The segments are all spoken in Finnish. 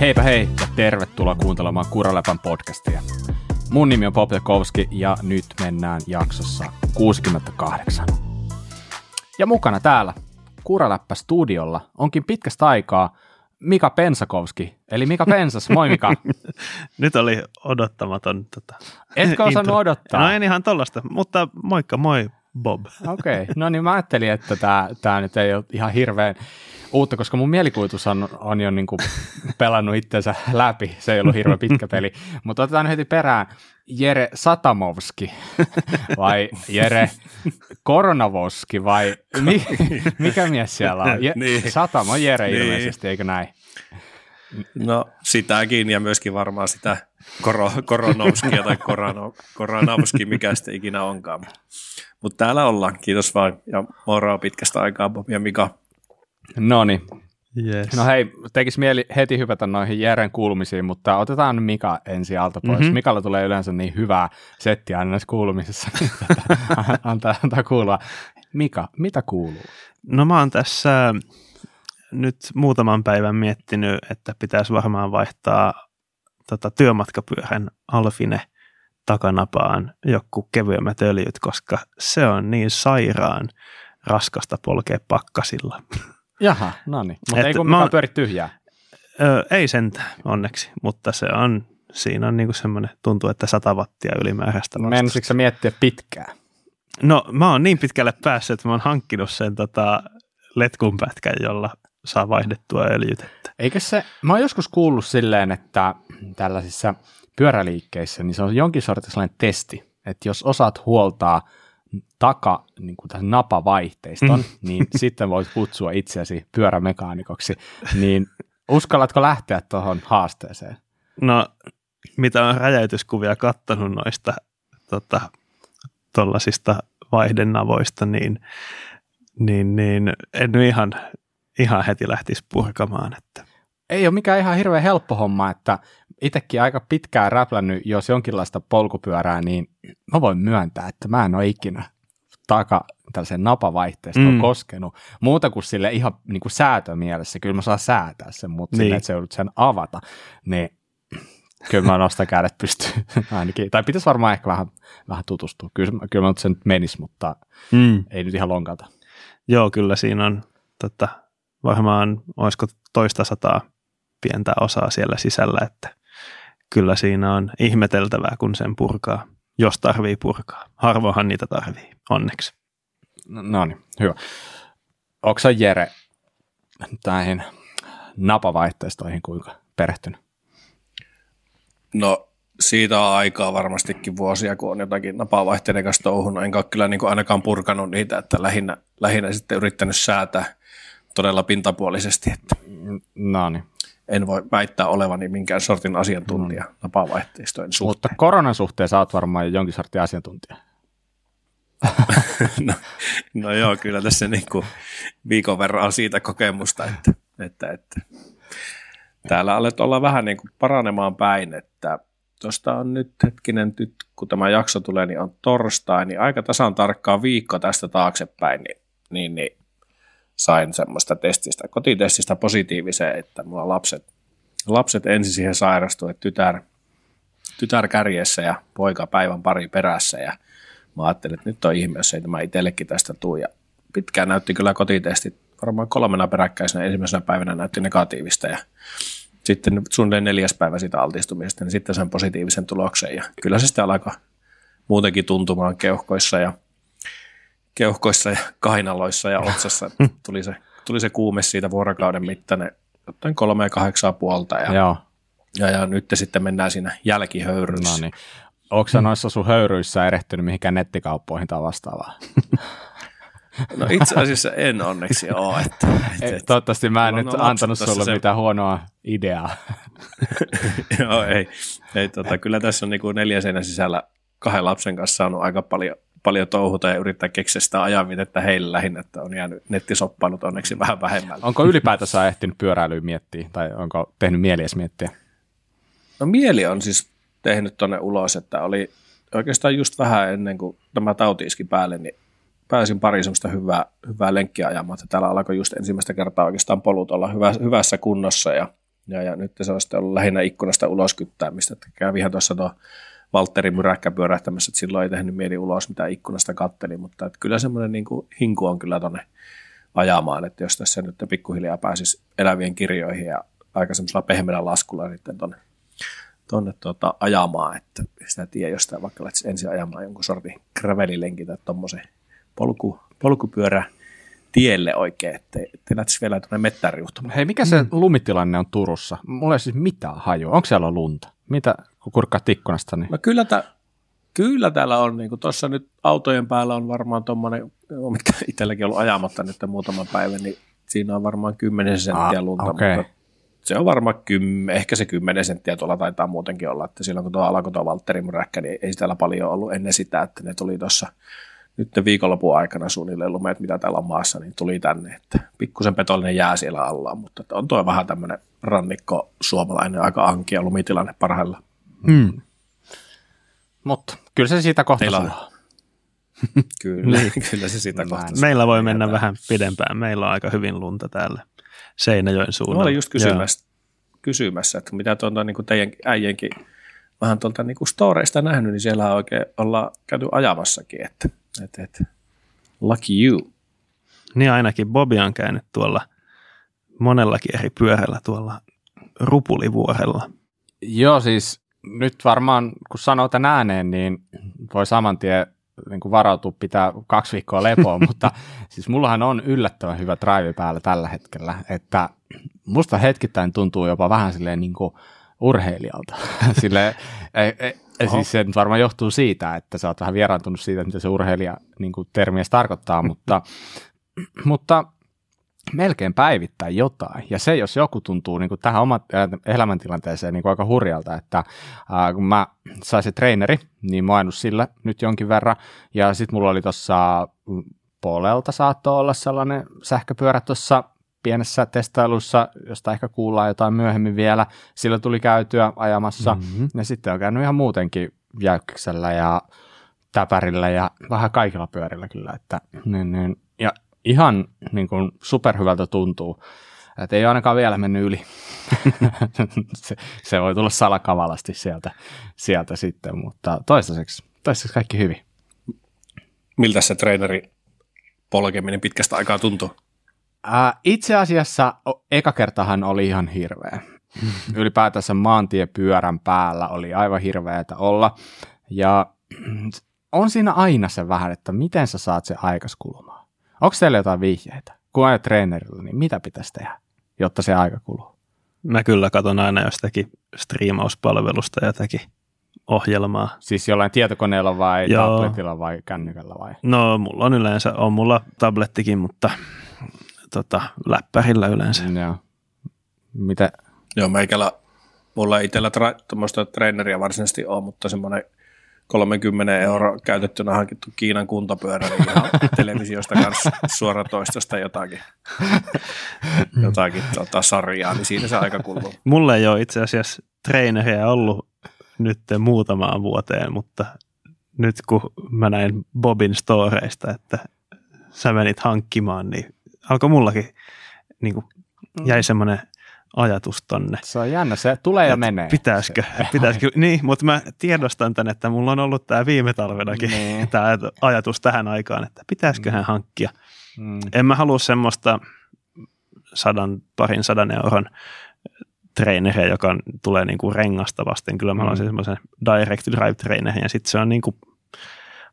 Heipä hei ja tervetuloa kuuntelemaan Kuraläpän podcastia. Mun nimi on Pop Jakowski ja nyt mennään jaksossa 68. Ja mukana täällä Kuraläppä studiolla onkin pitkästä aikaa Mika Pensakovski, eli Mika Pensas. Moi Mika. Nyt oli odottamaton. Tota, Etkö osannut odottaa? No en ihan tollasta, mutta moikka, moi Bob. Okei, okay. no niin mä ajattelin, että tämä, tämä nyt ei ole ihan hirveän uutta, koska mun mielikuvitus on, on jo niin kuin pelannut itsensä läpi. Se ei ollut hirveän pitkä peli, mutta otetaan heti perään. Jere Satamovski vai Jere Koronavoski vai mi, mikä mies siellä on? Je, Niin. Satamo Jere Niin. ilmeisesti, eikö näin? No sitäkin ja myöskin varmaan sitä koro, koronovskia tai korano, koronovski, mikä sitten ikinä onkaan. Mutta täällä ollaan, kiitos vaan ja moroa pitkästä aikaa Bob ja Mika. No niin, Yes. No hei, tekisi mieli heti hypätä noihin Jeren kuulumisiin, mutta otetaan Mika ensin alta pois. Mm-hmm. Mhm. Mikalla tulee yleensä niin hyvää settiä aina näissä kuulumisissa, antaa, antaa kuulua. Mika, mitä kuuluu? No mä oon tässä nyt muutaman päivän miettinyt, että pitäisi varmaan vaihtaa tota, työmatkapyörän Alfine takanapaan joku kevyemmät öljyt, koska se on niin sairaan raskasta polkea pakkasilla. Jaha, no niin. Mutta ei kun mä pyöri tyhjää. Ö, ei sentään onneksi, mutta se on, siinä on niinku semmoinen, tuntuu, että 100 wattia ylimääräistä vastusta. Menisikö sä miettiä pitkään? No mä oon niin pitkälle päässyt, että mä oon hankkinut sen tota, letkun pätkän, jolla saa vaihdettua öljytettä. Eikö se, mä oon joskus kuullut silleen, että tällaisissa pyöräliikkeissä, niin se on jonkin sortin sellainen testi, että jos osaat huoltaa taka niin kuin tämän napavaihteiston, mm. niin sitten voit kutsua itseäsi pyörämekaanikoksi, niin uskallatko lähteä tuohon haasteeseen? No, mitä on räjäytyskuvia kattonut noista tota, tollasista vaihdennavoista, niin, niin, niin en nyt ihan, ihan heti lähtisi purkamaan. Että. Ei ole mikään ihan hirveän helppo homma, että itsekin aika pitkään räplännyt, jos jonkinlaista polkupyörää, niin mä voin myöntää, että mä en ole ikinä taka tällaisen napavaihteistoon mm. Koskenut. Muuta kuin sille ihan niin kuin säätömielessä. Kyllä mä saan säätää sen, mutta niin. Sille, että se joudut sen avata, niin kyllä mä nostan kädet pystyyn ainakin. Tai pitäisi varmaan ehkä vähän, vähän tutustua. Kyllä, kyllä mä nyt sen nyt menis, mutta Mm. ei nyt ihan lonkalta. Joo, kyllä siinä on tota, varmaan, olisiko toista sataa pientä osaa siellä sisällä, että kyllä siinä on ihmeteltävää, kun sen purkaa, jos tarvii purkaa. Harvoinhan niitä tarvii, onneksi. No, no niin, hyvä. Onko sä Jere näihin napavaihteistoihin kuinka perehtynyt? No siitä on aikaa varmastikin vuosia, kun on jotakin napavaihteiden kanssa touhunut. Enkä ole kyllä niin kuin ainakaan purkanut niitä, että lähinnä, lähinnä sitten yrittänyt säätää todella pintapuolisesti, että No niin. En voi väittää olevani minkään sortin asiantuntija napavaihteistojen suhteen. Mutta koronan suhteen sä oot varmaan jo jonkin sortin asiantuntija. No, no joo, kyllä tässä niin kuin viikon verran on siitä kokemusta, että, että, että täällä alet olla vähän niin kuin paranemaan päin, että tuosta on nyt hetkinen, nyt kun tämä jakso tulee, niin on torstai, niin aika tasan tarkkaan viikko tästä taaksepäin, niin, niin, niin sain semmoista testistä, kotitestistä positiiviseen, että mulla lapset, lapset ensin siihen sairastui, että tytär, tytär kärjessä ja poika päivän pari perässä ja mä ajattelin, että nyt on ihme, jos ei tämä itsellekin tästä tuu. Ja pitkään näytti kyllä kotitestit, varmaan kolmena peräkkäisenä ensimmäisenä päivänä näytti negatiivista ja sitten suunnilleen neljäs päivä siitä altistumisesta, niin sitten sain positiivisen tuloksen ja kyllä se sitten alkoi muutenkin tuntumaan keuhkoissa ja keuhkoissa ja kainaloissa ja otsassa. Tuli se, tuli se kuume siitä vuorokauden mittainen, jotain kolme ja kahdeksaa puolta ja, Joo. ja, ja nyt sitten mennään siinä jälkihöyryssä. No niin. Onko sä noissa sun höyryissä erehtynyt mihinkään nettikauppoihin tai vastaavaa? No itse asiassa en onneksi ole. Että, Ei, että, Toivottavasti mä en nyt antanut sulle se- mitään huonoa ideaa. Joo, ei. ei tota, kyllä tässä on niinku neljä seinän sisällä kahden lapsen kanssa saanut aika paljon, paljon touhuta ja yrittää keksiä sitä ajanvitettä heille lähinnä, että on jäänyt nettisoppailut onneksi vähän vähemmällä. Onko ylipäätänsä ehtinyt pyöräilyä miettiä tai onko tehnyt mieli edes miettiä? No mieli on siis tehnyt tonne ulos, että oli oikeastaan just vähän ennen kuin tämä tauti iski päälle, niin pääsin pari semmoista hyvää, hyvää lenkkiä ajamaan, että täällä alkoi just ensimmäistä kertaa oikeastaan polut olla hyvä, hyvässä kunnossa ja, Ja, ja nyt se on sitten ollut lähinnä ikkunasta ulos kyttäämistä. Että kävihän tuossa tuo Valtteri myräkkä pyörähtämässä, että silloin ei tehnyt mieli ulos, mitä ikkunasta katteli, mutta että kyllä semmoinen niin kuin hinku on kyllä tuonne ajamaan, että jos tässä nyt pikkuhiljaa pääsisi elävien kirjoihin ja aika semmoisella pehmeällä laskulla sitten tuonne tonne tuota, ajamaan, että sitä tiedä jostain vaikka lähtisi ensin ajamaan jonkun sortin gravelilenkin tai tuommoisen polku, polkupyörä tielle oikein, ettei, ettei lähtisi vielä tuonne mettään riuhtumaan. Hei, mikä se mm. lumitilanne on Turussa? Mulla ei siis mitään hajua. Onko siellä lunta? Mitä, kun kurkkaat ikkunasta? Niin... No kyllä, ta, kyllä täällä on, niin tuossa nyt autojen päällä on varmaan tuommoinen, mitkä itselläkin ollut ajamatta nyt muutaman päivän, niin siinä on varmaan 10 senttiä ah, lunta, okay. mutta se on varmaan kymmen, ehkä se 10 senttiä tuolla taitaa muutenkin olla, että silloin kun tuo alkoi tuo Valtteri niin ei täällä paljon ollut ennen sitä, että ne tuli tuossa nyt viikonlopun aikana suunnilleen lumeet, mitä täällä on maassa, niin tuli tänne, että pikkusen petollinen jää siellä alla, mutta on tuo vähän tämmöinen rannikko suomalainen aika ankia lumitilanne parhailla. Hmm. Mutta kyllä se siitä kohta kyllä, niin. kyllä se siitä kohta Meillä voi mennä vähän pidempään. Meillä on aika hyvin lunta täällä Seinäjoen suunnalla. Mä olin just kysymässä, kysymässä että mitä tuota, niin teidän äijenkin vähän tuolta niin storeista nähnyt, niin siellä oikein ollaan käyty ajamassakin, että, että, että lucky you. Niin ainakin Bobi on käynyt tuolla monellakin eri pyörällä tuolla Rupulivuorella. Joo, siis nyt varmaan kun sanoo tämän ääneen, niin voi saman tien niin kuin varautua pitää kaksi viikkoa lepoa, mutta siis mullahan on yllättävän hyvä drive päällä tällä hetkellä, että musta hetkittäin tuntuu jopa vähän silleen niin kuin urheilijalta. Sille, ei, ei, siis se varmaan johtuu siitä, että sä oot vähän vieraantunut siitä, mitä se urheilija niin kuin termiä tarkoittaa, mutta, mutta melkein päivittäin jotain. Ja se, jos joku tuntuu niin kuin tähän omat elämäntilanteeseen niin kuin aika hurjalta, että ää, kun mä sain se treeneri, niin mä sillä nyt jonkin verran. Ja sitten mulla oli tuossa puolelta saattoi olla sellainen sähköpyörä tuossa pienessä testailussa, josta ehkä kuullaan jotain myöhemmin vielä. Sillä tuli käytyä ajamassa. Mm-hmm. Ja sitten on käynyt ihan muutenkin jäykkyksellä ja täpärillä ja vähän kaikilla pyörillä kyllä. Että, niin, niin, ja ihan niin kuin superhyvältä tuntuu. Että ei ole ainakaan vielä mennyt yli. se, se, voi tulla salakavalasti sieltä, sieltä sitten, mutta toistaiseksi, toistaiseksi kaikki hyvin. Miltä se treeneri polkeminen pitkästä aikaa tuntuu? Itse asiassa eka kertahan oli ihan hirveä. Ylipäätänsä maantiepyörän päällä oli aivan hirveätä olla. Ja on siinä aina se vähän, että miten sä saat se aikas kulumaan. Onko teillä jotain vihjeitä? Kun ajat treenerillä, niin mitä pitäisi tehdä, jotta se aika kuluu? Mä kyllä katson aina jostakin striimauspalvelusta jotakin ohjelmaa. Siis jollain tietokoneella vai Joo. tabletilla vai kännykällä vai? No mulla on yleensä, on mulla tablettikin, mutta tota, läppärillä yleensä. Joo. Mitä? Joo, meikällä, mulla ei itsellä tra- tuommoista treeneriä varsinaisesti ole, mutta semmoinen 30 euro käytettynä hankittu Kiinan kuntopyörä, niin ihan televisiosta kanssa suoratoistosta jotakin, jotakin tota, sarjaa, niin siinä se aika kuluu. Mulla ei ole itse asiassa treeneriä ollut nyt muutamaan vuoteen, mutta nyt kun mä näin Bobin storeista, että sä menit hankkimaan, niin alkoi mullakin niin kuin, jäi semmoinen ajatus tonne. Se on jännä, se tulee ja menee. Pitäisikö, pitäisikö niin, mutta mä tiedostan tämän, että mulla on ollut tämä viime talvenakin niin. tämä ajatus tähän aikaan, että pitäisiköhän mm. hankkia. Mm. En mä halua semmoista sadan, parin sadan euron traineria, joka tulee niin kuin rengasta vasten. Kyllä mä mm. haluaisin semmoisen direct drive trainerin ja sitten se on niin kuin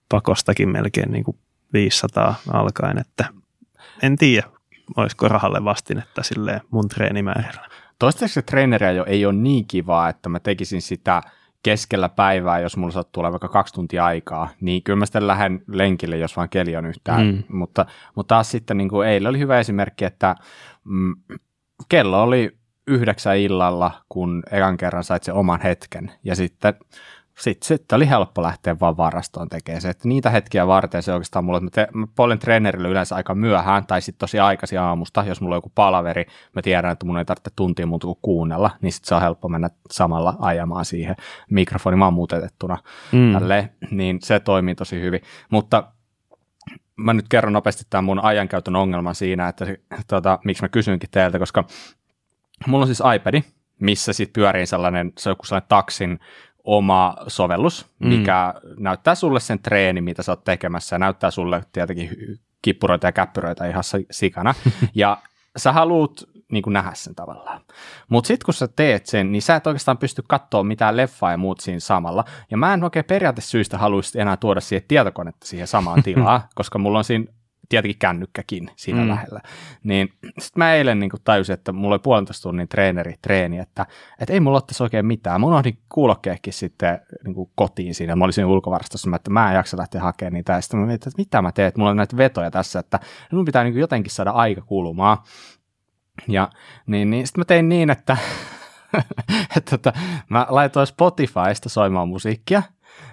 pakostakin melkein niin kuin 500 alkaen, että en tiedä, olisiko rahalle vastinetta sille mun treenimäärällä. Toistaiseksi se treeneriä jo ei ole niin kivaa, että mä tekisin sitä keskellä päivää, jos mulla sattuu olla vaikka kaksi tuntia aikaa, niin kyllä mä sitten lähden lenkille, jos vaan keli on yhtään. Mm. Mutta, mutta taas sitten niin kuin eilen oli hyvä esimerkki, että mm, kello oli yhdeksän illalla, kun ekan kerran sait sen oman hetken. Ja sitten sitten sit oli helppo lähteä vaan varastoon tekemään se. Että niitä hetkiä varten se oikeastaan mulla, että mä, te, mä pollen treenerille yleensä aika myöhään tai sitten tosi aikaisin aamusta, jos mulla on joku palaveri, mä tiedän, että mun ei tarvitse tuntia muuta kuin kuunnella, niin sitten se on helppo mennä samalla ajamaan siihen mikrofoni maan muutetettuna mm. tälleen, niin se toimii tosi hyvin. Mutta mä nyt kerron nopeasti tämän mun ajankäytön ongelman siinä, että tota, miksi mä kysynkin teiltä, koska mulla on siis iPad, missä sitten pyörii sellainen, se on joku sellainen taksin oma sovellus, mikä mm. näyttää sulle sen treeni, mitä sä oot tekemässä, ja näyttää sulle tietenkin kippuroita ja käppyröitä ihan sikana, ja sä haluat niin kuin nähdä sen tavallaan. Mutta sitten kun sä teet sen, niin sä et oikeastaan pysty katsoa mitään leffaa ja muut siinä samalla. Ja mä en oikein periaatteessa haluaisi enää tuoda siihen tietokonetta siihen samaan tilaan, koska mulla on siinä tietenkin kännykkäkin siinä mm. lähellä. Niin sitten mä eilen niin tajusin, että mulla oli puolentoista tunnin treeneri treeni, että, että ei mulla tässä oikein mitään. Mä unohdin kuulokkeekin sitten niin kuin kotiin siinä. Mä olisin ulkovarastossa, että mä en jaksa lähteä hakemaan niitä. Ja sitten mä mietin, että mitä mä teen, että mulla on näitä vetoja tässä, että mun pitää niin jotenkin saada aika kulumaan. Ja niin, niin sitten mä tein niin, että, että, että mä laitoin Spotifysta soimaan musiikkia.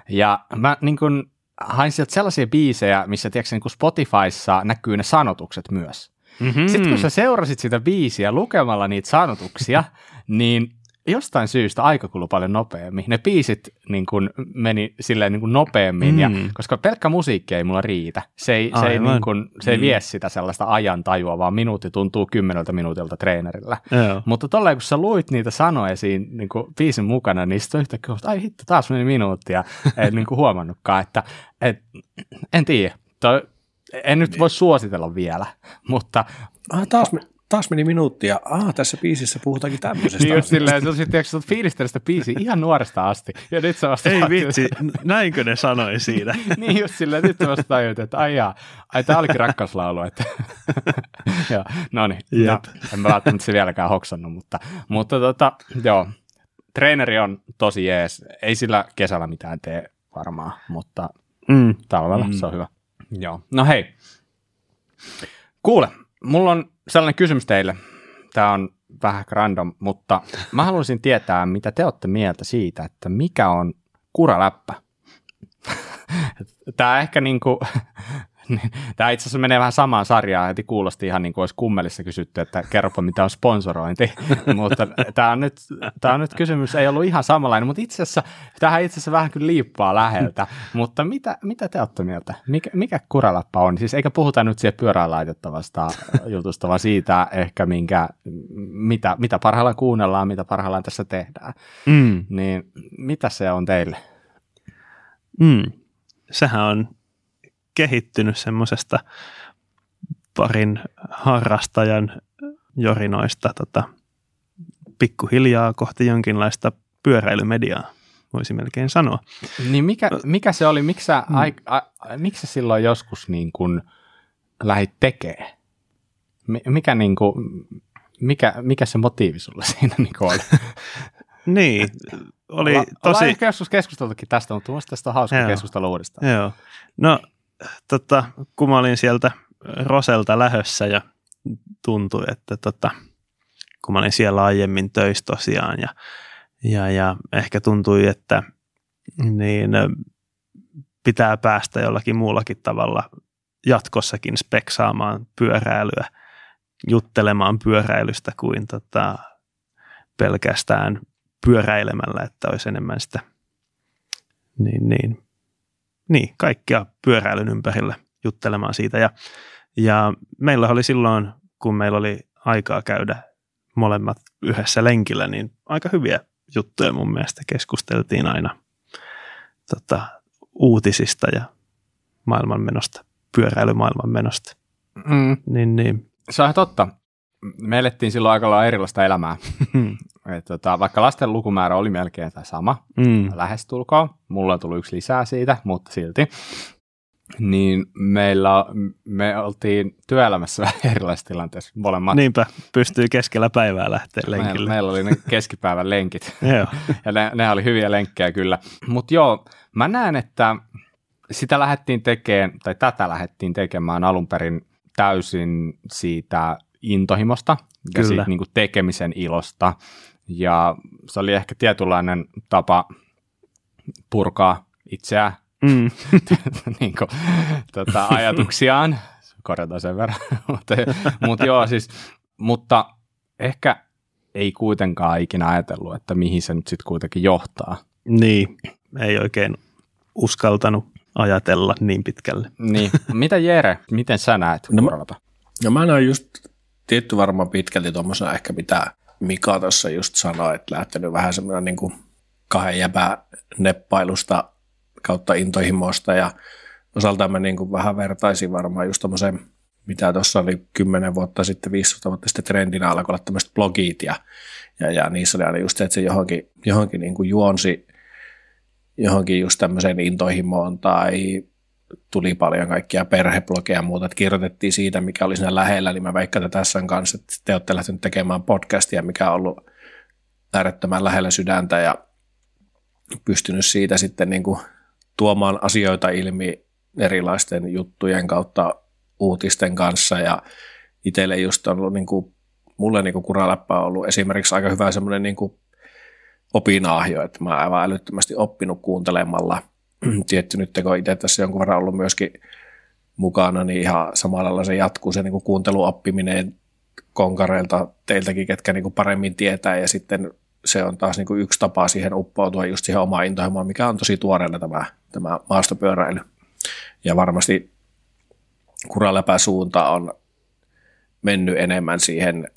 Ja mä niin kun, hain sieltä sellaisia biisejä, missä tiedätkö, niin kuin Spotifyssa näkyy ne sanotukset myös. Mm-hmm. Sitten kun sä seurasit sitä biisiä lukemalla niitä sanotuksia, niin jostain syystä aika kului paljon nopeammin. Ne biisit niin kuin, meni silleen niin kuin nopeammin, mm. ja, koska pelkkä musiikki ei mulla riitä. Se ei, se ei, niin kuin, se ei mm. vie sitä sellaista ajan tajua, vaan minuutti tuntuu kymmeneltä minuutilta treenerillä. Joo. Mutta tolleen, kun sä luit niitä sanoja siinä niin kuin biisin mukana, niin sitten yhtäkkiä, ai hitto, taas meni minuutti, ja en niin kuin huomannutkaan, että et, en tiedä. Toi, en nyt voi suositella vielä, mutta... Ah, taas, taas meni minuutti ja ah, tässä biisissä puhutaankin tämmöisestä. niin just silleen, että sitten tiedätkö, olet fiilistellyt sitä biisiä ihan nuoresta asti. Ja nyt sä vasta Ei vitsi, näinkö ne sanoi siinä? niin just silleen, nyt sä vasta tajut, että ai jaa, ai tää olikin rakkauslaulu. Että joo, no niin, no, en mä välttämättä se vieläkään hoksannut, mutta, mutta tota, joo, treeneri on tosi jees. Ei sillä kesällä mitään tee varmaan, mutta mm. talvella mm. se on hyvä. Joo, no hei. Kuule, mulla on sellainen kysymys teille. Tämä on vähän random, mutta mä haluaisin tietää, mitä te olette mieltä siitä, että mikä on kuraläppä. Tämä ehkä niin kuin, Tämä itse asiassa menee vähän samaan sarjaan, heti kuulosti ihan niin kuin olisi kummelissa kysytty, että kerropa mitä on sponsorointi, mutta tämä on, nyt, tämä on nyt kysymys, ei ollut ihan samanlainen, mutta itse asiassa, tähän itse asiassa vähän kyllä liippaa läheltä, mutta mitä, mitä te olette mieltä? Mikä, mikä kuralappa on? Siis eikä puhuta nyt siihen pyörään laitettavasta jutusta, vaan siitä ehkä minkä, mitä, mitä parhaillaan kuunnellaan, mitä parhaillaan tässä tehdään. Mm. Niin mitä se on teille? Mm. Sehän on kehittynyt semmoisesta parin harrastajan jorinoista tota, pikkuhiljaa kohti jonkinlaista pyöräilymediaa, voisi melkein sanoa. Niin mikä, mikä se oli, miksi sä, mm. ai, a, miksi sä silloin joskus niin kun lähdit tekemään? Mikä, niin kuin, mikä, mikä se motiivi sulle siinä niin oli? niin, oli Olla, tosi... Ollaan ehkä joskus keskusteltukin tästä, mutta mielestäni tästä on hauska keskustella uudestaan. Joo. No tota, kun mä olin sieltä Roselta lähössä ja tuntui, että tota, kun mä olin siellä aiemmin töissä tosiaan ja, ja, ja ehkä tuntui, että niin pitää päästä jollakin muullakin tavalla jatkossakin speksaamaan pyöräilyä, juttelemaan pyöräilystä kuin tota, pelkästään pyöräilemällä, että olisi enemmän sitä niin, niin, niin, kaikkia pyöräilyn ympärillä juttelemaan siitä. Ja, ja meillä oli silloin, kun meillä oli aikaa käydä molemmat yhdessä lenkillä, niin aika hyviä juttuja mun mielestä keskusteltiin aina tota, uutisista ja maailmanmenosta, pyöräilymaailman menosta. Mm. Niin, niin. Se on totta. Me elettiin silloin aika lailla erilaista elämää. Et tota, vaikka lasten lukumäärä oli melkein tämä sama, mm. lähestulkoon, mulla on tullut yksi lisää siitä, mutta silti, niin meillä, me oltiin työelämässä vähän erilaisessa tilanteessa molemmat. Niinpä, pystyy keskellä päivää lähteä lenkille. Meillä, meillä oli ne keskipäivän lenkit, ja ne, ne oli hyviä lenkkejä kyllä. Mutta joo, mä näen, että sitä lähdettiin tekemään, tai tätä lähdettiin tekemään alun perin täysin siitä intohimosta ja Kyllä. siitä niin kuin tekemisen ilosta. Ja se oli ehkä tietynlainen tapa purkaa itseään, mm. niin kuin, tota, ajatuksiaan, korjataan sen verran, mutta, mutta joo siis, mutta ehkä ei kuitenkaan ikinä ajatellut, että mihin se nyt sitten kuitenkin johtaa. Niin, ei oikein uskaltanut ajatella niin pitkälle. Niin. Mitä Jere, miten sä näet no, no mä näen just tietty varmaan pitkälti tuommoisena ehkä mitä Mika tuossa just sanoi, että lähtenyt vähän semmoinen niin kuin kahden jäpä neppailusta kautta intohimosta ja osaltaan mä niin kuin vähän vertaisin varmaan just tommoseen, mitä tuossa oli 10 vuotta sitten, 15 vuotta sitten trendinä alkoi olla tämmöiset blogit ja, ja, ja niissä oli aina just se, että se johonkin, johonkin niin kuin juonsi johonkin just tämmöiseen intohimoon tai tuli paljon kaikkia perheblogeja ja muuta, että kirjoitettiin siitä, mikä oli siinä lähellä, niin mä veikkaan tässä kanssa, että te olette lähteneet tekemään podcastia, mikä on ollut äärettömän lähellä sydäntä ja pystynyt siitä sitten niin kuin tuomaan asioita ilmi erilaisten juttujen kautta uutisten kanssa ja itselle just on ollut niin kuin, mulle niin kuin kuraläppä on ollut esimerkiksi aika hyvä semmoinen niin kuin opinaahjo, että mä aivan älyttömästi oppinut kuuntelemalla. Tietty nyt kun itse tässä jonkun verran ollut myöskin mukana, niin ihan samalla lailla se jatkuu se niin kuunteluoppiminen konkareilta teiltäkin, ketkä niin kuin paremmin tietää ja sitten se on taas niin kuin yksi tapa siihen uppoutua just siihen omaan intohimoon, mikä on tosi tuoreena tämä, tämä maastopyöräily. Ja varmasti kuraläpäsuunta on mennyt enemmän siihen,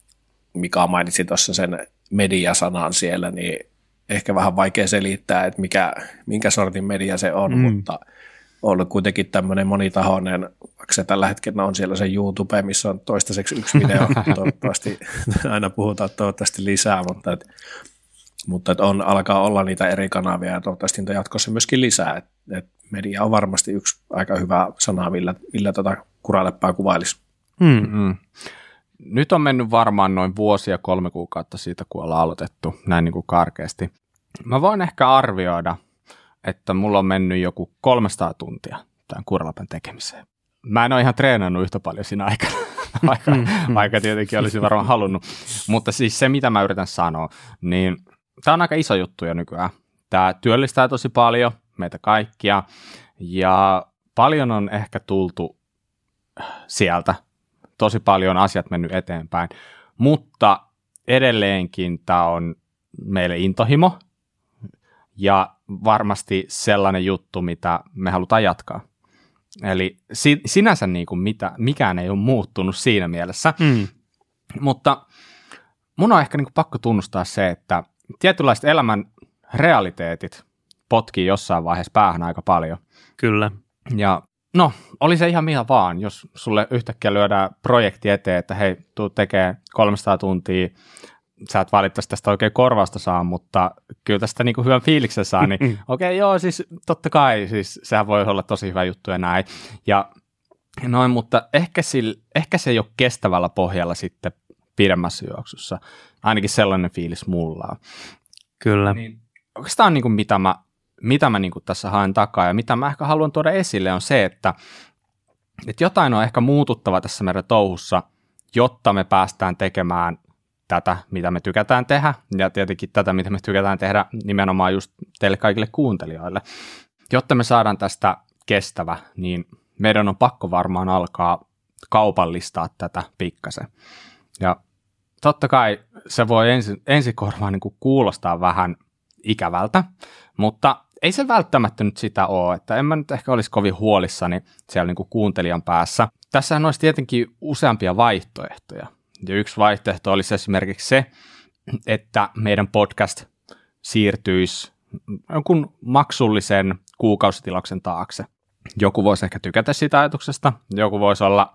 mikä mainitsi tuossa sen mediasanan siellä, niin ehkä vähän vaikea selittää, että mikä, minkä sortin media se on, mm. mutta on ollut kuitenkin tämmöinen monitahoinen, vaikka se tällä hetkellä on siellä se YouTube, missä on toistaiseksi yksi video, toivottavasti aina puhutaan toivottavasti lisää, mutta et, mutta et on, alkaa olla niitä eri kanavia ja toivottavasti niitä jatkossa myöskin lisää, että et media on varmasti yksi aika hyvä sana, millä, millä tota kuraleppää kuvailisi. Mm-hmm. Nyt on mennyt varmaan noin vuosia kolme kuukautta siitä, kun ollaan aloitettu, näin niin kuin karkeasti. Mä voin ehkä arvioida, että mulla on mennyt joku 300 tuntia tämän kuralapen tekemiseen. Mä en ole ihan treenannut yhtä paljon siinä aikana, vaikka, vaikka tietenkin olisi varmaan halunnut. Mutta siis se, mitä mä yritän sanoa, niin tämä on aika iso juttu jo nykyään. Tämä työllistää tosi paljon meitä kaikkia ja paljon on ehkä tultu sieltä tosi paljon asiat mennyt eteenpäin, mutta edelleenkin tämä on meille intohimo ja varmasti sellainen juttu, mitä me halutaan jatkaa. Eli si- sinänsä niin kuin mitä, mikään ei ole muuttunut siinä mielessä, mm. mutta mun on ehkä niin kuin pakko tunnustaa se, että tietynlaiset elämän realiteetit potkii jossain vaiheessa päähän aika paljon. Kyllä. Ja No, oli se ihan mitä vaan, jos sulle yhtäkkiä lyödään projekti eteen, että hei, tuu tekee 300 tuntia, sä et valitettavasti tästä oikein korvausta saa, mutta kyllä tästä niinku hyvän fiiliksen saa, niin okei, okay, joo, siis totta kai, siis sehän voi olla tosi hyvä juttu ja näin. Ja noin, mutta ehkä, sille, ehkä se ei ole kestävällä pohjalla sitten pidemmässä juoksussa. Ainakin sellainen fiilis mulla on. Kyllä. Niin, oikeastaan niin kuin mitä mä mitä mä niin kuin tässä haen takaa ja mitä mä ehkä haluan tuoda esille on se, että, että jotain on ehkä muututtava tässä meidän touhussa, jotta me päästään tekemään tätä, mitä me tykätään tehdä, ja tietenkin tätä, mitä me tykätään tehdä nimenomaan just teille kaikille kuuntelijoille. Jotta me saadaan tästä kestävä, niin meidän on pakko varmaan alkaa kaupallistaa tätä pikkasen. Ja totta kai se voi ensi, ensikorvaan niin kuulostaa vähän ikävältä, mutta ei se välttämättä nyt sitä ole, että en mä nyt ehkä olisi kovin huolissani siellä niin kuin kuuntelijan päässä. Tässähän olisi tietenkin useampia vaihtoehtoja. Ja yksi vaihtoehto olisi esimerkiksi se, että meidän podcast siirtyisi jonkun maksullisen kuukausitilauksen taakse. Joku voisi ehkä tykätä siitä ajatuksesta, joku voisi olla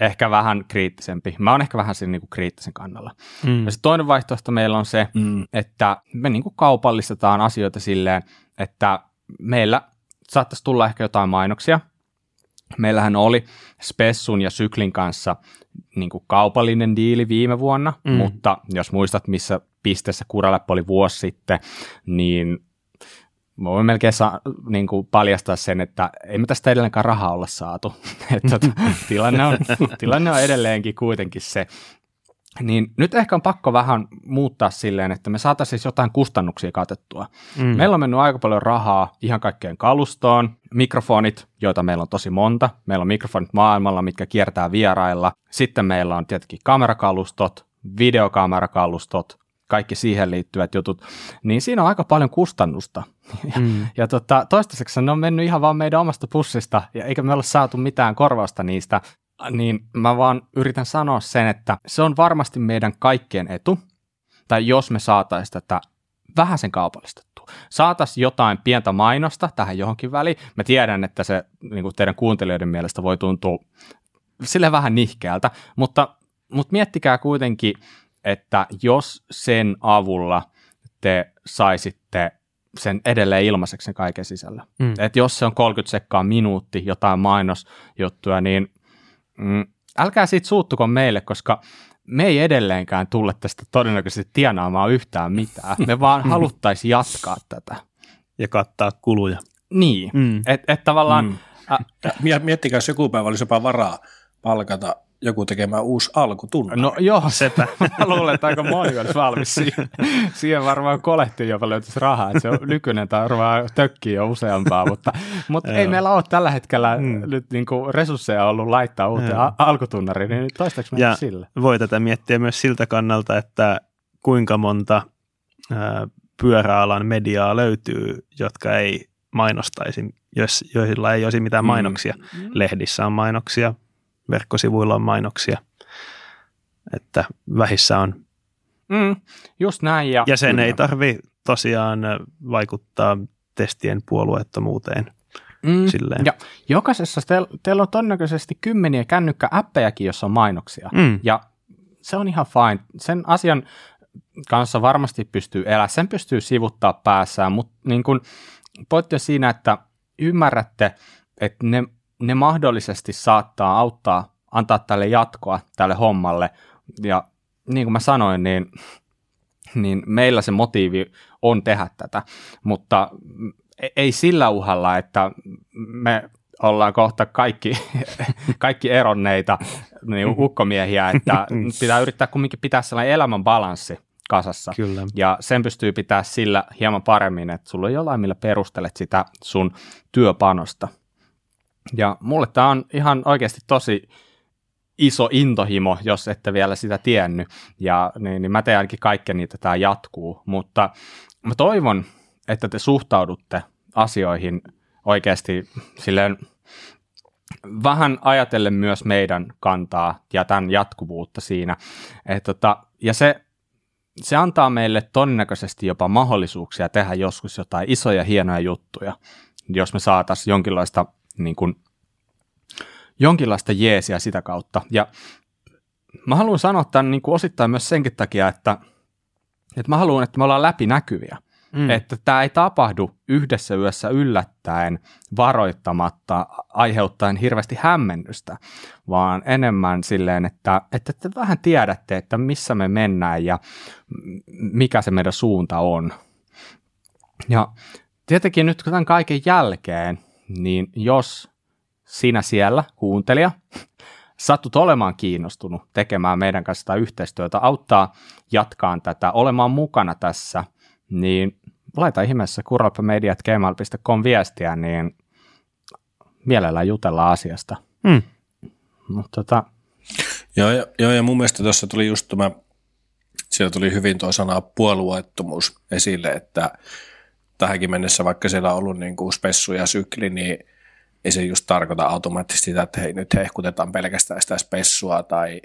ehkä vähän kriittisempi. Mä oon ehkä vähän siinä niin kuin kriittisen kannalla. Mm. Ja se toinen vaihtoehto meillä on se, mm. että me niin kuin kaupallistetaan asioita silleen, että meillä saattaisi tulla ehkä jotain mainoksia. Meillähän oli Spessun ja Syklin kanssa niin kuin kaupallinen diili viime vuonna, mm. mutta jos muistat, missä pisteessä Kuraläppä oli vuosi sitten, niin voin melkein saa, niin kuin paljastaa sen, että ei me tästä edelleenkään rahaa olla saatu. että tota, tilanne, on, tilanne on edelleenkin kuitenkin se. Niin nyt ehkä on pakko vähän muuttaa silleen, että me saataisiin jotain kustannuksia katettua. Mm. Meillä on mennyt aika paljon rahaa ihan kaikkeen kalustoon, mikrofonit, joita meillä on tosi monta. Meillä on mikrofonit maailmalla, mitkä kiertää vierailla. Sitten meillä on tietenkin kamerakalustot, videokamerakalustot, kaikki siihen liittyvät jutut, niin siinä on aika paljon kustannusta. Ja, mm. ja tota, toistaiseksi ne on mennyt ihan vaan meidän omasta pussista, ja eikä me olla saatu mitään korvausta niistä, niin mä vaan yritän sanoa sen, että se on varmasti meidän kaikkien etu, tai jos me saataisiin tätä vähän sen kaupallistettua. Saataisiin jotain pientä mainosta tähän johonkin väliin. Mä tiedän, että se niin kuin teidän kuuntelijoiden mielestä voi tuntua sille vähän nihkeältä, mutta, mutta miettikää kuitenkin, että jos sen avulla te saisitte sen edelleen ilmaiseksi sen kaiken sisällä. Mm. että jos se on 30 sekkaa minuutti jotain mainosjuttuja, niin mm, älkää siitä suuttuko meille, koska me ei edelleenkään tulle tästä todennäköisesti tienaamaan yhtään mitään. Me vaan haluttaisiin jatkaa tätä. Ja kattaa kuluja. Niin, mm. että et tavallaan... Mm. Ä, Miettikää, jos joku päivä olisi jopa varaa palkata joku tekemään uusi alkutunne. No joo, sepä. Mä luulen, että aika moni olisi valmis siihen. Siihen varmaan kolehtiin jopa löytyisi rahaa. Että se on nykyinen tai varmaan tökkii jo useampaa, mutta, mutta ei meillä ole tällä hetkellä mm. nyt niin kuin resursseja ollut laittaa uuteen a- alkutunnariin, niin toistaiseksi ja sille. voi tätä miettiä myös siltä kannalta, että kuinka monta ää, pyöräalan mediaa löytyy, jotka ei mainostaisi, jos, joilla ei olisi mitään mm. mainoksia. Mm. Lehdissä on mainoksia, verkkosivuilla on mainoksia, että vähissä on. Mm, just näin. Ja, ja sen kyllä. ei tarvi tosiaan vaikuttaa testien puolueettomuuteen. Mm, silleen. ja jokaisessa teillä teillä on todennäköisesti kymmeniä kännykkääppejäkin, jossa on mainoksia. Mm. Ja se on ihan fine. Sen asian kanssa varmasti pystyy elää, sen pystyy sivuttaa päässään, mutta niin kun, pointti on siinä, että ymmärrätte, että ne ne mahdollisesti saattaa auttaa, antaa tälle jatkoa tälle hommalle. Ja niin kuin mä sanoin, niin, niin meillä se motiivi on tehdä tätä, mutta ei sillä uhalla, että me ollaan kohta kaikki, kaikki eronneita niin ukkomiehiä, että pitää yrittää kumminkin pitää sellainen elämän balanssi kasassa. Kyllä. Ja sen pystyy pitää sillä hieman paremmin, että sulla on jollain, millä perustelet sitä sun työpanosta. Ja mulle tämä on ihan oikeasti tosi iso intohimo, jos ette vielä sitä tiennyt. Ja niin, niin mä teen ainakin kaikkeni, että tämä jatkuu. Mutta mä toivon, että te suhtaudutte asioihin oikeasti silleen vähän ajatellen myös meidän kantaa ja tämän jatkuvuutta siinä. Et tota, ja se, se antaa meille todennäköisesti jopa mahdollisuuksia tehdä joskus jotain isoja hienoja juttuja, jos me saataisiin jonkinlaista niin kuin, jonkinlaista jeesiä sitä kautta. Ja mä haluan sanoa tämän niin kuin osittain myös senkin takia, että, että mä haluan, että me ollaan läpinäkyviä. Mm. Että tämä ei tapahdu yhdessä yössä yllättäen, varoittamatta, aiheuttaen hirveästi hämmennystä, vaan enemmän silleen, että, että te vähän tiedätte, että missä me mennään ja mikä se meidän suunta on. Ja tietenkin nyt tämän kaiken jälkeen, niin jos sinä siellä, kuuntelija, sattut olemaan kiinnostunut tekemään meidän kanssa sitä yhteistyötä, auttaa jatkaan tätä, olemaan mukana tässä, niin laita ihmeessä kuralpamediat.gmail.com viestiä, niin mielellään jutella asiasta. Hmm. Mutta tota... joo, ja, joo, ja mun mielestä tuossa tuli just tämä, siellä tuli hyvin tuo sana puolueettomuus esille, että tähänkin mennessä, vaikka siellä on ollut niin kuin spessu ja sykli, niin ei se just tarkoita automaattisesti sitä, että hei nyt hehkutetaan pelkästään sitä spessua tai,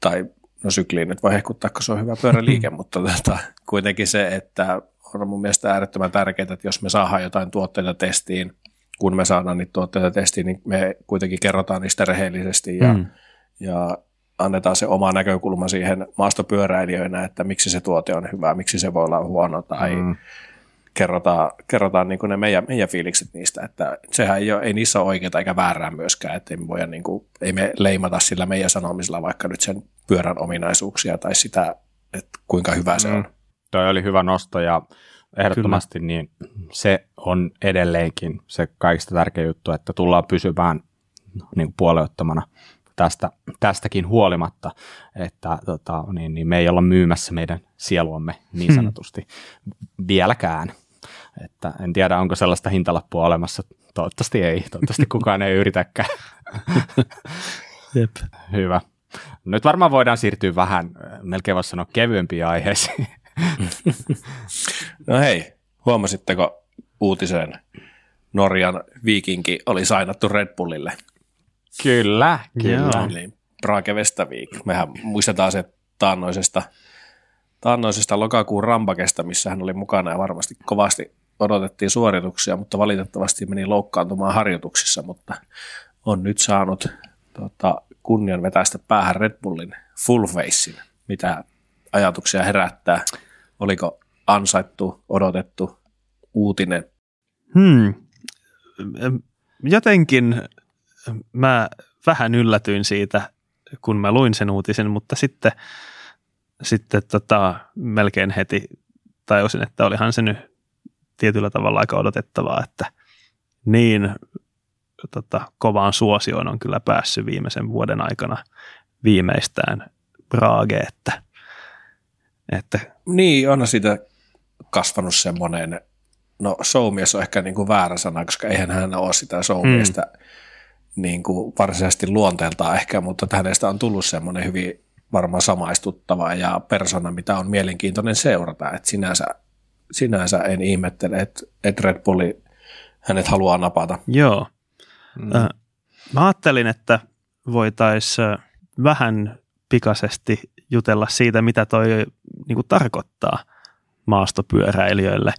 tai no sykliin nyt voi hehkuttaa, kun se on hyvä pyöräliike, mutta tota, kuitenkin se, että on mun mielestä äärettömän tärkeää, että jos me saadaan jotain tuotteita testiin, kun me saadaan niitä tuotteita testiin, niin me kuitenkin kerrotaan niistä rehellisesti ja, mm. ja annetaan se oma näkökulma siihen maastopyöräilijöinä, että miksi se tuote on hyvä, miksi se voi olla huono tai mm kerrotaan, kerrotaan niin ne meidän, meidän fiilikset niistä, että sehän ei, ole, ei niissä ole oikeaa eikä väärää myöskään, että ei me, voida, niin kuin, ei me leimata sillä meidän sanomisella vaikka nyt sen pyörän ominaisuuksia tai sitä, että kuinka hyvä se mm. on. Toi oli hyvä nosto ja ehdottomasti niin se on edelleenkin se kaikista tärkein juttu, että tullaan pysymään niin kuin puoleuttamana tästä, tästäkin huolimatta, että tota, niin, niin me ei olla myymässä meidän sieluamme niin hmm. sanotusti hmm. vieläkään. Että en tiedä, onko sellaista hintalappua olemassa. Toivottavasti ei. Toivottavasti kukaan ei yritäkään. Jep. Hyvä. Nyt varmaan voidaan siirtyä vähän, melkein voisi sanoa, kevyempiin aiheisiin. no hei, huomasitteko uutisen? Norjan viikinki oli sainattu Red Bullille. Kyllä, kyllä. Eli Brake Westavik. Mehän muistetaan se taannoisesta taannoisesta lokakuun rampakesta, missä hän oli mukana ja varmasti kovasti odotettiin suorituksia, mutta valitettavasti meni loukkaantumaan harjoituksissa, mutta on nyt saanut tota, kunnian vetäistä päähän Red Bullin full facein. Mitä ajatuksia herättää? Oliko ansaittu, odotettu uutinen? Hmm. Jotenkin mä vähän yllätyin siitä, kun mä luin sen uutisen, mutta sitten, sitten tota, melkein heti tajusin, että olihan se nyt tietyllä tavalla aika odotettavaa, että niin tota, kovaan suosioon on kyllä päässyt viimeisen vuoden aikana viimeistään Praage, että, että Niin, on siitä kasvanut semmoinen, no showmies on ehkä niin kuin väärä sana, koska eihän hän ole sitä showmiestä mm. niin kuin varsinaisesti luonteeltaan ehkä, mutta hänestä on tullut semmoinen hyvin varmaan samaistuttava ja persona, mitä on mielenkiintoinen seurata, että sinänsä, sinänsä en ihmettele, että, että Red Bulli hänet haluaa napata. Joo. Mm. Mä ajattelin, että voitaisiin vähän pikaisesti jutella siitä, mitä toi niin kuin tarkoittaa maastopyöräilijöille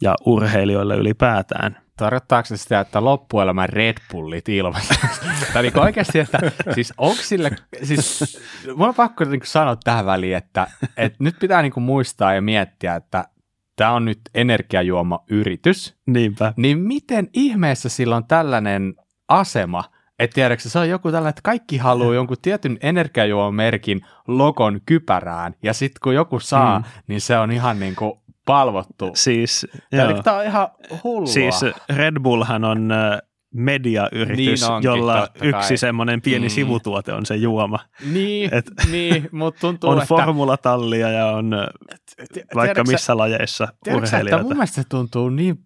ja urheilijoille ylipäätään. Tarkoittaako se sitä, että loppuelämän Red Bullit ilmassa? tai niin oikeasti, että siis onko sille, siis mun on pakko niin sanoa tähän väliin, että, että nyt pitää niin muistaa ja miettiä, että tämä on nyt energiajuoma-yritys. Niinpä. Niin miten ihmeessä sillä on tällainen asema, että tiedätkö, se on joku tällainen, että kaikki haluaa jonkun tietyn energiajuomamerkin logon kypärään, ja sitten kun joku saa, mm. niin se on ihan niin kuin palvottu. Siis, Tämä on ihan hullua. Siis Red Bullhan on mediayritys, niin onkin, jolla yksi semmoinen pieni mm. sivutuote on se juoma. Niin, Et, niin mutta tuntuu, On että... formulatallia ja on vaikka tiedätkö, missä lajeissa urheilijoita. Että mun mielestä se tuntuu niin,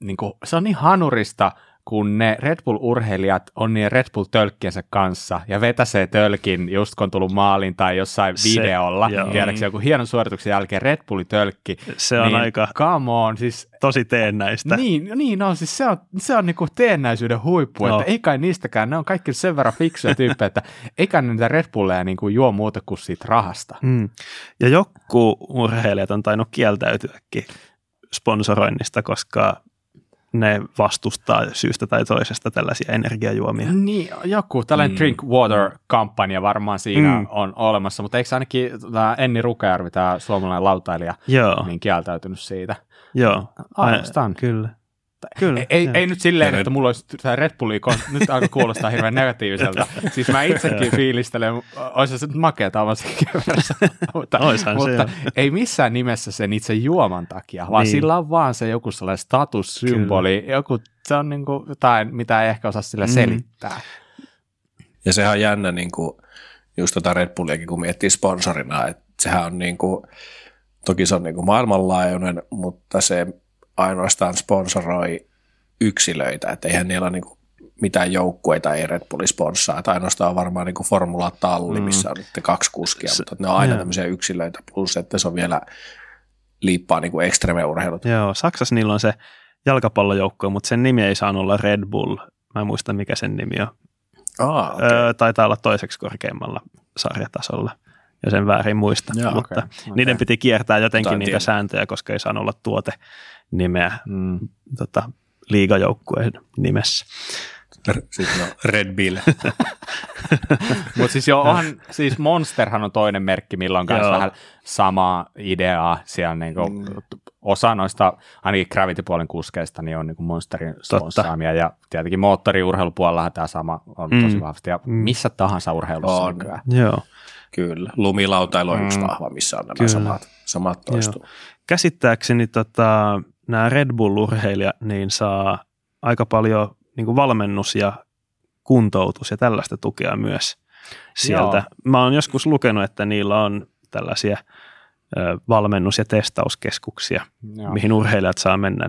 niin kuin, se on niin hanurista, kun ne Red Bull-urheilijat on niin Red Bull-tölkkiensä kanssa ja vetäsee tölkin just kun on tullut maalin tai jossain se, videolla, tiedätkö joku hienon suorituksen jälkeen Red Bulli-tölkki. Se on niin, aika come on, siis, tosi teennäistä. Niin, niin no, siis se on, se on niinku teennäisyyden huippu, no. että ei kai niistäkään, ne on kaikki sen verran fiksuja tyyppejä, että eikä niitä Red Bulleja niinku juo muuta kuin siitä rahasta. Mm. Ja joku urheilijat on tainnut kieltäytyäkin sponsoroinnista, koska ne vastustaa syystä tai toisesta tällaisia energiajuomia. Niin, joku tällainen mm. Drink Water-kampanja varmaan siinä mm. on olemassa, mutta eikö ainakin tämä Enni Rukajärvi, tämä suomalainen lautailija, Joo. niin kieltäytynyt siitä? Joo, Ainoastaan. Kyllä. Kyllä, ei, ei, ei nyt silleen, että mulla olisi tämä Red Bulli, nyt alkoi kuulostaa hirveän negatiiviselta. Siis mä itsekin fiilistelen, olisi se nyt makea tavansikin mutta, mutta ei missään nimessä sen itse juoman takia, vaan niin. sillä on vaan se joku sellainen statussymboli, joku, se on niin kuin jotain, mitä ei ehkä osaa sillä mm. selittää. Ja sehän on jännä niin kuin, just tota Red Bulliakin, kun miettii sponsorina, että sehän on niin kuin, toki se on niin kuin maailmanlaajuinen, mutta se ainoastaan sponsoroi yksilöitä, että eihän niillä ole niin kuin mitään joukkueita ei Red Bulli sponssaa, että ainoastaan on varmaan niin Formula Talli, mm. missä on nyt kaksi kuskia, se, mutta ne on aina joo. tämmöisiä yksilöitä, plus että se on vielä liippaa niin kuin urheilut. Joo, Saksassa niillä on se jalkapallojoukkue, mutta sen nimi ei saanut olla Red Bull. Mä en muista, mikä sen nimi on. Ah, okay. öö, taitaa olla toiseksi korkeimmalla sarjatasolla ja sen väärin muista, Joo, mutta okay, okay. niiden piti kiertää jotenkin Tain niitä tiedä. sääntöjä, koska ei saanut olla tuote nimeä mm. tota, liigajoukkueen nimessä. Sitten no, Red Bill. Mutta siis joo, onhan, siis Monsterhan on toinen merkki, millä on myös vähän samaa ideaa. Siellä niinku, mm. osa noista, ainakin Gravity-puolen kuskeista, niin on niinku Monsterin sponssaamia. Ja tietenkin moottoriurheilupuolellahan tämä sama on mm. tosi vahvasti. Ja mm. missä tahansa urheilussa on. Nykyään. Joo. Kyllä. Lumilautailu on mm. yksi vahva, missä on nämä Kyllä. samat, samat toistuu. Käsittääkseni tota, nämä Red Bull-urheilijat niin saa aika paljon niin kuin valmennus ja kuntoutus ja tällaista tukea myös sieltä. Joo. Mä oon joskus lukenut, että niillä on tällaisia valmennus- ja testauskeskuksia, Joo. mihin urheilijat saa mennä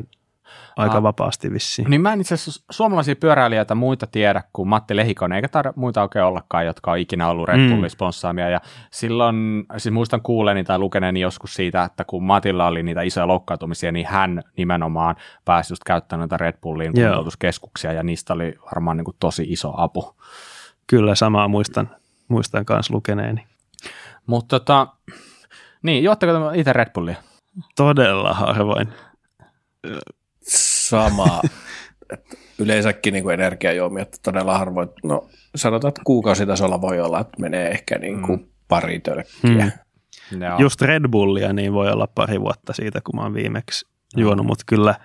aika ah. vapaasti vissiin. Niin mä en itse asiassa suomalaisia pyöräilijöitä muita tiedä kuin Matti Lehikonen, eikä tarvitse muita oikein ollakaan, jotka on ikinä ollut Red Bullin mm. sponssaamia. Ja silloin, siis muistan kuuleeni tai lukeneeni joskus siitä, että kun Matilla oli niitä isoja loukkaantumisia, niin hän nimenomaan pääsi just käyttämään noita Red Bullin kuntoutuskeskuksia, ja niistä oli varmaan niin kuin tosi iso apu. Kyllä, samaa muistan, muistan kanssa lukeneeni. Mutta tota, Niin, juotteko itse Red Bullia? Todella harvoin. Sama. että yleensäkin niin kuin energiajuomia todella harvoin. No sanotaan, että kuukausitasolla voi olla, että menee ehkä niin kuin mm. pari tölkkiä. Mm. Joo. Just Red Bullia niin voi olla pari vuotta siitä, kun mä oon viimeksi juonut, mutta kyllä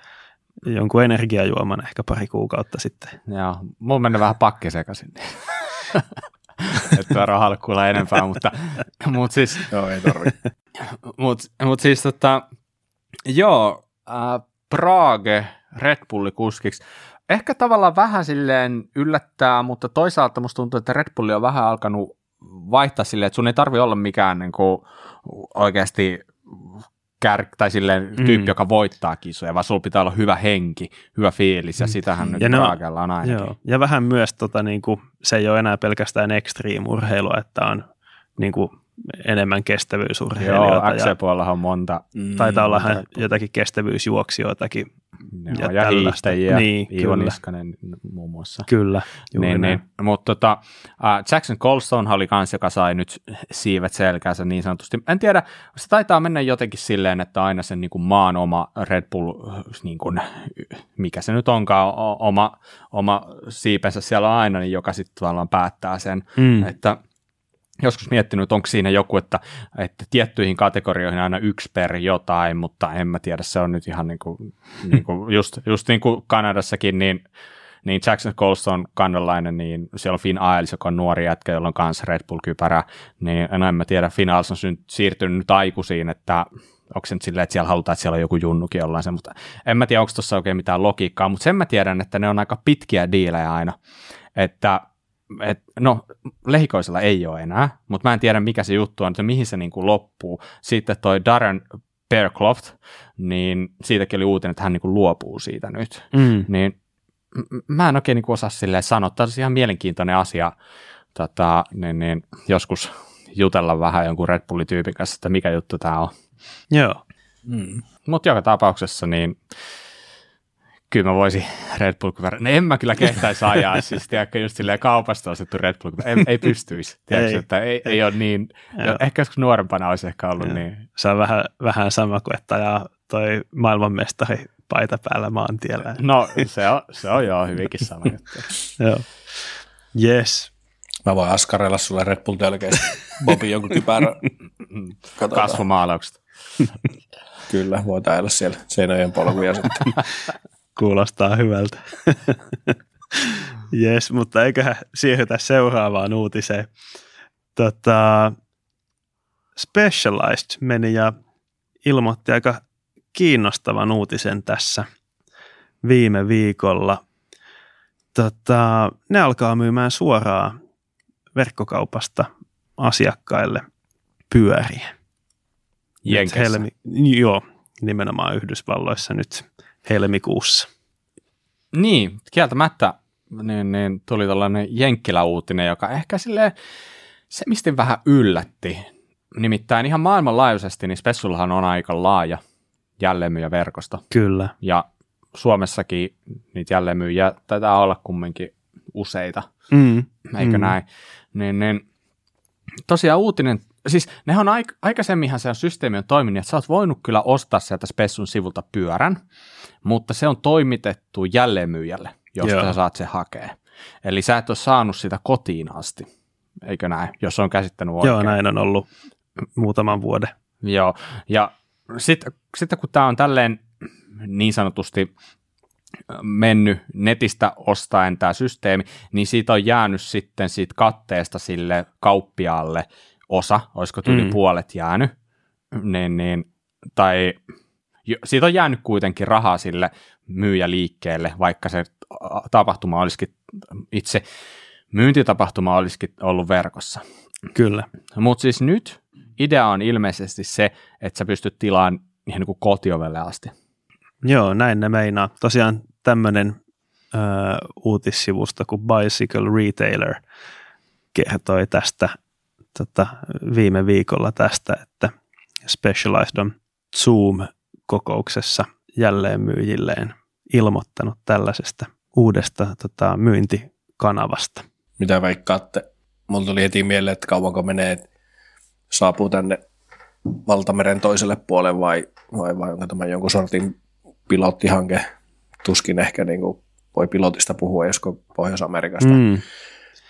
jonkun energiajuoman ehkä pari kuukautta sitten. Joo, mulla mennyt vähän pakki sekaisin. että rahalla kuulla enempää, mutta, mutta siis... Joo, ei tarvi. mutta, mutta siis tota, joo, äh, Prague Red Bulli kuskiksi. Ehkä tavallaan vähän silleen yllättää, mutta toisaalta musta tuntuu, että Red Bulli on vähän alkanut vaihtaa silleen, että sun ei tarvi olla mikään niin kuin oikeasti kär, tai silleen mm. tyyppi, joka voittaa kisoja, vaan sulla pitää olla hyvä henki, hyvä fiilis, ja mm. sitähän nyt Praagella on ainakin. Joo. Ja vähän myös tota, niin kuin, se ei ole enää pelkästään extreme-urheilua, että on niin kuin, enemmän kestävyysurheilijoita. Joo, XC-puolella on monta. Mm, taitaa olla monta. jotakin kestävyysjuoksijoitakin. Joo, ja, ja hiihtäjiä, niin, Iivo Niskanen muun muassa. Kyllä, niin, niin. Mutta tota, uh, Jackson Colstone oli kans, joka sai nyt siivet selkäänsä niin sanotusti. En tiedä, se taitaa mennä jotenkin silleen, että aina sen niin kuin maan oma Red Bull, niin kuin, mikä se nyt onkaan, oma, oma siipensä siellä on aina, niin joka sitten tavallaan päättää sen, mm. että joskus miettinyt, että onko siinä joku, että, että tiettyihin kategorioihin aina yksi per jotain, mutta en mä tiedä, se on nyt ihan niin kuin, niin kuin just, just niin kuin Kanadassakin, niin, niin Jackson Coles on kannalainen, niin siellä on Finn Ailes, joka on nuori jätkä, jolla on kanssa Red Bull-kypärä, niin en mä tiedä, Finn Ailes on siirtynyt nyt aikuisiin, että onko se nyt silleen, että siellä halutaan, että siellä on joku junnukin jollain se, mutta en mä tiedä, onko tuossa oikein mitään logiikkaa, mutta sen mä tiedän, että ne on aika pitkiä diilejä aina, että et, no lehikoisella ei ole enää, mutta mä en tiedä mikä se juttu on, että mihin se niin kuin loppuu. Sitten toi Darren Bearcloft, niin siitäkin oli uutinen, että hän niin kuin luopuu siitä nyt. Mm. Niin mä en oikein niin kuin osaa silleen sanoa, tämä on ihan mielenkiintoinen asia tota, niin, niin, joskus jutella vähän jonkun Red Bullin kanssa, että mikä juttu tämä on. Joo. Mm. Mutta joka tapauksessa niin kyllä mä voisin Red Bull kypärä. No en mä kyllä kehtäisi ajaa, siis tiedätkö, just silleen kaupasta ostettu Red Bull ei, ei pystyisi, tiedätkö, ei, että ei, ei, ei ole niin, jo, ehkä joskus nuorempana olisi ehkä ollut Joo. niin. Se on vähän, vähän sama kuin, että ajaa toi maailmanmestari paita päällä maantiellä. No se on, se on joo hyvinkin sama juttu. joo. Yes. Mä voin askarella sulle Red Bull tölkeistä. Bobi jonkun kypärä. Kasvumaalaukset. Kyllä, voi olla siellä seinäjen polkuja sitten. Kuulostaa hyvältä. Jes, mutta eiköhän siirrytä seuraavaan uutiseen. Tota, Specialized meni ja ilmoitti aika kiinnostavan uutisen tässä viime viikolla. Tota, ne alkaa myymään suoraan verkkokaupasta asiakkaille pyöriä. Jenkeissä. Helmi, joo, nimenomaan Yhdysvalloissa nyt helmikuussa. Niin, kieltämättä niin, niin tuli tällainen Jenkkilä-uutinen, joka ehkä sille se mistä vähän yllätti. Nimittäin ihan maailmanlaajuisesti niin Spessullahan on aika laaja jälleenmyyjäverkosto. Kyllä. Ja Suomessakin niitä jälleenmyyjiä taitaa olla kumminkin useita, mm. eikö mm. näin? Niin, niin, tosiaan uutinen siis nehän on aik- aikaisemminhan se systeemi on toiminut, että sä oot voinut kyllä ostaa sieltä Spessun sivulta pyörän, mutta se on toimitettu jälleenmyyjälle, josta Joo. sä saat se hakea. Eli sä et ole saanut sitä kotiin asti, eikö näin, jos on käsittänyt oikein. Joo, näin on ollut muutaman vuoden. Joo, ja sitten sit, kun tämä on tälleen niin sanotusti mennyt netistä ostaen tämä systeemi, niin siitä on jäänyt sitten siitä katteesta sille kauppiaalle osa, olisiko tyyli mm. puolet jäänyt, niin, niin, tai siitä on jäänyt kuitenkin rahaa sille myyjäliikkeelle, vaikka se tapahtuma olisikin, itse myyntitapahtuma olisikin ollut verkossa. Kyllä. Mutta siis nyt idea on ilmeisesti se, että sä pystyt tilaan ihan niin kuin kotiovelle asti. Joo, näin ne meinaa. Tosiaan tämmöinen äh, uutissivusto kuin Bicycle Retailer kertoi tästä tota, viime viikolla tästä, että Specialized on Zoom-kokouksessa jälleen myyjilleen ilmoittanut tällaisesta uudesta tota, myyntikanavasta. Mitä veikkaatte? Mulla tuli heti mieleen, että kauanko menee, että saapuu tänne valtameren toiselle puolelle vai, vai, vai onko tämä jonkun sortin pilottihanke. Tuskin ehkä niin kuin voi pilotista puhua, josko Pohjois-Amerikasta, mm.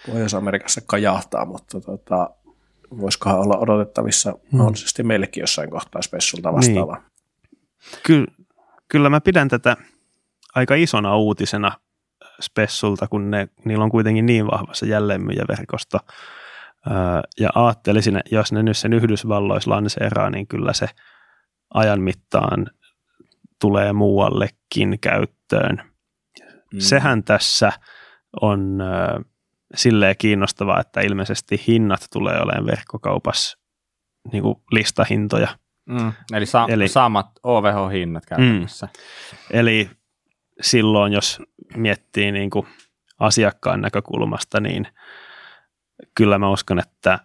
Pohjois-Amerikassa kajahtaa, mutta tota, voisikohan olla odotettavissa mm. mahdollisesti meillekin jossain kohtaa spessulta vastaava. Niin. Ky- kyllä mä pidän tätä aika isona uutisena spessulta, kun ne, niillä on kuitenkin niin vahva se jälleenmyyjäverkosto. ja ajattelisin, jos ne nyt sen Yhdysvalloissa lanseeraa, niin kyllä se ajan mittaan tulee muuallekin käyttöön. Mm. Sehän tässä on äh, silleen kiinnostavaa, että ilmeisesti hinnat tulee olemaan verkkokaupassa niin kuin listahintoja. Mm. Eli, sa- eli samat OVH-hinnat käytännössä. Mm. Eli silloin, jos miettii niin kuin asiakkaan näkökulmasta, niin kyllä mä uskon, että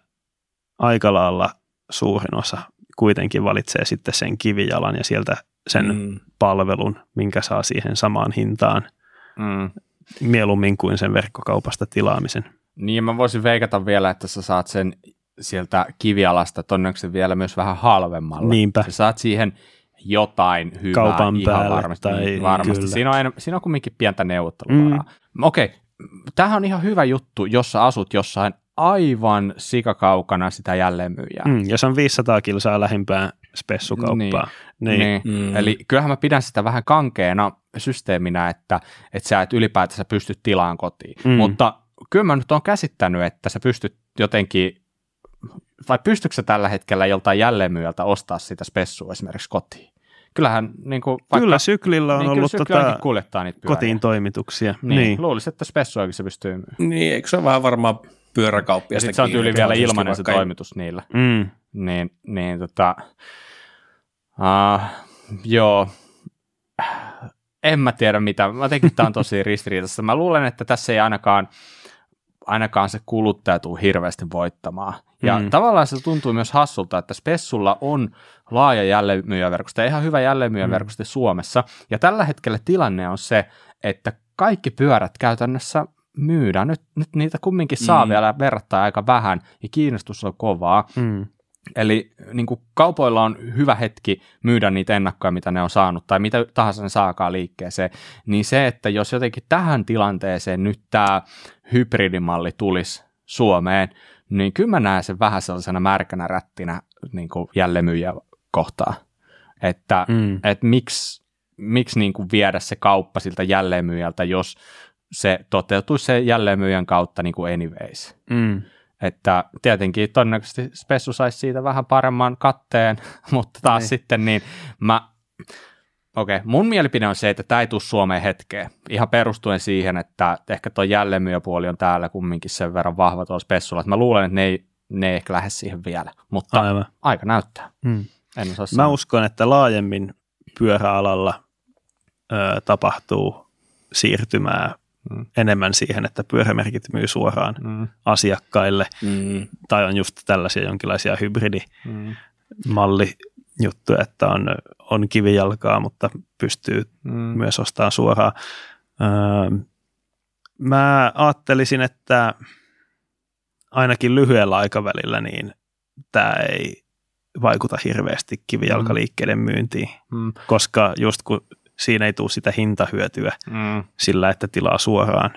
aika lailla suurin osa kuitenkin valitsee sitten sen kivijalan ja sieltä sen mm. palvelun, minkä saa siihen samaan hintaan mm. mieluummin kuin sen verkkokaupasta tilaamisen. Niin, mä voisin veikata vielä, että sä saat sen sieltä kivialasta todennäköisesti vielä myös vähän halvemmalla. Niinpä. Sä saat siihen jotain hyvää Kaupan ihan päälle, varmasti. Tai, niin, varmasti. Siinä, on, siinä on kumminkin pientä neuvotteluvaraa. Mm. Okei, okay. tämähän on ihan hyvä juttu, jos sä asut jossain aivan sikakaukana sitä jälleenmyyjää. Mm, jos on 500 kilsaa lähimpään spessukauppaa. Niin, niin. niin. Mm. Eli kyllähän mä pidän sitä vähän kankeena systeeminä, että, että sä et ylipäätänsä pysty tilaan kotiin. Mm. Mutta kyllä mä nyt oon käsittänyt, että sä pystyt jotenkin, vai pystytkö sä tällä hetkellä joltain jälleenmyyjältä ostaa sitä spessua esimerkiksi kotiin? Kyllähän niin kuin, vaikka, Kyllä syklillä on niin, ollut tota, kuljettaa niitä kotiin toimituksia. Niin, niin. luulisin, että spessuakin se pystyy myymään. Niin, eikö se ole vähän varmaan pyöräkauppia. Ja se on tyyli vielä ilmainen se toimitus niillä. Mm. Niin, niin tota, uh, joo, en mä tiedä mitä. Mä tekin tämä on tosi ristiriitaista. Mä luulen, että tässä ei ainakaan, ainakaan se kuluttaja tule hirveästi voittamaan. Ja mm. tavallaan se tuntuu myös hassulta, että Spessulla on laaja jälleenmyyjäverkosto ja ihan hyvä jälleenmyyjäverkosto mm. Suomessa. Ja tällä hetkellä tilanne on se, että kaikki pyörät käytännössä myydään. Nyt, nyt niitä kumminkin saa mm. vielä verrattain aika vähän ja kiinnostus on kovaa. Mm. Eli niin kuin kaupoilla on hyvä hetki myydä niitä ennakkoja, mitä ne on saanut, tai mitä tahansa ne saakaan liikkeeseen, niin se, että jos jotenkin tähän tilanteeseen nyt tämä hybridimalli tulisi Suomeen, niin kyllä mä näen sen vähän sellaisena märkänä rättinä niin kuin jälleenmyyjä kohtaa. Että mm. et miksi, miksi niin kuin viedä se kauppa siltä jälleenmyyjältä, jos se toteutuisi se jälleenmyyjän kautta niin kuin anyways. Mm. Että tietenkin todennäköisesti Spessu saisi siitä vähän paremman katteen, mutta taas niin. sitten niin mä, okei, okay, mun mielipide on se, että tämä ei tule Suomeen hetkeen. Ihan perustuen siihen, että ehkä tuo jälleenmyyjäpuoli on täällä kumminkin sen verran vahva tuolla Spessulla, että mä luulen, että ne ei, ne ei ehkä lähde siihen vielä, mutta Aivan. aika näyttää. Hmm. En osaa mä uskon, että laajemmin pyöräalalla ö, tapahtuu siirtymää mm. enemmän siihen, että pyörämerkit myy suoraan mm. asiakkaille. Mm. Tai on just tällaisia jonkinlaisia hybridimalli mm. juttuja, että on, on kivijalkaa, mutta pystyy mm. myös ostamaan suoraan. Öö, mä ajattelisin, että ainakin lyhyellä aikavälillä niin tämä ei vaikuta hirveästi kivijalkaliikkeiden myyntiin, mm. koska just kun siinä ei tule sitä hintahyötyä mm. sillä, että tilaa suoraan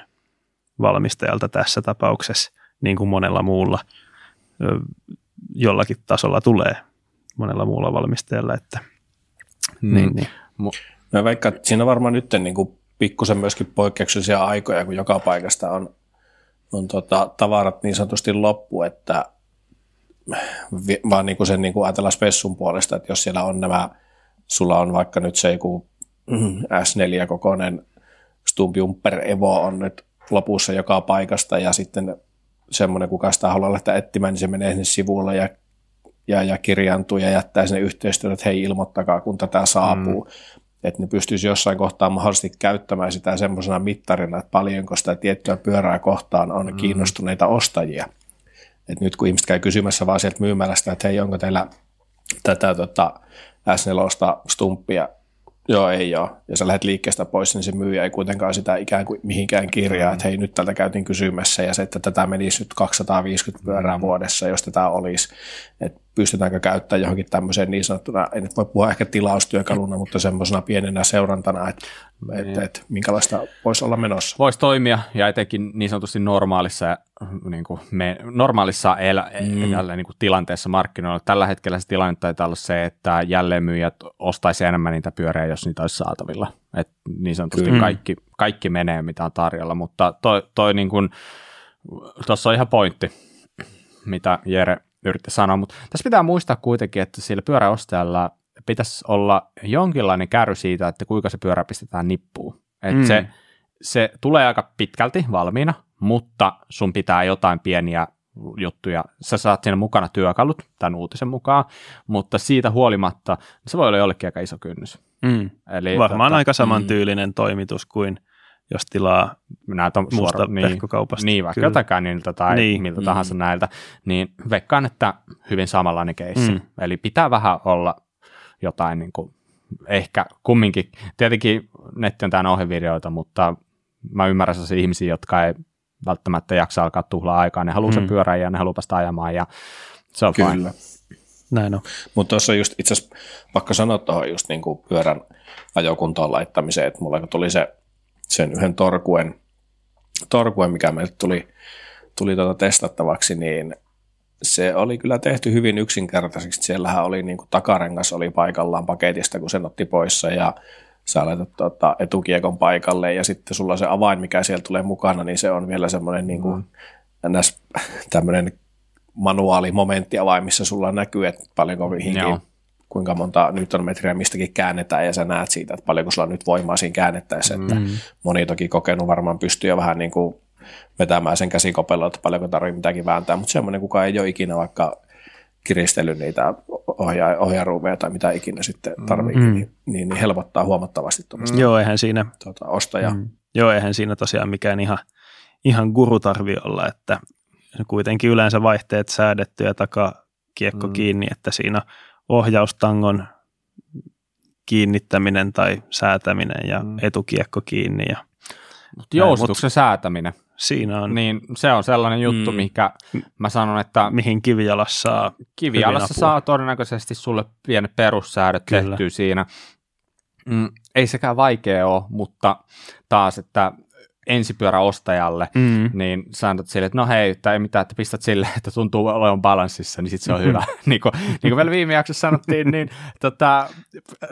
valmistajalta tässä tapauksessa, niin kuin monella muulla jollakin tasolla tulee monella muulla valmistajalla. Että, mm. niin, niin. No vaikka siinä on varmaan nyt niin kuin pikkusen myöskin poikkeuksellisia aikoja, kun joka paikasta on, on tota, tavarat niin sanotusti loppu, että vaan niin kuin sen niin kuin ajatellaan spessun puolesta, että jos siellä on nämä, sulla on vaikka nyt se joku S4-kokoinen Stumpjumper Evo on nyt lopussa joka paikasta ja sitten semmoinen, kuka sitä haluaa lähteä etsimään, niin se menee sinne sivulle ja, ja, ja kirjaantuu ja jättää sinne yhteistyötä, että hei ilmoittakaa, kun tätä saapuu. Mm. Että ne pystyisi jossain kohtaa mahdollisesti käyttämään sitä semmoisena mittarina, että paljonko sitä tiettyä pyörää kohtaan on mm. kiinnostuneita ostajia. Et nyt kun ihmiset käy kysymässä vaan sieltä myymälästä, että hei, onko teillä tätä tota, S4 stumppia Joo, ei ole. Ja sä lähdet liikkeestä pois, niin se myyjä ei kuitenkaan sitä ikään kuin mihinkään kirjaa, mm. että hei nyt tältä käytiin kysymässä ja se, että tätä menisi nyt 250 pyörää mm. vuodessa, jos tätä olisi, että pystytäänkö käyttämään johonkin tämmöiseen niin sanottuna, en nyt voi puhua ehkä tilaustyökaluna, mutta semmoisena pienenä seurantana, että, mm. että, että minkälaista voisi olla menossa. Voisi toimia ja etenkin niin sanotusti normaalissa, niin kuin me, normaalissa elä, mm. niin kuin tilanteessa markkinoilla. Tällä hetkellä se tilanne taitaa olla se, että jälleenmyyjät ostaisi enemmän niitä pyöriä, jos niitä olisi saatavilla. Et niin sanotusti kaikki, kaikki menee, mitä on tarjolla, mutta toi, toi niin kuin, tuossa on ihan pointti, mitä Jere yritti sanoa, mutta tässä pitää muistaa kuitenkin, että sillä pyöräostajalla pitäisi olla jonkinlainen kärry siitä, että kuinka se pyörä pistetään nippuun. Että mm. se, se tulee aika pitkälti valmiina, mutta sun pitää jotain pieniä juttuja. Sä saat siinä mukana työkalut tämän uutisen mukaan, mutta siitä huolimatta se voi olla jollekin aika iso kynnys. Mm. Eli, Varmaan tota, aika samantyylinen mm. toimitus kuin jos tilaa näitä on suora, niin, niin, vaikka Kyllä. jotain niiltä tai niin. miltä mm. tahansa näiltä, niin veikkaan, että hyvin samanlainen keissi. Mm. Eli pitää vähän olla jotain niin kuin, ehkä kumminkin, tietenkin netti on täynnä ohjevideoita, mutta mä ymmärrän sellaisia ihmisiä, jotka ei välttämättä jaksa alkaa tuhlaa aikaa, ne haluaa mm. sen pyörän ja ne haluaa päästä ajamaan ja se on Kyllä. Fine. Näin on. Mutta tuossa just itse asiassa, vaikka sanoa tuohon just niin kuin pyörän ajokuntoon laittamiseen, että mulla tuli se sen yhden torkuen, torkuen mikä meille tuli, tuli tuota testattavaksi, niin se oli kyllä tehty hyvin yksinkertaiseksi. Siellähän oli niin kuin takarengas oli paikallaan paketista, kun sen otti poissa ja sä laitat tuota, etukiekon paikalle ja sitten sulla se avain, mikä siellä tulee mukana, niin se on vielä semmoinen niin kuin, mm. tämmöinen manuaalimomentti avain, missä sulla näkyy, että paljonko mihinkin Joo kuinka monta newtonmetriä mistäkin käännetään ja sä näet siitä, että paljonko sulla on nyt voimaa siinä käännettäessä. Mm. Että moni toki kokenut varmaan pystyy jo vähän niin kuin vetämään sen käsikopella, että paljonko tarvitsee mitäkin vääntää, mutta semmoinen, kuka ei ole ikinä vaikka kiristellyt niitä ohja- ohjaruumeja tai mitä ikinä sitten tarvitsee, mm. niin, niin, niin, helpottaa huomattavasti tuommoista Joo, eihän siinä, tuota, ostajaa. Mm. Joo, eihän siinä tosiaan mikään ihan, ihan guru tarvi olla, että kuitenkin yleensä vaihteet säädetty ja takakiekko mm. kiinni, että siinä ohjaustangon kiinnittäminen tai säätäminen ja mm. etukiekko kiinni. Ja, Mutta jousituksen säätäminen. Siinä on. Niin se on sellainen juttu, mm. mikä mä sanon, että... Mihin kivijalassa saa Kivijalassa saa todennäköisesti sulle pienet perussäädöt Kyllä. tehtyä siinä. Mm, ei sekään vaikea ole, mutta taas, että ensipyöräostajalle, mm. niin sanot sille, että no hei, tai ei mitään, että pistät sille, että tuntuu olevan balanssissa, niin sitten se on hyvä. niin, kuin, niin kuin vielä viime jaksossa sanottiin, niin, tota,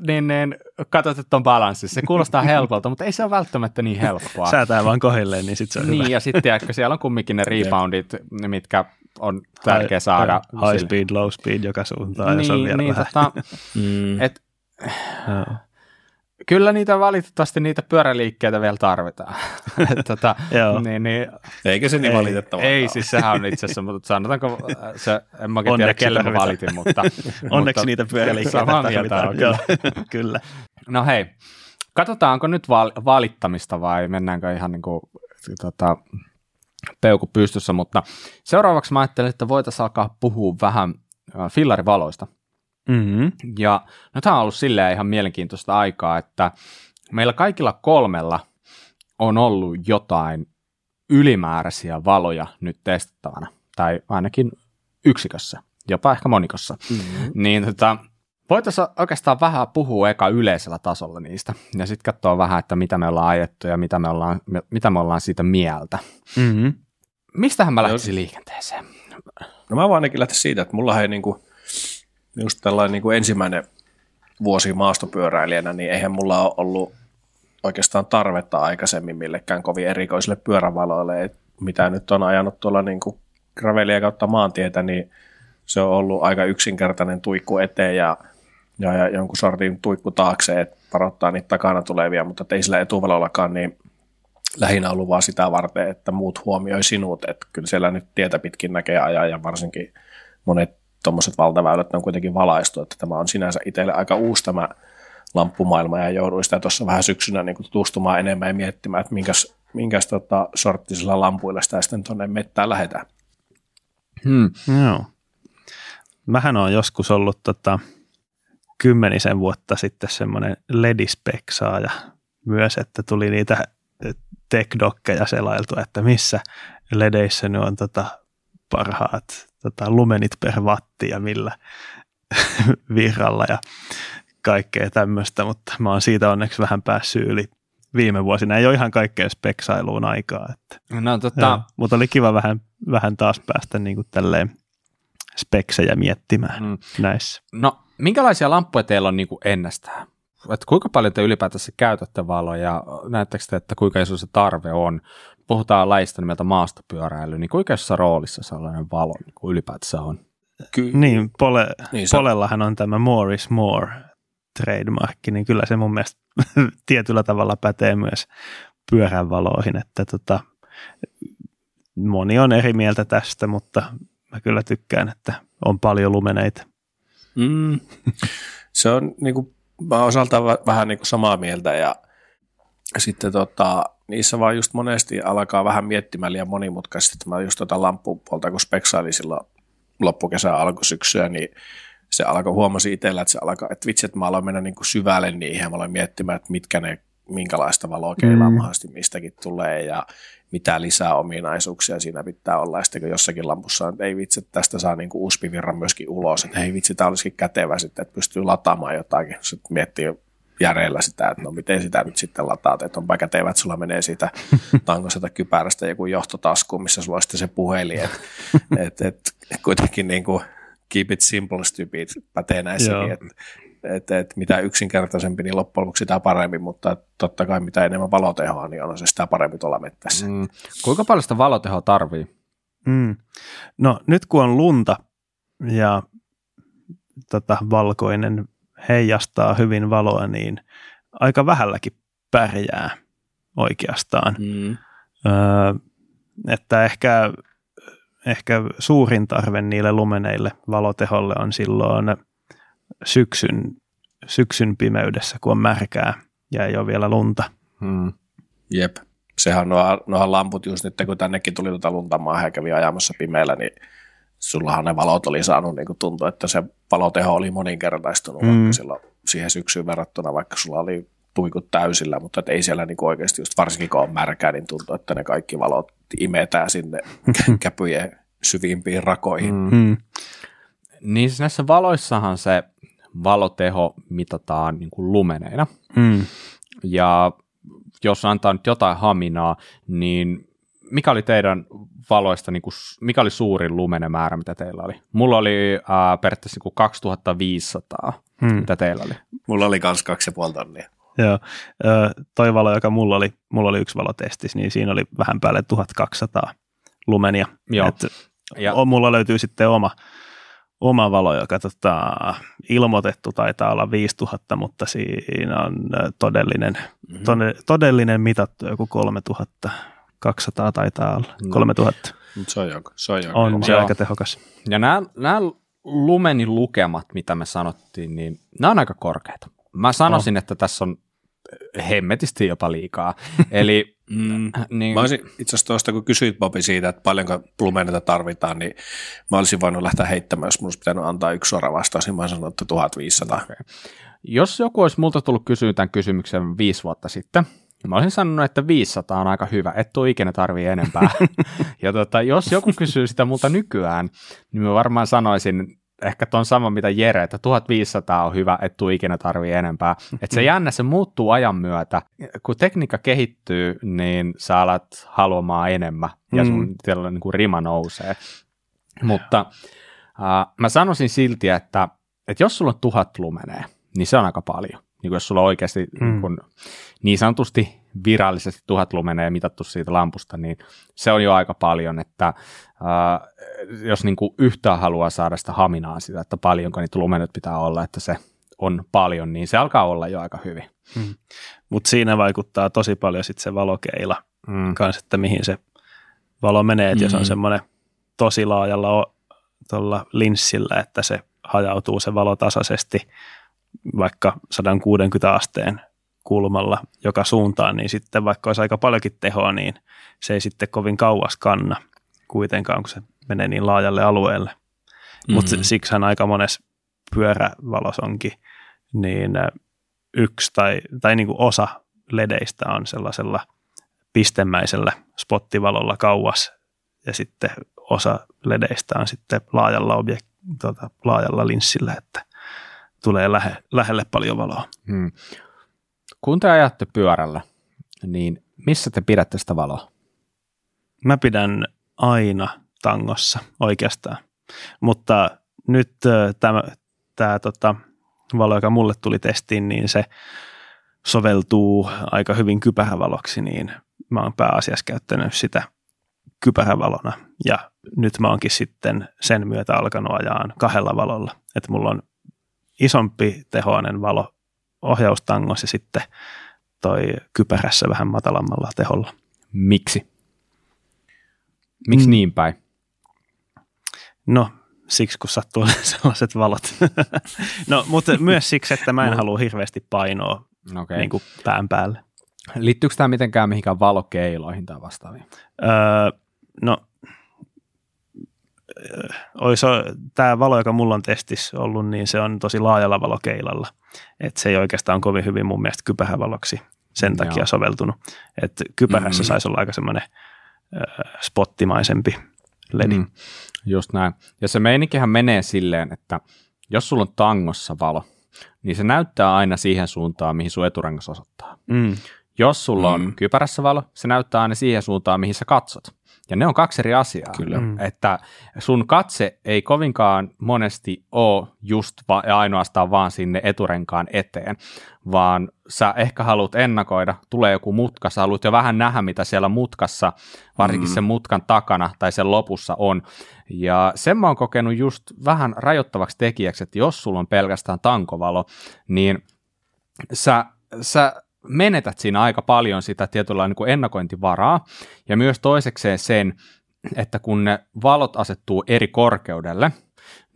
niin, niin katsot, että on balanssissa. Se kuulostaa helpolta, mutta ei se ole välttämättä niin helppoa. Säätää vaan kohilleen, niin sitten se on Niin, hyvä. ja sitten tiedätkö, siellä on kumminkin ne reboundit, mitkä on tärkeä saada. High, high speed, low speed joka suuntaan, niin, ja se on vielä niin, vähän. Tota, mm. et, kyllä niitä valitettavasti niitä pyöräliikkeitä vielä tarvitaan. tota, niin, niin, Eikä se niin ei, valitettavaa. Ei, siis sehän on itse asiassa, mutta sanotaanko, se, en mä tiedä kelle mä valitin, mutta... Onneksi mutta, niitä pyöräliikkeitä tarvitaan. Kyllä. kyllä. No hei, katsotaanko nyt val- valittamista vai mennäänkö ihan niin kuin, tota, peuku pystyssä, mutta seuraavaksi mä ajattelin, että voitaisiin alkaa puhua vähän fillarivaloista. Mm-hmm. Ja no tämä on ollut silleen ihan mielenkiintoista aikaa, että meillä kaikilla kolmella on ollut jotain ylimääräisiä valoja nyt testattavana, tai ainakin yksikössä, jopa ehkä monikossa. Mm-hmm. Niin tota, voitaisiin oikeastaan vähän puhua eka yleisellä tasolla niistä, ja sitten katsoa vähän, että mitä me ollaan ajettu ja mitä me ollaan, mitä me ollaan siitä mieltä. Mm-hmm. Mistähän mä lähtisin liikenteeseen? No mä vaan ainakin lähtisin siitä, että mulla ei niinku, just tällainen niin kuin ensimmäinen vuosi maastopyöräilijänä, niin eihän mulla ole ollut oikeastaan tarvetta aikaisemmin millekään kovin erikoisille pyörävaloille, Et mitä nyt on ajanut tuolla niin kuin gravelia kautta maantietä, niin se on ollut aika yksinkertainen tuikku eteen ja, ja, ja jonkun sortin tuikku taakse, että varoittaa niitä takana tulevia, mutta ei sillä etuvalollakaan, niin lähinnä ollut vaan sitä varten, että muut huomioi sinut, että kyllä siellä nyt tietä pitkin näkee ajaa ja varsinkin monet tuommoiset valtaväylät on kuitenkin valaistu, että tämä on sinänsä itselle aika uusi tämä lamppumaailma ja jouduin sitä tuossa vähän syksynä niin kuin tutustumaan enemmän ja miettimään, että minkäs, minkäs tota, sorttisilla lampuilla sitä sitten tuonne mettään lähdetään. Hmm. Joo. Mähän on joskus ollut tota, kymmenisen vuotta sitten semmoinen ledispeksaaja myös, että tuli niitä tekdokkeja selailtua, että missä ledeissä nyt on tota parhaat tota lumenit per watti ja millä virralla ja kaikkea tämmöistä, mutta mä oon siitä onneksi vähän päässyt yli viime vuosina. Ei ole ihan kaikkea speksailuun aikaa. Että, No tota, joo, mutta oli kiva vähän, vähän taas päästä niin kuin tälleen speksejä miettimään Mm. näissä. no minkälaisia lamppuja teillä on niin kuin ennestään? Et kuinka paljon te ylipäätänsä käytätte valoa ja näettekö te, että kuinka iso se tarve on? Puhutaan lajista nimeltä maastopyöräily, niin kuinka isossa roolissa sellainen valo niin kuin ylipäätänsä on? Ky- Niin, pole, Niin, se- Polellahan on tämä more is more trademarkki, niin kyllä se mun mielestä tietyllä tavalla pätee myös pyörän valoihin, että tota, moni on eri mieltä tästä, mutta mä kyllä tykkään, että on paljon lumeneita. Mm. Se on niin kuin, mä osaltaan vä- vähän niin kuin samaa mieltä ja sitten tota, niissä vaan just monesti alkaa vähän miettimään liian monimutkaisesti. että Mä just tota lamppupuolta, kun speksailin silloin loppukesän alkusyksyä, niin se alkoi huomasi itsellä, että se alkoi, että vitsi, että mä aloin mennä niin kuin syvälle niihin ja mä aloin miettimään, että mitkä ne, minkälaista valoa keilaa Mm. mahdollisesti mistäkin tulee ja mitä lisää ominaisuuksia siinä pitää olla. Ja sitten kun jossakin lampussa on, että ei vitsi, että tästä saa niin kuin uspivirran myöskin ulos, että hei vitsi, tämä olisikin kätevä sitten, että pystyy lataamaan jotakin. Sitten miettii järeillä sitä, että no miten sitä nyt sitten lataat, että onpa kätevä, että sulla menee siitä tankosesta kypärästä joku johtotaskuun, missä sulla on sitten se puhelin, että et, et, kuitenkin niin kuin keep it simple stupid pätee näissäkin, että et, et, mitä yksinkertaisempi, niin loppujen lopuksi sitä parempi, mutta totta kai mitä enemmän valotehoa, niin on se sitä parempi tuolla mettässä. Mm. Kuinka paljon sitä valotehoa tarvii? Mm. No nyt kun on lunta ja tota, valkoinen heijastaa hyvin valoa, niin aika vähälläkin pärjää oikeastaan. Mm. Öö, että ehkä, ehkä suurin tarve niille lumeneille valoteholle on silloin syksyn, syksyn pimeydessä, kun on märkää ja ei ole vielä lunta. Mm. Jep. Sehän nuo, nuohan lamput just nyt, kun tännekin tuli tuota lunta maahan ja kävi ajamassa pimeällä, niin sullahan ne valot oli saanut niin tuntua, että se valoteho oli moninkertaistunut mm. Vaikka silloin siihen syksyyn verrattuna, vaikka sulla oli tuikut täysillä, mutta et ei siellä niin oikeasti just varsinkin kun on märkää, niin tuntuu, että ne kaikki valot imetään sinne käpyjen syvimpiin rakoihin. Mm. Mm. Niin siis näissä valoissahan se valoteho mitataan niin kuin lumeneina. Mm. Ja jos antaa nyt jotain haminaa, niin mikä oli teidän valoista, niin kuin, mikä oli suurin lumenemäärä, mitä teillä oli? Mulla oli äh, periaatteessa niin kuin 2500, Mm. mitä teillä oli. Mulla oli kans kaksi ja puoli tonnia. Joo. Ö, toi valo, joka mulla oli, mulla oli yksi valotestis, niin siinä oli vähän päälle 1200 lumenia. Joo. Et Ja- o- mulla löytyy sitten oma, oma valo, joka tota, ilmoitettu taitaa olla 5000, mutta siinä on todellinen, Mm-hmm. tode, todellinen mitattu joku 3200 taitaa olla. No. 3000 Mut se on jo, se on jo on se Joo. aika tehokas. Ja nämä, nämä lumenin lukemat, mitä me sanottiin, niin nämä on aika korkeita. Mä sanoisin, oh. että tässä on hemmetisti jopa liikaa. Eli Mm. niin, Mä olisin itse asiassa tuosta, kun kysyit Bobi siitä, että paljonko plumeneita tarvitaan, niin mä olisin voinut lähteä heittämään, jos mun olisi pitänyt antaa yksi suora vastaus, niin mä olisin sanonut, että 1500. jos joku olisi multa tullut kysyä tämän kysymyksen viisi vuotta sitten, mä olisin sanonut, että 500 on aika hyvä, et tuu ikinä tarvii enempää. ja tota, jos joku kysyy sitä multa nykyään, niin mä varmaan sanoisin ehkä ton sama mitä Jere, että 1500 on hyvä, et tuu ikinä tarvii enempää. Että se jännä, se muuttuu ajan myötä. Kun tekniikka kehittyy, niin sä alat haluamaan enemmän ja sun Mm. mm. niin kuin rima nousee. Mutta äh, mä sanoisin silti, että, että jos sulla on tuhat lumenee, niin se on aika paljon. Niin kuin jos sulla oikeasti Mm. mm. kun, niin sanotusti virallisesti tuhat lumenee mitattu siitä lampusta, niin se on jo aika paljon, että äh, jos niin kuin yhtään haluaa saada sitä haminaa sitä, että paljonko niitä lumenet pitää olla, että se on paljon, niin se alkaa olla jo aika hyvin. Mutta siinä vaikuttaa tosi paljon sitten se valokeila Mm. kanssa, että mihin se valo menee, että jos on Mm. semmoinen tosi laajalla tuolla linssillä, että se hajautuu se valo tasaisesti vaikka 160 asteen kulmalla joka suuntaan, niin sitten vaikka olisi aika paljonkin tehoa, niin se ei sitten kovin kauas kanna kuitenkaan, kun se menee niin laajalle alueelle. Mm-hmm. Mutta siksihän aika monessa pyörävalos onkin niin yksi tai, tai niin kuin osa ledeistä on sellaisella pistemäisellä spottivalolla kauas ja sitten osa ledeistä on sitten laajalla, objek- tuota, laajalla linssillä, että tulee lähe, lähelle paljon valoa. Hmm. Kun te ajatte pyörällä, niin missä te pidätte sitä valoa? Mä pidän aina tangossa oikeastaan, mutta nyt tämä, tämä tota, valo, joka mulle tuli testiin, niin se soveltuu aika hyvin kypärävaloksi, niin mä oon pääasiassa käyttänyt sitä kypärävalona ja nyt mä oonkin sitten sen myötä alkanut ajaa kahdella valolla, että mulla on isompi tehoinen valo ohjaustangossa ja sitten toi kypärässä vähän matalammalla teholla. Miksi? Miksi mm. niin päin? No, siksi kun sattuu sellaiset valot. no, mutta myös siksi, että mä en halua hirveästi painoa okay. niin kuin pään päälle. Liittyykö tämä mitenkään mihinkään valokeiloihin tai vastaaviin? Öö, no, tämä valo, joka mulla on testissä ollut, niin se on tosi laajalla valokeilalla. Että se ei oikeastaan kovin hyvin mun mielestä kypähävaloksi sen takia Joo. soveltunut. Että kypähässä mm-hmm. saisi olla aika semmoinen spottimaisempi ledi. Mm, just näin. Ja se meininkihän menee silleen, että jos sulla on tangossa valo, niin se näyttää aina siihen suuntaan, mihin sun eturengas osoittaa. Mm. Jos sulla mm. on kypärässä valo, se näyttää aina siihen suuntaan, mihin sä katsot. Ja ne on kaksi eri asiaa. Kyllä. Mm. Että sun katse ei kovinkaan monesti ole just va- ja ainoastaan vaan sinne eturenkaan eteen, vaan sä ehkä haluat ennakoida, tulee joku mutka, sä haluat jo vähän nähdä, mitä siellä mutkassa, varsinkin mm. sen mutkan takana tai sen lopussa on. Ja sen mä oon kokenut just vähän rajoittavaksi tekijäksi, että jos sulla on pelkästään tankovalo, niin sä, sä menetät siinä aika paljon sitä tietynlaista niin kuin ennakointivaraa, ja myös toisekseen sen, että kun ne valot asettuu eri korkeudelle,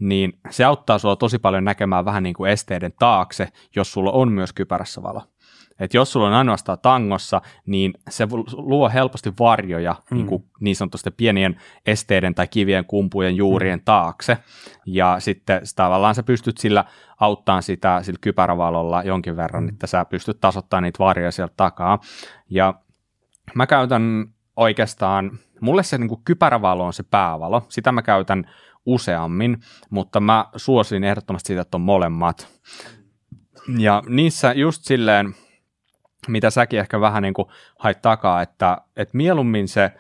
niin se auttaa sua tosi paljon näkemään vähän niin kuin esteiden taakse, jos sulla on myös kypärässä valo. Et jos sulla on ainoastaan tangossa, niin se luo helposti varjoja mm. niin, kuin niin sanotusti pienien esteiden tai kivien kumpujen juurien mm. taakse. Ja sitten tavallaan sä pystyt sillä auttamaan sitä sillä kypärävalolla jonkin verran, mm. että sä pystyt tasoittamaan niitä varjoja sieltä takaa. Ja mä käytän oikeastaan, mulle se niin kuin kypärävalo on se päävalo, sitä mä käytän useammin, mutta mä suosin ehdottomasti siitä, että on molemmat. Ja niissä just silleen, mitä säkin ehkä vähän niin kuin hait takaa, että, että mieluummin se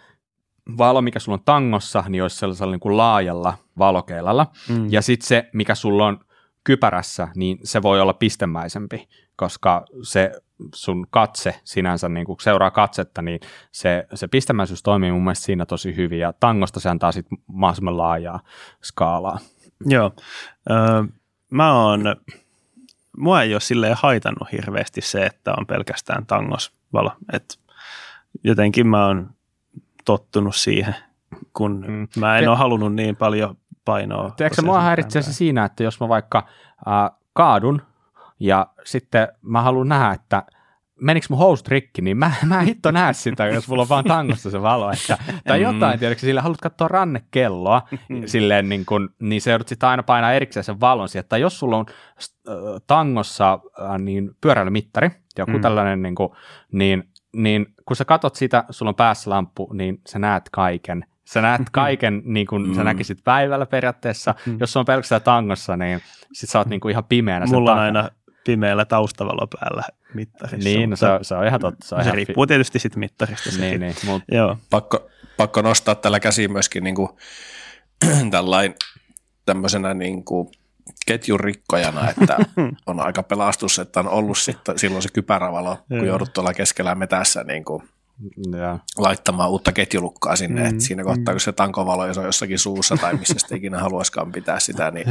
valo, mikä sulla on tangossa, niin olisi sellaisella niin kuin laajalla valokeilalla. Mm. Ja sitten se, mikä sulla on kypärässä, niin se voi olla pistemäisempi, koska se sun katse sinänsä niin kuin seuraa katsetta, niin se, se pistemäisyys toimii mun mielestä siinä tosi hyvin, ja tangosta se antaa sitten mahdollisimman laajaa skaalaa. Joo. Öö, mä oon mua ei ole silleen haitannut hirveästi se, että on pelkästään tangosvalo. Et jotenkin mä oon tottunut siihen, kun mm. mä en Te- ole halunnut niin paljon painoa. Tiedätkö, mua häiritsee se siinä, että jos mä vaikka äh, kaadun ja sitten mä haluan nähdä, että – menikö mun housut rikki, niin mä, mä en hitto näe sitä, jos mulla on vaan tangossa se valo. Että, tai mm. jotain, tiedätkö, sillä haluat katsoa rannekelloa, mm. silleen niin, kun, niin se joudut sitten aina painaa erikseen sen valon sieltä. Tai jos sulla on äh, tangossa äh, niin pyöräilymittari, joku mm. tällainen, niin, kuin, niin, niin kun sä katot sitä, sulla on päässä lamppu, niin sä näet kaiken. Sä näet kaiken niin kuin mm. sä näkisit päivällä periaatteessa. Mm. Jos se on pelkästään tangossa, niin sit sä oot niin kuin ihan pimeänä. Mulla on aina pimeällä taustavalo päällä mittarissa. Niin, no se, on, se on ihan totta. Se, on se ihan riippuu fi- tietysti sitten mittarista. Niin, niin, mut... Joo. Pakko, pakko nostaa tällä käsi myöskin niin kuin, tällain tämmöisenä niin kuin ketjun rikkojana, että on aika pelastus, että on ollut sitten silloin se kypärävalo, kun joudut tuolla keskellä metässä niin kuin ja. laittamaan uutta ketjulukkaa sinne, mm, että siinä kohtaa, mm. kun se tankovalo on jossakin suussa tai missä sitten ikinä haluaisikaan pitää sitä, niin,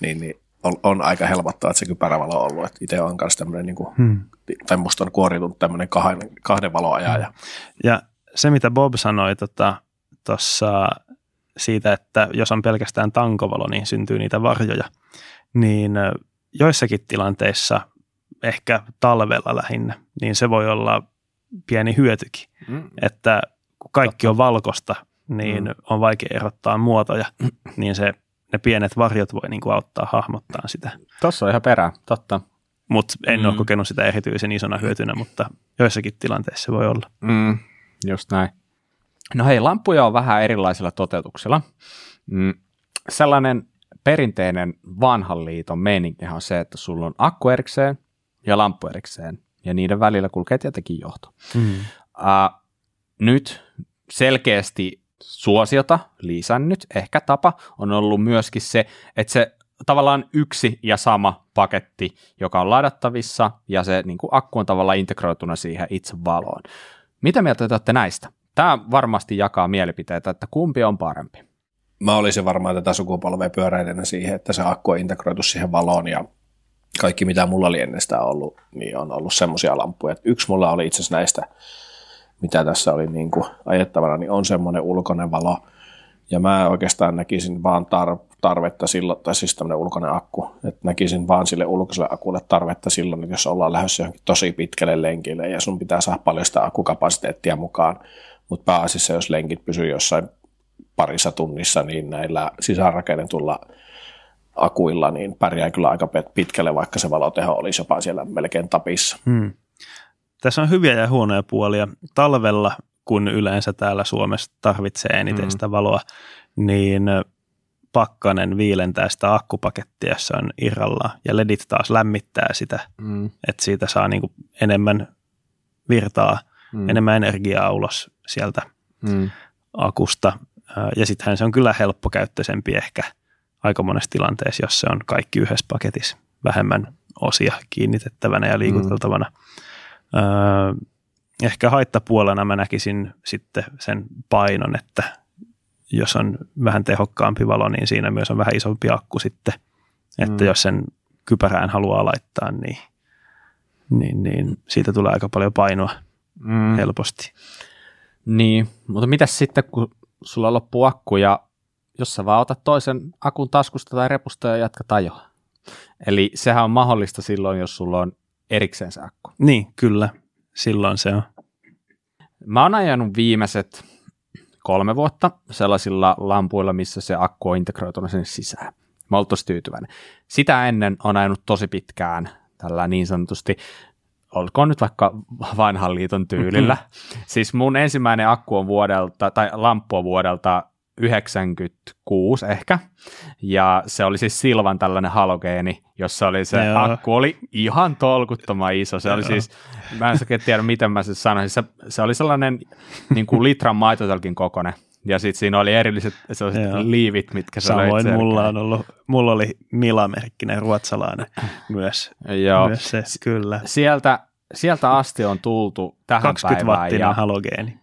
niin, niin on, on aika helpottavaa, että se kypärävalo on ollut. itse on myös tämmöinen, niin kuin, hmm. tai musta on kuoriutunut tämmöinen kahden, kahden valoajaja. Hmm. Ja se, mitä Bob sanoi tuossa tota, siitä, että jos on pelkästään tankovalo, niin syntyy niitä varjoja, niin joissakin tilanteissa, ehkä talvella lähinnä, niin se voi olla pieni hyötykin. Hmm. Että kun kaikki on valkosta, niin hmm. on vaikea erottaa muotoja, niin se ne pienet varjot voi niin kuin auttaa hahmottaa sitä. Tuossa on ihan perää, totta. mutta en mm. ole kokenut sitä erityisen isona hyötynä, mutta joissakin tilanteissa se voi olla. Mm, just näin. No hei, lampuja on vähän erilaisilla toteutuksilla. Mm, sellainen perinteinen vanhan liiton meininkihän on se, että sulla on akku erikseen ja lamppu erikseen, ja niiden välillä kulkee tietenkin johto. Mm. Uh, nyt selkeästi suosiota lisännyt, ehkä tapa on ollut myöskin se, että se tavallaan yksi ja sama paketti, joka on ladattavissa, ja se niin kuin akku on tavallaan integroituna siihen itse valoon. Mitä mieltä te olette näistä? Tämä varmasti jakaa mielipiteitä, että kumpi on parempi. Mä olisin varmaan tätä sukupolvea pyöräilenä siihen, että se akku on integroitu siihen valoon ja kaikki mitä mulla oli ennestään ollut, niin on ollut semmoisia lampuja. Yksi mulla oli itse asiassa näistä, mitä tässä oli niin kuin ajettavana, niin on semmoinen ulkoinen valo. Ja mä oikeastaan näkisin vaan tar- tarvetta silloin, tai siis tämmöinen ulkoinen akku, että näkisin vaan sille ulkoiselle akulle tarvetta silloin, jos ollaan lähdössä johonkin tosi pitkälle lenkille ja sun pitää saada paljon sitä akkukapasiteettia mukaan, mutta pääasiassa jos lenkit pysyy jossain parissa tunnissa, niin näillä sisäänrakennetulla akuilla niin pärjää kyllä aika pitkälle, vaikka se valoteho olisi jopa siellä melkein tapissa. Hmm. Tässä on hyviä ja huonoja puolia. Talvella, kun yleensä täällä Suomessa tarvitsee eniten Mm. sitä valoa, niin pakkanen viilentää sitä akkupakettia, se on irralla, ja ledit taas lämmittää sitä, Mm, että siitä saa niinku enemmän virtaa, mm, enemmän energiaa ulos sieltä mm, akusta. Ja sittenhän se on kyllä helppokäyttöisempi ehkä aika monessa tilanteessa, jos se on kaikki yhdessä paketissa vähemmän osia kiinnitettävänä ja liikuteltavana. Öö, ehkä haittapuolena mä näkisin sitten sen painon, että jos on vähän tehokkaampi valo, niin siinä myös on vähän isompi akku sitten. Että Mm. jos sen kypärään haluaa laittaa, niin, niin, niin siitä tulee aika paljon painoa mm. helposti. Niin, mutta mitäs sitten, kun sulla loppuu akku ja jos sä vaan otat toisen akun taskusta tai repusta ja jatkat ajoa. Eli sehän on mahdollista silloin, jos sulla on erikseen se akku. Niin, kyllä. Silloin se on. Mä oon ajanut viimeiset kolme vuotta sellaisilla lampuilla, missä se akku on integroituna sinne sisään. Mä oon tosi tyytyväinen. Sitä ennen on ajanut tosi pitkään tällä niin sanotusti, olkoon nyt vaikka vanhan liiton tyylillä. siis mun ensimmäinen akku on vuodelta, tai lamppu on vuodelta 96 ehkä, ja se oli siis Silvan tällainen halogeeni, jossa oli se Joo. akku, oli ihan tolkuttoman iso, se oli Joo. siis, mä en tiedä miten mä se sanoisin, se, se oli sellainen niin kuin litran maitotölkin kokonen, ja sitten siinä oli erilliset sellaiset Joo. liivit, mitkä sä Samoin mulla on ollut, mulla oli Mila-merkkinen ruotsalainen myös. Joo. myös se, kyllä. Sieltä, sieltä asti on tultu tähän 20 päivään, wattinen ja halogeeni.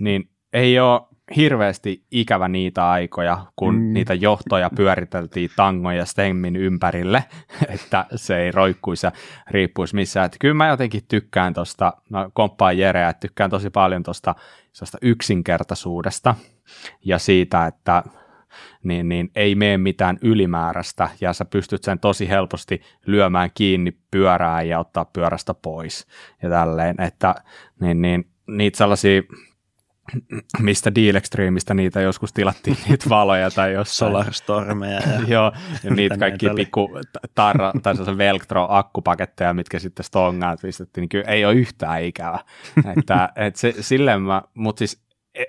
niin ei ole hirveästi ikävä niitä aikoja, kun Mm. niitä johtoja pyöriteltiin tangon ja stemmin ympärille, että se ei roikkuisi ja riippuisi missään. Että kyllä mä jotenkin tykkään tuosta, mä komppaan Jereä, että tykkään tosi paljon tuosta yksinkertaisuudesta ja siitä, että niin, niin ei mene mitään ylimääräistä ja sä pystyt sen tosi helposti lyömään kiinni pyörään ja ottaa pyörästä pois ja tälleen, että niin, niin, niitä sellaisia mistä Deal Extremeista niitä joskus tilattiin niitä valoja tai jossain. Solarstormeja. Ja, Joo, ja niitä kaikki pikku tarra, tai sellaisia Velcro-akkupaketteja, mitkä sitten stongaan pistettiin, niin kyllä ei ole yhtään ikävä. että, et se, silleen mä, mutta siis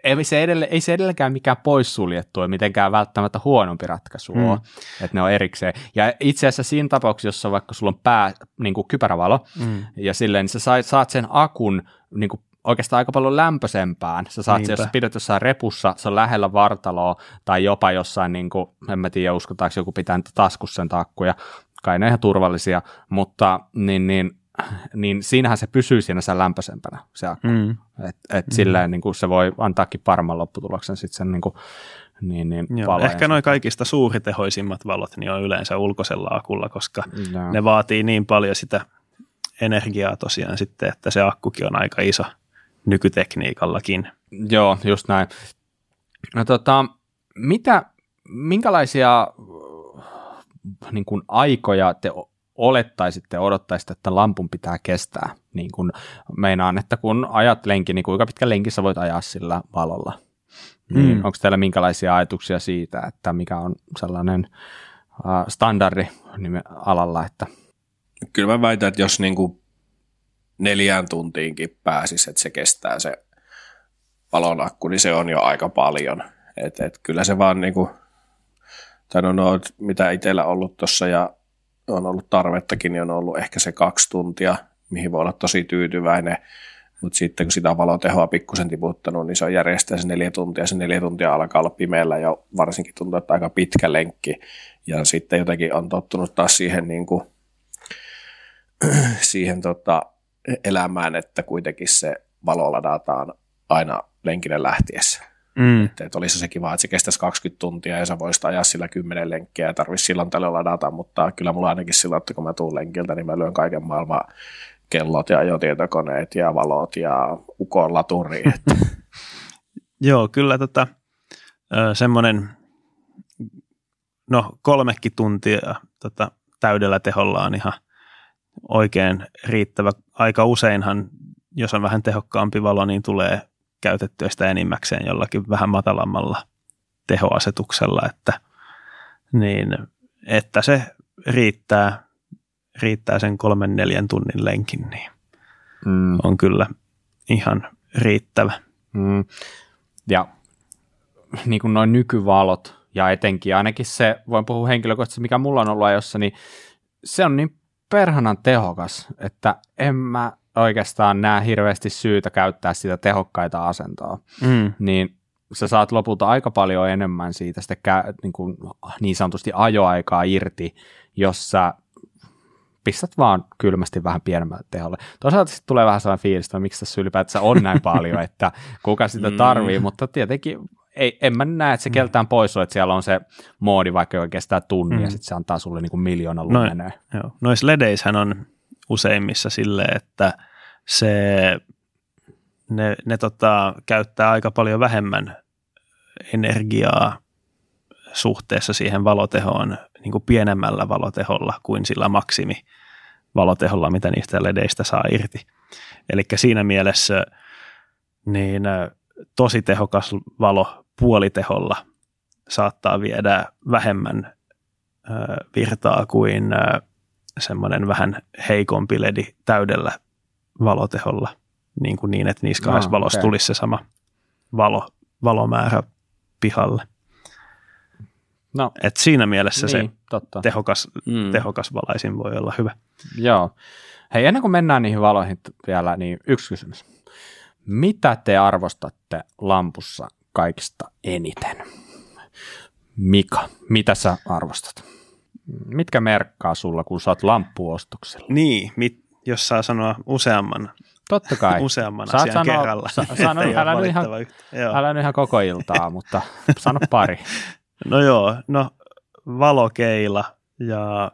ei se, edelle, ei se edelleenkään mikään poissuljettu ja mitenkään välttämättä huonompi ratkaisu Mm. että ne on erikseen. Ja itse asiassa siinä tapauksessa, jossa vaikka sulla on pää, niin kuin kypärävalo, mm, ja silleen niin sä saat, saat sen akun niin kuin oikeastaan aika paljon lämpöisempään. Sä saat, se, jos Niinpä. sä pidät jossain repussa, se on lähellä vartaloa tai jopa jossain, niin kuin, en mä tiedä, uskotaanko joku pitää niitä taskussa sen takkuja, kai ne ihan turvallisia, mutta niin, niin, niin siinähän se pysyy siinä sen lämpöisempänä se akku. mm, Et, et mm. silleen niin kuin se voi antaakin paremman lopputuloksen sitten sen niin kuin, niin, niin joo. Ehkä noin kaikista suuritehoisimmat valot niin on yleensä ulkoisella akulla, koska Joo. ne vaatii niin paljon sitä energiaa tosiaan sitten, että se akkukin on aika iso nykytekniikallakin. Joo, just näin. No tota, mitä, minkälaisia niin kuin aikoja te olettaisitte, odottaisitte, että lampun pitää kestää? Niin kuin meinaan, että kun ajat lenki, niin kuinka pitkä lenkissä voit ajaa sillä valolla? Niin, Mm. Onko teillä minkälaisia ajatuksia siitä, että mikä on sellainen äh, standardi nime- alalla, että kyllä mä väitän, että jos niin kuin neljään tuntiinkin pääsisi, että se kestää se valonakku, niin se on jo aika paljon. Et, et kyllä se vaan niin kuin, tai no, no, mitä itsellä ollut tuossa ja on ollut tarvettakin, niin on ollut ehkä se kaksi tuntia, mihin voi olla tosi tyytyväinen. Mutta sitten kun sitä valotehoa pikkusen tiputtanut, niin se on järjestää se neljä tuntia. Se neljä tuntia alkaa olla pimeällä ja varsinkin tuntuu, että aika pitkä lenkki. Ja sitten jotenkin on tottunut taas siihen, niin kuin, siihen tota, elämään, että kuitenkin se valo ladataan aina lenkille lähtiessä. Mm. Että, että olisi se kiva, että se kestäisi 20 tuntia ja sä voisit ajaa sillä 10 lenkkiä ja tarvitsisi silloin tällöin ladata, mutta kyllä mulla ainakin sillä, että kun mä tuun lenkiltä, niin mä lyön kaiken maailman kellot ja ajotietokoneet ja valot ja ukon laturi. Joo, kyllä tota, semmoinen no kolmekin tuntia tota, täydellä teholla on ihan oikein riittävä. Aika useinhan, jos on vähän tehokkaampi valo, niin tulee käytettyä sitä enimmäkseen jollakin vähän matalammalla tehoasetuksella, että, niin, että se riittää, riittää sen kolmen neljän tunnin lenkin, niin mm. on kyllä ihan riittävä. Mm. Ja niin kuin noin nykyvalot, ja etenkin ainakin se, voin puhua henkilökohtaisesti, mikä mulla on ollut ajossa, niin se on niin perhanan tehokas, että en mä oikeastaan näe hirveästi syytä käyttää sitä tehokkaita asentoa. Mm. Niin sä saat lopulta aika paljon enemmän siitä sitä niin, kuin, niin sanotusti ajoaikaa irti, jos sä pistät vaan kylmästi vähän pienemmälle teholle. Toisaalta sitten tulee vähän sellainen fiilis, että miksi tässä ylipäätään on näin paljon, että kuka sitä tarvii, mm. mutta tietenkin ei, en mä näe, että se mm. keltään pois on, että siellä on se moodi, vaikka joka kestää tunnin mm. ja sitten se antaa sulle niin kuin miljoona lumenee. No, Noissa ledeissähän on useimmissa silleen, että se, ne, ne tota, käyttää aika paljon vähemmän energiaa suhteessa siihen valotehoon niin kuin pienemmällä valoteholla kuin sillä maksimi valoteholla, mitä niistä ledeistä saa irti. Eli siinä mielessä niin tosi tehokas valo puoliteholla saattaa viedä vähemmän virtaa kuin semmoinen vähän heikompi ledi täydellä valoteholla, niin, kuin niin että niissä kahdessa no, valossa okay. tulisi se sama valo, valomäärä pihalle. No, Et siinä mielessä niin, se totta. Tehokas, mm. tehokas valaisin voi olla hyvä. Joo. Hei, ennen kuin mennään niihin valoihin vielä, niin yksi kysymys. Mitä te arvostatte lampussa kaikista eniten? Mika, mitä sä arvostat? Mitkä merkkaa sulla, kun sä oot lamppuostoksella? Niin, mit, jos saa sanoa useamman, Totta kai. useamman Saat asian sanoa, kerralla. Sa, sano, älä, nyt ihan, älä nyt ihan koko iltaa, mutta sano pari. No joo, no valokeila ja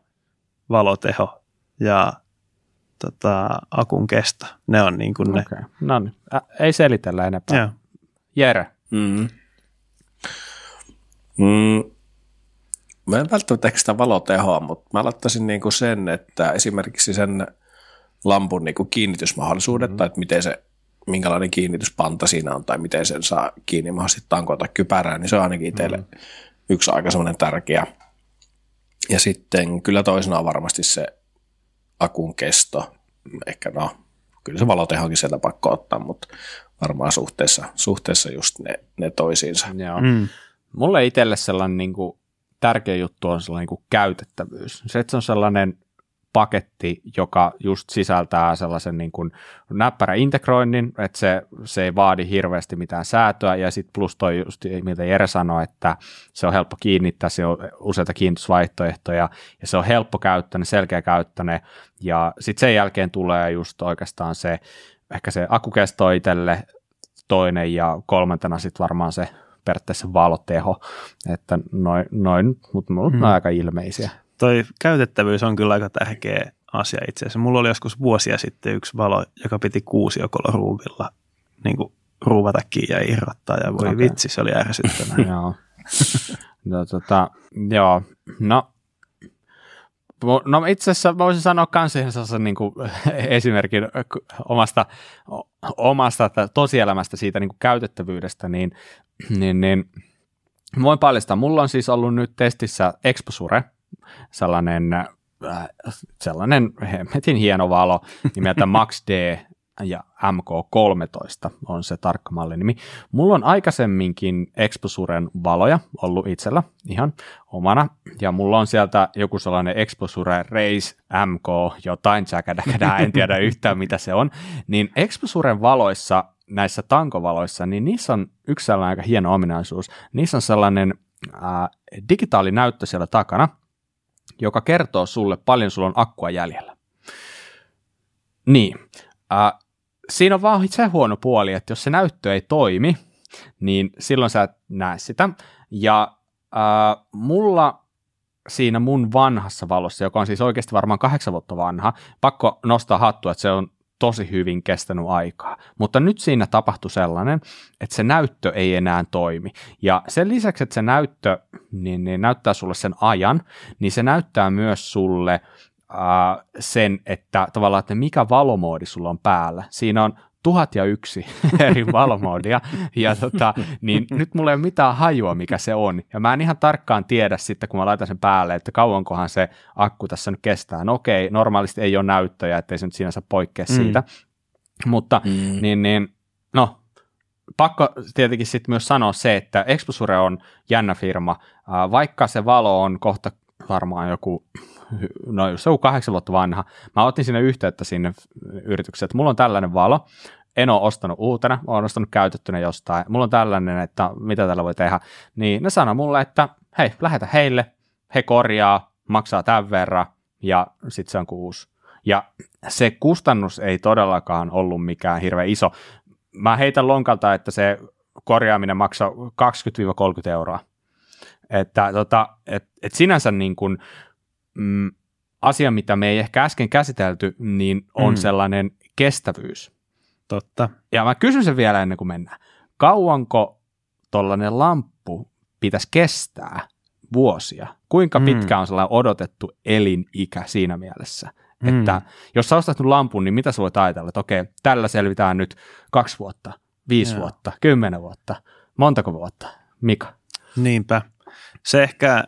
valoteho ja tota, akun kesto. Ne on niin kuin ne. Okay. No niin, ei selitellä enempää. Joo. Jere. Mm. Mm. Mä en välttämättä sitä valotehoa, mutta mä laittaisin niinku sen, että esimerkiksi sen lampun niinku kiinnitysmahdollisuudet, mm. tai että miten se, minkälainen kiinnityspanta siinä on, tai miten sen saa kiinni mahdollisesti tankoita kypärään, niin se on ainakin itselle mm. yksi aika semmoinen tärkeä. Ja sitten kyllä toisena on varmasti se akun kesto. Ehkä no, kyllä se valotehokin sieltä pakko ottaa, mutta varmaan suhteessa, suhteessa just ne, ne toisiinsa. Joo. Mm. Mulle itselle sellainen niin kuin, tärkeä juttu on sellainen niin kuin käytettävyys. Se, että se on sellainen paketti, joka just sisältää sellaisen niin kuin näppärä integroinnin, että se, se ei vaadi hirveästi mitään säätöä, ja sitten plus toi just, mitä Jere sanoi, että se on helppo kiinnittää, se on useita kiinnitysvaihtoehtoja, ja se on helppo käyttäne, selkeä käyttäne, ja sitten sen jälkeen tulee just oikeastaan se, ehkä se akukesto itselle toinen, ja kolmantena sitten varmaan se periaatteessa valoteho, että noin, noin mutta mulla mm. on aika ilmeisiä toi käytettävyys on kyllä aika tärkeä asia itse asiassa. Mulla oli joskus vuosia sitten yksi valo, joka piti kuusi ruuvilla niin kuin ruuvata kiinni ja irrottaa, ja voi okay. vitsi, se oli ärsyttävää. joo. no, tota, joo, no No itse asiassa voisin sanoa myös ihan sellaisen niin kuin, esimerkin omasta, omasta tosielämästä siitä niin kuin käytettävyydestä, niin, niin, niin voin paljastaa. Mulla on siis ollut nyt testissä Exposure, sellainen äh, sellainen hemmetin hieno valo nimeltä Max D ja MK13 on se tarkka mallinimi. Mulla on aikaisemminkin Exposuren valoja ollut itsellä ihan omana, ja mulla on sieltä joku sellainen Exposure Race MK jotain, tsäkädäkädää, en tiedä yhtään mitä se on, niin Exposuren valoissa, näissä tankovaloissa, niin niissä on yksi sellainen aika hieno ominaisuus. Niissä on sellainen äh, digitaalinäyttö siellä takana, joka kertoo sulle paljon sulla on akkua jäljellä. Niin, äh, siinä on vaan se huono puoli, että jos se näyttö ei toimi, niin silloin sä et näe sitä. Ja äh, mulla siinä mun vanhassa valossa, joka on siis oikeasti varmaan kahdeksan vuotta vanha, pakko nostaa hattua, että se on tosi hyvin kestänyt aikaa. Mutta nyt siinä tapahtui sellainen, että se näyttö ei enää toimi. Ja sen lisäksi, että se näyttö niin, niin näyttää sulle sen ajan, niin se näyttää myös sulle äh, sen, että tavallaan, että mikä valomoodi sulla on päällä. Siinä on tuhat ja yksi eri valomoodia, ja tota, niin nyt mulla ei ole mitään hajua, mikä se on, ja mä en ihan tarkkaan tiedä sitten, kun mä laitan sen päälle, että kauankohan se akku tässä nyt kestää. No okei, normaalisti ei ole näyttöjä, ettei se nyt sinänsä poikkea mm. siitä, mutta mm. niin, niin, no, pakko tietenkin sitten myös sanoa se, että Exposure on jännä firma, vaikka se valo on kohta varmaan joku no se on kahdeksan vuotta vanha. Mä otin sinne yhteyttä sinne yritykseen, että mulla on tällainen valo, en ole ostanut uutena, olen ostanut käytettynä jostain, mulla on tällainen, että mitä tällä voi tehdä, niin ne sanoi mulle, että hei, lähetä heille, he korjaa, maksaa tämän verran, ja sitten se on kuusi. Ja se kustannus ei todellakaan ollut mikään hirveän iso. Mä heitän lonkalta, että se korjaaminen maksaa 20-30 euroa. Että tota, et, et sinänsä niin kuin, mm, asia, mitä me ei ehkä äsken käsitelty, niin on mm. sellainen kestävyys. Totta. Ja mä kysyn sen vielä ennen kuin mennään. Kauanko tollainen lamppu pitäisi kestää vuosia? Kuinka mm. pitkä on sellainen odotettu elinikä siinä mielessä? Mm. Että jos sä ostat lampun, niin mitä sä voit ajatella, että okei, tällä selvitään nyt kaksi vuotta, viisi Joo. vuotta, kymmenen vuotta, montako vuotta? Mika? Niinpä. Se ehkä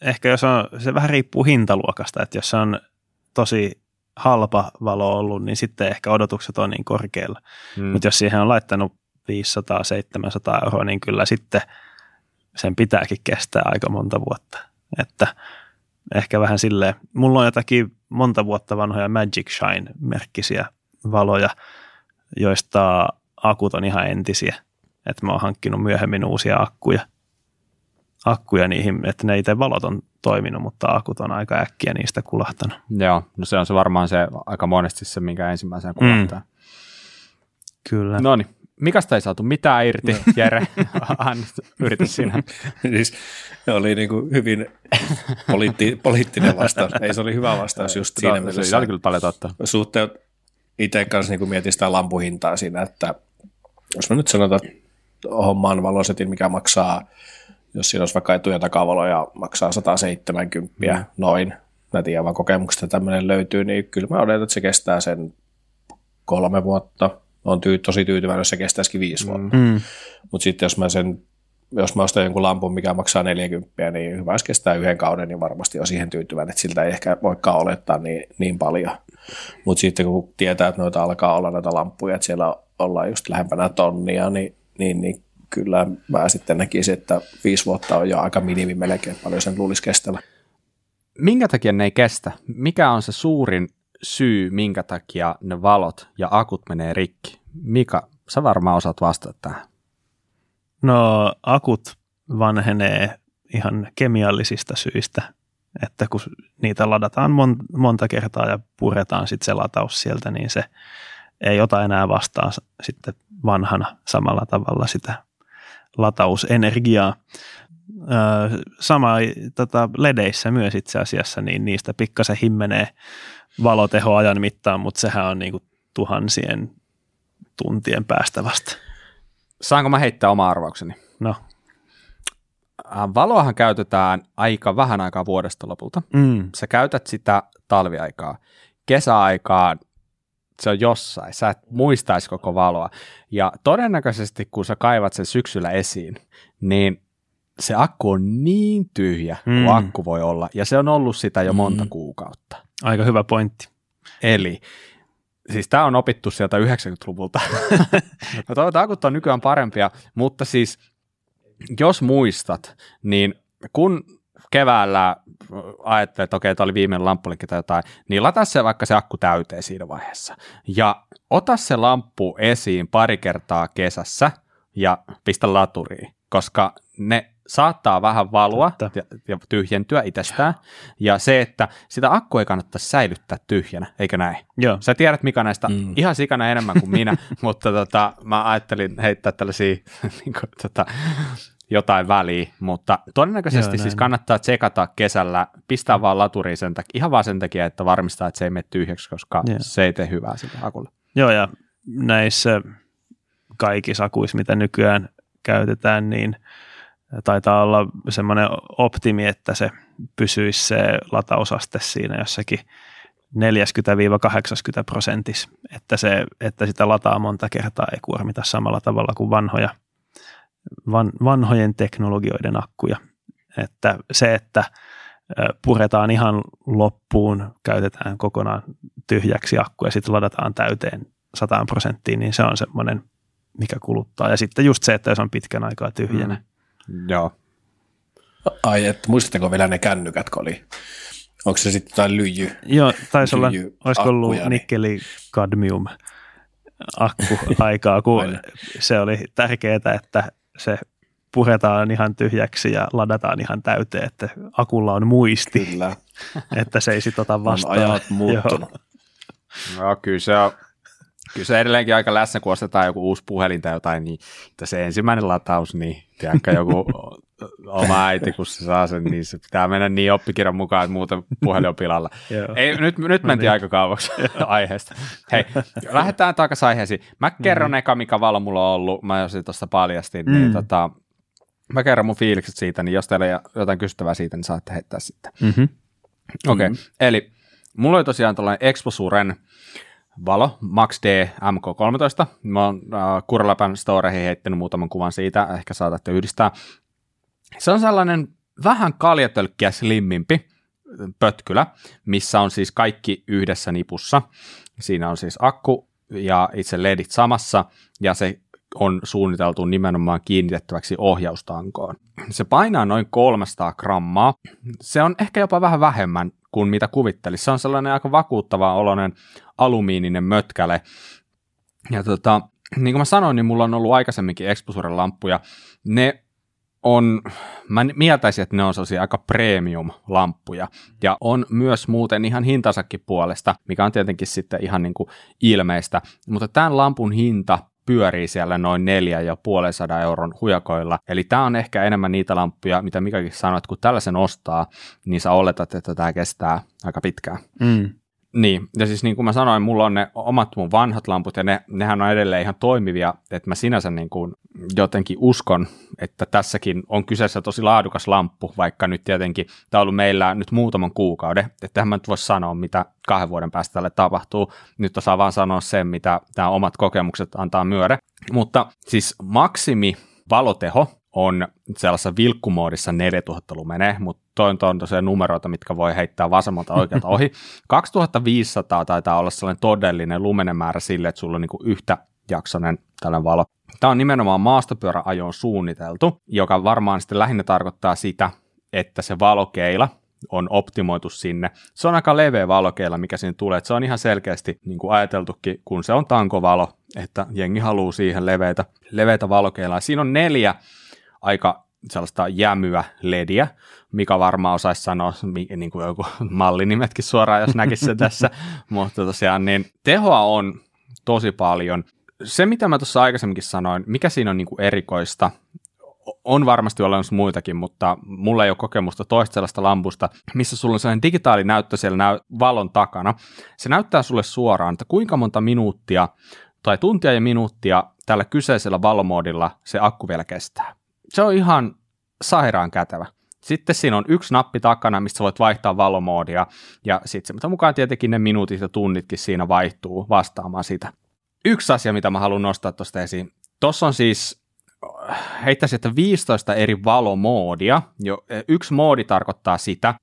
ehkä jos on, se vähän riippuu hintaluokasta, että jos se on tosi halpa valo ollut, niin sitten ehkä odotukset on niin korkealla. Hmm. Mutta jos siihen on laittanut 500-700 euroa, niin kyllä sitten sen pitääkin kestää aika monta vuotta. Että ehkä vähän silleen, mulla on jotakin monta vuotta vanhoja Magic Shine-merkkisiä valoja, joista akut on ihan entisiä. Että mä oon hankkinut myöhemmin uusia akkuja – akkuja niihin, että ne itse valot on toiminut, mutta akut on aika äkkiä niistä kulahtanut. Joo, no se on se varmaan se aika monesti se, minkä ensimmäisenä kulahtaa. Mm. Kyllä. No niin, Mikasta ei saatu mitään irti, Jere? yritä sinä. siis oli niin kuin hyvin poliitti, poliittinen vastaus. Ei, se oli hyvä vastaus just siinä no, mielessä. Se oli kyllä paljon totta. Suhteet itse kanssa niin mietin sitä lampuhintaa siinä, että jos mä nyt sanotaan, että hommaan valosetin, mikä maksaa jos siinä olisi vaikka etu- ja takavaloja maksaa 170 mm. noin, mä tiedän vaan kokemuksesta tämmöinen löytyy, niin kyllä mä odotan, että se kestää sen kolme vuotta. On tyy- tosi tyytyväinen, jos se kestäisikin viisi mm. vuotta. Mm. Mutta sitten jos mä sen jos mä ostan jonkun lampun, mikä maksaa 40, niin hyvä, jos kestää yhden kauden, niin varmasti on siihen tyytyväinen, että siltä ei ehkä voikaan olettaa niin, niin paljon. Mutta sitten kun tietää, että noita alkaa olla noita lamppuja, että siellä ollaan just lähempänä tonnia, niin, niin, niin kyllä mä sitten näkisin, että viisi vuotta on jo aika minimi melkein, paljon sen luulisi kestellä. Minkä takia ne ei kestä? Mikä on se suurin syy, minkä takia ne valot ja akut menee rikki? Mika, sä varmaan osaat vastata tähän. No akut vanhenee ihan kemiallisista syistä, että kun niitä ladataan mon- monta kertaa ja puretaan sitten se lataus sieltä, niin se ei ota enää vastaan sitten vanhana samalla tavalla sitä latausenergiaa. Sama tota, ledeissä myös itse asiassa, niin niistä pikkasen himmenee valoteho ajan mittaan, mutta sehän on niin kuin tuhansien tuntien päästä vasta. Saanko mä heittää oma arvaukseni? No. Valoahan käytetään aika vähän aikaa vuodesta lopulta. Mm. Sä käytät sitä talviaikaa. Kesäaikaan se on jossain, sä et muistaisi koko valoa. Ja todennäköisesti, kun sä kaivat sen syksyllä esiin, niin se akku on niin tyhjä kuin Mm. akku voi olla, ja se on ollut sitä jo monta Mm. kuukautta. Aika hyvä pointti. Eli, siis tämä on opittu sieltä 90-luvulta. no toivotaan, akut on nykyään parempia, mutta siis jos muistat, niin kun keväällä ajattelet, että okei, tämä oli viimeinen lamppulinkki tai jotain, niin lataa se vaikka se akku täyteen siinä vaiheessa. Ja ota se lamppu esiin pari kertaa kesässä ja pistä laturiin, koska ne saattaa vähän valua Totta. ja, ja tyhjentyä itsestään. Ja se, että sitä akkua ei kannattaisi säilyttää tyhjänä, eikö näin? Joo, Sä tiedät Mika näistä. Mm. ihan sikana enemmän kuin minä, mutta tota, mä ajattelin heittää tällaisia niin kuin, tota, jotain väliä, mutta todennäköisesti Joo, siis kannattaa tsekata kesällä, pistää vaan laturiin sen takia, ihan vaan sen takia, että varmistaa, että se ei mene tyhjäksi, koska Joo. se ei tee hyvää sille akulle. Joo, ja näissä kaikissa akuissa, mitä nykyään käytetään, niin taitaa olla semmoinen optimi, että se pysyisi se latausaste siinä jossakin 40-80 prosentissa, että, se, että sitä lataa monta kertaa ei kuormita samalla tavalla kuin vanhoja, van, vanhojen teknologioiden akkuja. Että se, että puretaan ihan loppuun, käytetään kokonaan tyhjäksi akku ja sitten ladataan täyteen 100 prosenttiin, niin se on semmoinen, mikä kuluttaa. Ja sitten just se, että jos on pitkän aikaa tyhjänä. Mm. Joo. Ai, että muistatteko vielä ne kännykät, kun oli? Onko se sitten jotain lyijy? Joo, taisi olla, olisiko ollut niin- nikkeli kadmium akku aikaa, kun Aina. se oli tärkeää, että se puretaan ihan tyhjäksi ja ladataan ihan täyteen, että akulla on muisti, Kyllä, että se ei sit ota on vastaan. ajat muuttunut. Joo, kyllä se on, kyllä se edelleenkin aika läsnä, kun ostetaan joku uusi puhelin tai jotain, niin että se ensimmäinen lataus, niin tiedätkö, joku oma äiti, kun se saa sen, niin se pitää mennä niin oppikirjan mukaan, että muuten puhelin on pilalla. Ei, nyt, nyt mentiin niin. aika kauaksi aiheesta. Hei, lähdetään takaisin aiheisiin. Mä kerron eka, mikä valo mulla on ollut. Mä jo siitä tuosta paljastin. Mm. Niin, Mm. tota, mä kerron mun fiilikset siitä, niin jos teillä ei ole jotain kysyttävää siitä, niin saatte heittää sitten. Mm-hmm. Okei, okay. Mhm. eli mulla oli tosiaan tällainen Exposuren valo Max D MK13. Mä oon äh, Kurlapan storeihin heittänyt muutaman kuvan siitä, ehkä saatatte yhdistää. Se on sellainen vähän kaljatölkkiä slimmimpi pötkylä, missä on siis kaikki yhdessä nipussa. Siinä on siis akku ja itse ledit samassa, ja se on suunniteltu nimenomaan kiinnitettäväksi ohjaustankoon. Se painaa noin 300 grammaa. Se on ehkä jopa vähän vähemmän kuin mitä kuvittelisi. Se on sellainen aika vakuuttava oloinen alumiininen mötkäle. Ja tota, niin kuin mä sanoin, niin mulla on ollut aikaisemminkin Exposuren lamppuja. Ne on, mä mieltäisin, että ne on sellaisia aika premium-lamppuja. Ja on myös muuten ihan hintansakin puolesta, mikä on tietenkin sitten ihan niin kuin ilmeistä. Mutta tämän lampun hinta pyörii siellä noin neljä ja puolen sadan euron hujakoilla. Eli tämä on ehkä enemmän niitä lamppuja, mitä Mikakin sanoi, että kun tällaisen ostaa, niin sä oletat, että tämä kestää aika pitkään. Mm. Niin, ja siis niin kuin mä sanoin, mulla on ne omat mun vanhat lamput, ja ne, nehän on edelleen ihan toimivia, että mä sinänsä niin kuin jotenkin uskon, että tässäkin on kyseessä tosi laadukas lamppu, vaikka nyt tietenkin tämä on ollut meillä nyt muutaman kuukauden, että mä nyt voisi sanoa, mitä kahden vuoden päästä tälle tapahtuu, nyt osaa vaan sanoa sen, mitä nämä omat kokemukset antaa myöre, mutta siis maksimi valoteho on sellaisessa vilkkumoodissa 4000 lumenee, mutta toi on tosiaan numeroita, mitkä voi heittää vasemmalta oikealta ohi. 2500 taitaa olla sellainen todellinen lumenemäärä sille, että sulla on niin yhtä jaksonen tällainen valo. Tämä on nimenomaan maastopyöräajoon suunniteltu, joka varmaan sitten lähinnä tarkoittaa sitä, että se valokeila on optimoitu sinne. Se on aika leveä valokeila, mikä siinä tulee. Että se on ihan selkeästi niin kuin ajateltukin, kun se on tankovalo, että jengi haluaa siihen leveitä, leveitä valokeilaa. Siinä on neljä aika sellaista jämyä lediä, mikä varmaan osaisi sanoa niin kuin joku mallinimetkin suoraan, jos näkisi se tässä, mutta tosiaan niin tehoa on tosi paljon. Se, mitä mä tuossa aikaisemminkin sanoin, mikä siinä on niin kuin erikoista, on varmasti olemassa muitakin, mutta mulla ei ole kokemusta toista sellaista lampusta, missä sulla on sellainen digitaalinäyttö siellä näy- valon takana. Se näyttää sulle suoraan, että kuinka monta minuuttia tai tuntia ja minuuttia tällä kyseisellä valomoodilla se akku vielä kestää. Se on ihan sairaan kätevä. Sitten siinä on yksi nappi takana, mistä voit vaihtaa valomoodia, ja sitten se mukaan tietenkin ne minuutit ja tunnitkin siinä vaihtuu vastaamaan sitä. Yksi asia, mitä mä haluan nostaa tuosta esiin. Tuossa on siis heittäisin, että 15 eri valomoodia. Yksi moodi tarkoittaa sitä,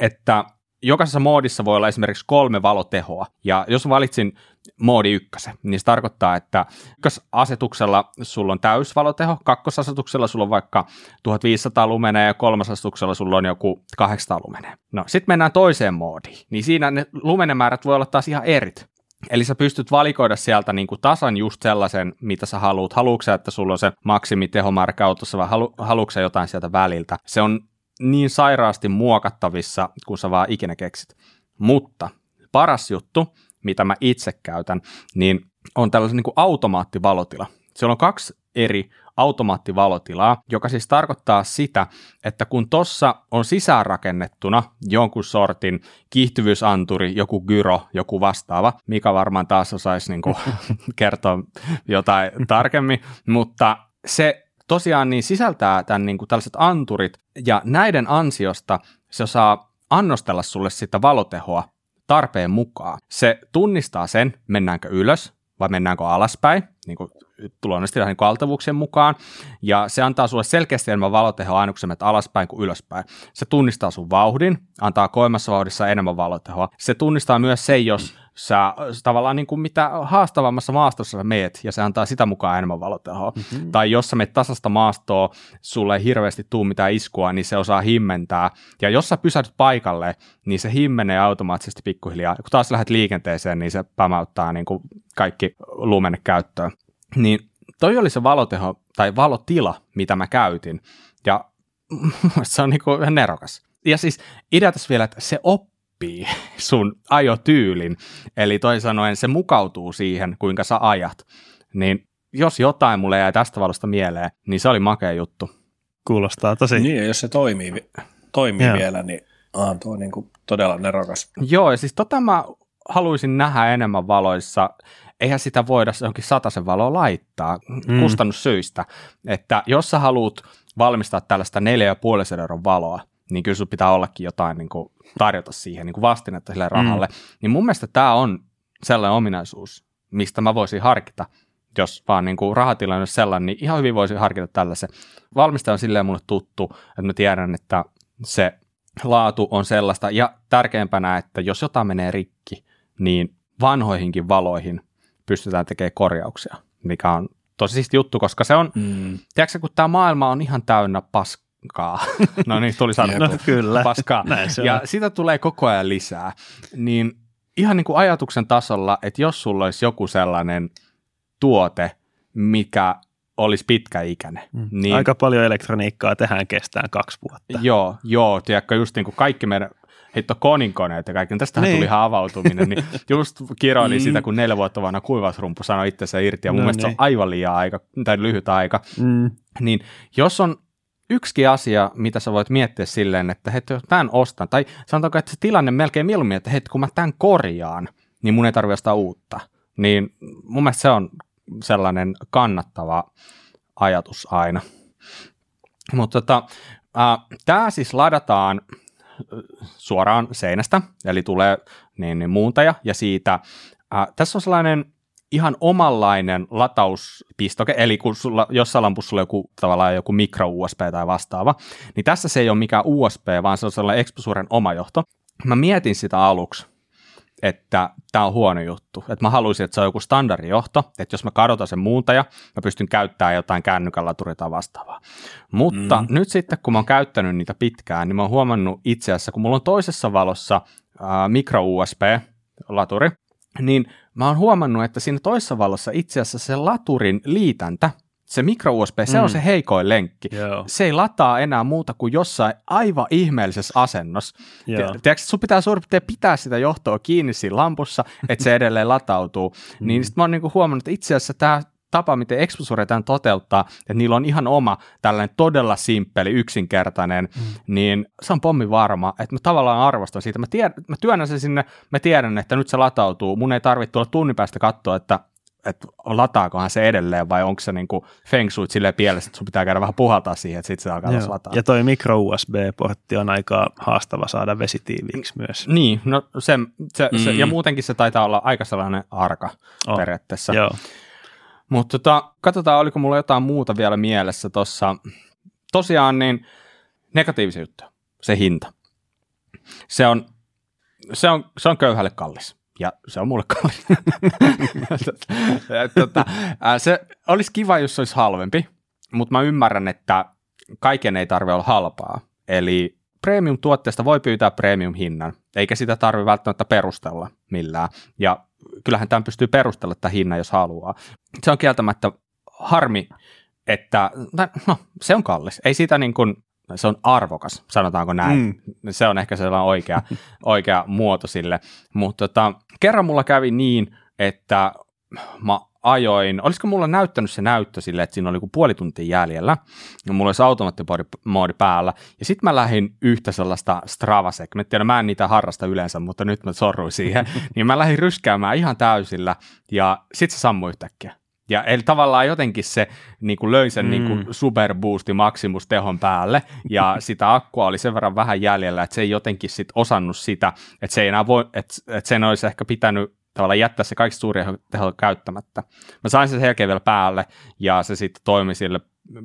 että jokaisessa moodissa voi olla esimerkiksi kolme valotehoa. Ja jos valitsin moodi ykkösen, niin se tarkoittaa, että ykkösasetuksella sulla on täysvaloteho, kakkosasetuksella sulla on vaikka 1500 lumenee ja kolmasasetuksella sulla on joku 800 lumenee. No, sitten mennään toiseen moodiin, niin siinä ne lumenemäärät voi olla taas ihan erit. Eli sä pystyt valikoida sieltä niin kuin tasan just sellaisen, mitä sä haluat. Haluatko että sulla on se maksimitehomäärä autossa vai halu, haluatko jotain sieltä väliltä? Se on niin sairaasti muokattavissa, kun sä vaan ikinä keksit. Mutta paras juttu, mitä mä itse käytän, niin on tällainen niin kuin automaattivalotila. Siellä on kaksi eri automaattivalotilaa, joka siis tarkoittaa sitä, että kun tuossa on sisäänrakennettuna jonkun sortin kiihtyvyysanturi, joku gyro, joku vastaava, mikä varmaan taas osaisi niin kuin kertoa jotain tarkemmin, mutta se tosiaan niin sisältää tämän niin kuin tällaiset anturit, ja näiden ansiosta se saa annostella sulle sitä valotehoa tarpeen mukaan. Se tunnistaa sen, mennäänkö ylös vai mennäänkö alaspäin, niin kuin luonnollisesti niin altavuuksien mukaan, ja se antaa sulle selkeästi enemmän valotehoa aina, alaspäin kuin ylöspäin. Se tunnistaa sun vauhdin, antaa koimassa vauhdissa enemmän valotehoa. Se tunnistaa myös se, jos sä tavallaan niin kuin mitä haastavammassa maastossa sä meet, ja se antaa sitä mukaan enemmän valotehoa. Mm-hmm. Tai jos sä meet tasasta maastoa, sulle ei hirveästi tuu mitään iskua, niin se osaa himmentää. Ja jos sä pysähdyt paikalle, niin se himmenee automaattisesti pikkuhiljaa. Ja kun taas lähdet liikenteeseen, niin se pämäyttää niin kuin kaikki lumenne käyttöön. Niin toi oli se valoteho tai valotila, mitä mä käytin. Ja se on niin kuin ihan nerokas. Ja siis idea tässä vielä, että se oppii sun ajotyylin. Eli toisin sanoen se mukautuu siihen, kuinka sä ajat. Niin jos jotain mulle jäi tästä valosta mieleen, niin se oli makea juttu. Kuulostaa tosi... Niin, jos se toimii, toimii Joo. vielä, niin on tuo niin kuin todella nerokas. Joo, ja siis tota mä haluaisin nähdä enemmän valoissa eihän sitä voida johonkin sataisen valoa laittaa mm. kustannussyistä. Että jos sä haluat valmistaa tällaista 4,5 euron valoa, niin kyllä sun pitää ollakin jotain niin kuin tarjota siihen niin kuin vastinetta sille rahalle. Mm. Niin mun mielestä tämä on sellainen ominaisuus, mistä mä voisin harkita, jos vaan niin kuin rahatilanne on sellainen, niin ihan hyvin voisin harkita tällaisen. Valmistaja on silleen mulle tuttu, että mä tiedän, että se laatu on sellaista, ja tärkeimpänä, että jos jotain menee rikki, niin vanhoihinkin valoihin pystytään tekemään korjauksia, mikä on tosi siisti juttu, koska se on, mm. tiedätkö, kun tämä maailma on ihan täynnä paskaa, no niin, tuli sanottu, no, kyllä. paskaa, ja sitä tulee koko ajan lisää, niin ihan niin kuin ajatuksen tasolla, että jos sulla olisi joku sellainen tuote, mikä olisi pitkäikäinen. Mm. Niin, Aika paljon elektroniikkaa tehdään kestää kaksi vuotta. Joo, joo, tiedätkö, just niin kuin kaikki meidän heitto koninkoneet ja kaikki. Tästähän niin. tuli ihan avautuminen. Niin just kiroili mm. sitä, kun neljä vuotta vanha kuivasrumpu sanoi itsensä irti, ja mun no mielestä niin. se on niin. aivan liian aika, tai lyhyt aika. Mm. Niin jos on yksi asia, mitä sä voit miettiä silleen, että hei, tämän ostan, tai sanotaanko, että se tilanne melkein mieluummin, että hei, kun mä tämän korjaan, niin mun ei tarvitse ostaa uutta. Niin mun mielestä se on sellainen kannattava ajatus aina. Mutta tota, äh, tämä siis ladataan suoraan seinästä, eli tulee niin, niin muuntaja, ja siitä, ää, tässä on sellainen ihan omanlainen latauspistoke, eli kun sulla, jossain lampussa sulla on joku, tavallaan joku micro-USB tai vastaava, niin tässä se ei ole mikään USB, vaan se on sellainen Exposuren oma johto. Mä mietin sitä aluksi, että tämä on huono juttu. Että mä haluaisin, että se on joku standardijohto, että jos mä kadotan sen muuntaja, mä pystyn käyttämään jotain kännykän laturia tai vastaavaa. Mutta mm. nyt sitten, kun mä oon käyttänyt niitä pitkään, niin mä oon huomannut itse asiassa, kun mulla on toisessa valossa äh, micro USB-laturi, niin mä oon huomannut, että siinä toisessa valossa itse asiassa se laturin liitäntä se micro USB, se mm. on se heikoin lenkki. Joo. Se ei lataa enää muuta kuin jossain aivan ihmeellisessä asennossa. Tiedätkö, sun pitää suurin piirtein pitää sitä johtoa kiinni siinä lampussa, että se edelleen latautuu. Mm. Niin sitten mä oon niinku huomannut, että itse asiassa tämä tapa, miten Exposure tämän toteuttaa, että niillä on ihan oma tällainen todella simppeli, yksinkertainen, mm. niin se on pommi varma, että mä tavallaan arvostan siitä. Mä, tiedän, mä työnnän sen sinne, mä tiedän, että nyt se latautuu. Mun ei tarvitse tulla tunnin päästä katsoa, että että lataakohan se edelleen vai onko se niinku feng shui silleen pielessä, että sun pitää käydä vähän puhaltaa siihen, että sitten se alkaa Joo. lataa. Ja toi micro USB-portti on aika haastava saada vesitiiviiksi myös. Niin, no se, se, mm. se, ja muutenkin se taitaa olla aika sellainen arka on. periaatteessa. Joo. Mutta tota, katsotaan, oliko mulla jotain muuta vielä mielessä tuossa. Tosiaan niin negatiivisia juttuja, se hinta. Se on, se on, se on köyhälle kallis ja se on mulle kallis. tota, se olisi kiva, jos se olisi halvempi, mutta mä ymmärrän, että kaiken ei tarvitse olla halpaa. Eli premium-tuotteesta voi pyytää premium-hinnan, eikä sitä tarvitse välttämättä perustella millään. Ja kyllähän tämän pystyy perustella tämän hinnan, jos haluaa. Se on kieltämättä harmi, että no, se on kallis. Ei siitä niin kuin, se on arvokas, sanotaanko näin. Mm. Se on ehkä sellainen oikea, oikea muoto sille. Mutta tota, kerran mulla kävi niin, että mä ajoin, olisiko mulla näyttänyt se näyttö sille, että siinä oli kuin puoli tuntia jäljellä, ja mulla olisi automaattimoodi päällä, ja sitten mä lähdin yhtä sellaista Strava-segmenttiä, no mä en niitä harrasta yleensä, mutta nyt mä sorruin siihen, niin mä lähdin ryskäämään ihan täysillä, ja sitten se sammui yhtäkkiä. Ja eli tavallaan jotenkin se niin kuin löi sen mm. niin kuin superboosti maksimus tehon päälle, ja sitä akkua oli sen verran vähän jäljellä, että se ei jotenkin sit osannut sitä, että se ei enää voi, että, että sen olisi ehkä pitänyt tavallaan jättää se kaikki suuri teho käyttämättä. Mä sain sen jälkeen vielä päälle ja se sitten toimi sille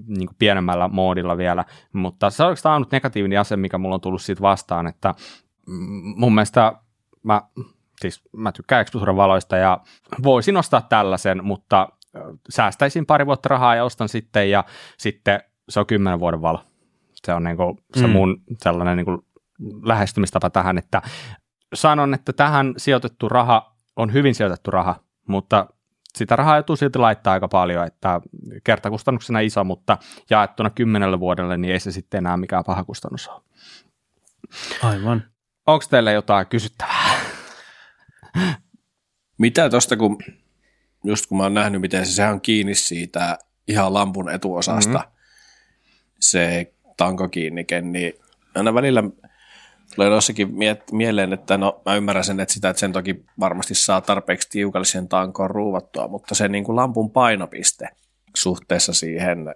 niin kuin pienemmällä moodilla vielä, mutta se on oikeastaan ainut negatiivinen asia, mikä mulla on tullut siitä vastaan, että mun mielestä mä, siis mä tykkään Exposuren valoista ja voisin ostaa tällaisen, mutta säästäisin pari vuotta rahaa ja ostan sitten ja sitten se on kymmenen vuoden valo. Se on niin kuin, se mm. mun sellainen niin kuin lähestymistapa tähän, että sanon, että tähän sijoitettu raha on hyvin sijoitettu raha, mutta sitä rahaa joutuu silti laittaa aika paljon, että kertakustannuksena iso, mutta jaettuna kymmenelle vuodelle, niin ei se sitten enää mikään paha kustannus ole. Aivan. Onko teille jotain kysyttävää? Mitä tuosta, kun just kun mä oon nähnyt, miten se, sehän on kiinni siitä ihan lampun etuosasta, mm-hmm. se tankokiinnike, niin aina välillä Tulee jossakin miet- mieleen, että no mä ymmärrän sen, että sitä, että sen toki varmasti saa tarpeeksi tiukallisen tankoon ruuvattua, mutta se niin kuin lampun painopiste suhteessa siihen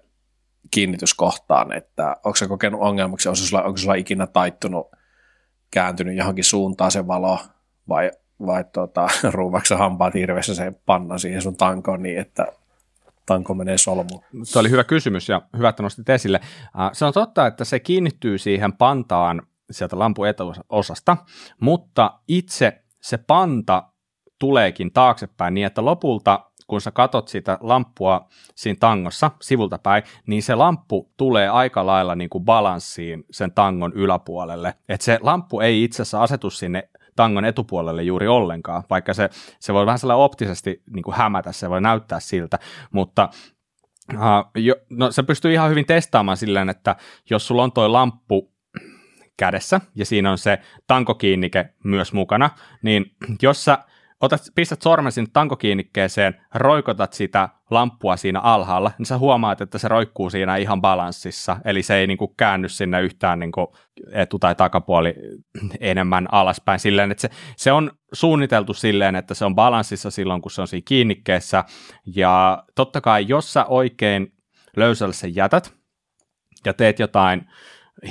kiinnityskohtaan, että onko se kokenut ongelmaksi, onko sulla, onko sulla ikinä taittunut, kääntynyt johonkin suuntaan se valo vai, vai tuota, ruuvaksa hampaat hirveässä se panna siihen sun tankoon niin, että tanko menee solmuun? Se oli hyvä kysymys ja hyvä, että nostit esille. Se on totta, että se kiinnittyy siihen pantaan sieltä lampun etuosasta, mutta itse se panta tuleekin taaksepäin niin, että lopulta kun sä katot sitä lamppua siinä tangossa sivulta päin, niin se lamppu tulee aika lailla niin kuin balanssiin sen tangon yläpuolelle. Et se lamppu ei itse asiassa asetu sinne tangon etupuolelle juuri ollenkaan, vaikka se, se voi vähän sellainen optisesti niin kuin hämätä, se voi näyttää siltä, mutta uh, jo, no, se pystyy ihan hyvin testaamaan silleen, että jos sulla on toi lamppu kädessä ja siinä on se tankokiinnike myös mukana, niin jos sä otat, pistät sormen sinne tankokiinnikkeeseen, roikotat sitä lamppua siinä alhaalla, niin sä huomaat, että se roikkuu siinä ihan balanssissa, eli se ei niin kuin käänny sinne yhtään niin kuin etu- tai takapuoli enemmän alaspäin. Silleen, että se, se on suunniteltu silleen, että se on balanssissa silloin, kun se on siinä kiinnikkeessä, ja totta kai, jos sä oikein löysällä sen jätät, ja teet jotain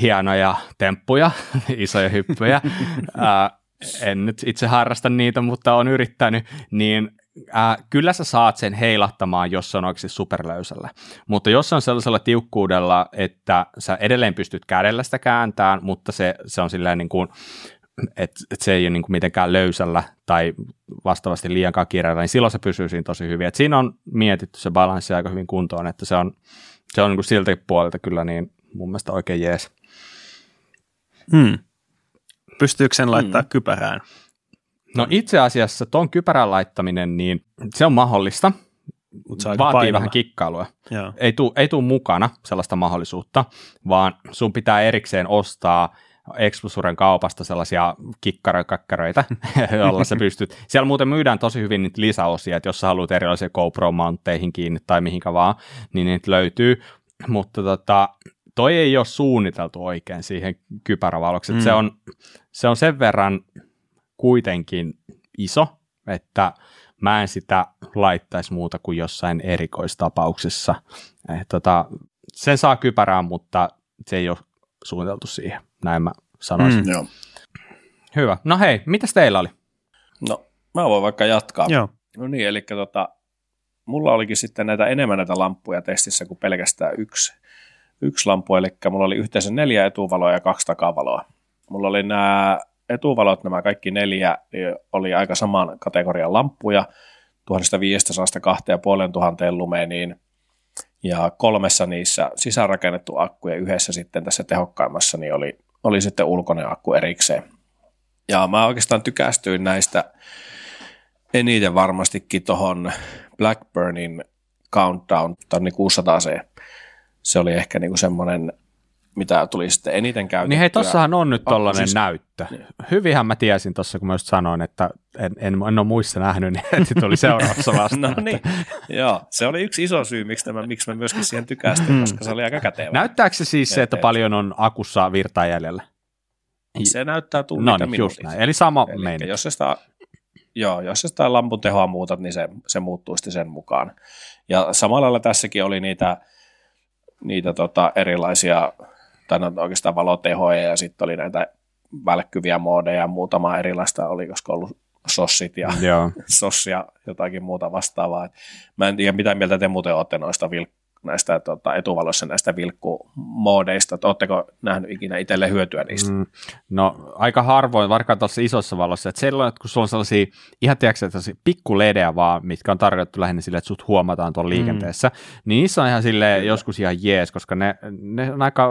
hienoja temppuja, isoja hyppyjä. Ää, en nyt itse harrasta niitä, mutta on yrittänyt, niin ää, kyllä sä saat sen heilahtamaan, jos se on oikeasti superlöysällä. Mutta jos se on sellaisella tiukkuudella, että sä edelleen pystyt kädellä sitä kääntämään, mutta se, se on silleen niin kuin, että et se ei ole niin kuin mitenkään löysällä tai vastaavasti liiankaan kiireellä, niin silloin se pysyy siinä tosi hyvin. Et siinä on mietitty se balanssi aika hyvin kuntoon, että se on, se on niin kuin siltä puolelta kyllä niin mun mielestä oikein jees. Hmm. Pystyykö sen laittaa hmm. kypärään? No itse asiassa tuon kypärän laittaminen, niin se on mahdollista. Mut se Vaatii painava. vähän kikkailua. Joo. Ei tule ei tuu mukana sellaista mahdollisuutta, vaan sun pitää erikseen ostaa Explosuren kaupasta sellaisia kikkaroikakkaroita, joilla sä pystyt. Siellä muuten myydään tosi hyvin niitä lisäosia, että jos sä haluat erilaisia GoPro-mantteihin kiinni tai mihinkä vaan, niin niitä löytyy. Mutta tota, toi ei ole suunniteltu oikein siihen kypärävaloksi. Mm. Se, on, se on sen verran kuitenkin iso, että mä en sitä laittaisi muuta kuin jossain erikoistapauksessa. Eh, tota, sen saa kypärään, mutta se ei ole suunniteltu siihen, näin mä sanoisin. Mm. Joo. Hyvä. No hei, mitäs teillä oli? No, mä voin vaikka jatkaa. Joo. No niin, eli tota, mulla olikin sitten näitä enemmän näitä lamppuja testissä kuin pelkästään yksi, yksi lamppu, eli mulla oli yhteensä neljä etuvaloa ja kaksi takavaloa. Mulla oli nämä etuvalot, nämä kaikki neljä, niin oli aika saman kategorian lamppuja, 1500-2500 lumeeniin, ja kolmessa niissä sisäänrakennettu akku ja yhdessä sitten tässä tehokkaimmassa niin oli, oli sitten ulkoinen akku erikseen. Ja mä oikeastaan tykästyin näistä eniten varmastikin tuohon Blackburnin Countdown tonni 600 c Se oli ehkä niinku semmoinen, mitä tuli sitten eniten käytettyä. Niin hei, tossahan on nyt tollainen siis... näyttö. Niin. Hyvinhän mä tiesin tuossa, kun mä just sanoin, että en, en, en ole muissa nähnyt, niin että tuli seuraavassa vasta. no niin, joo. Se oli yksi iso syy, miksi, tämä, miksi mä myöskin siihen tykästin, mm. koska se oli aika kätevä. Näyttääkö se siis se, että paljon on akussa virtaa jäljellä? Se näyttää tunnit no niin, just näin. Eli sama Eli Jos se sitä Joo, jos sä sitä lampun tehoa muutat, niin se, se muuttuu sitten sen mukaan. Ja samalla lailla tässäkin oli niitä, niitä tota erilaisia, tai no oikeastaan valotehoja, ja sitten oli näitä välkkyviä moodeja, muutama erilaista oli, koska ollut sossit ja sossia jotakin muuta vastaavaa. Mä en tiedä, mitä mieltä te muuten olette noista vilk- näistä tota, etuvalossa näistä vilkkumoodeista. Oletteko nähnyt ikinä itselle hyötyä niistä? Mm, no aika harvoin, vaikka tuossa isossa valossa. Että silloin, että kun sulla on sellaisia ihan tiedätkö, pikku ledejä vaan, mitkä on tarjottu lähinnä sille, että sut huomataan tuolla mm. liikenteessä, niin niissä on ihan sille joskus ihan jees, koska ne, ne on aika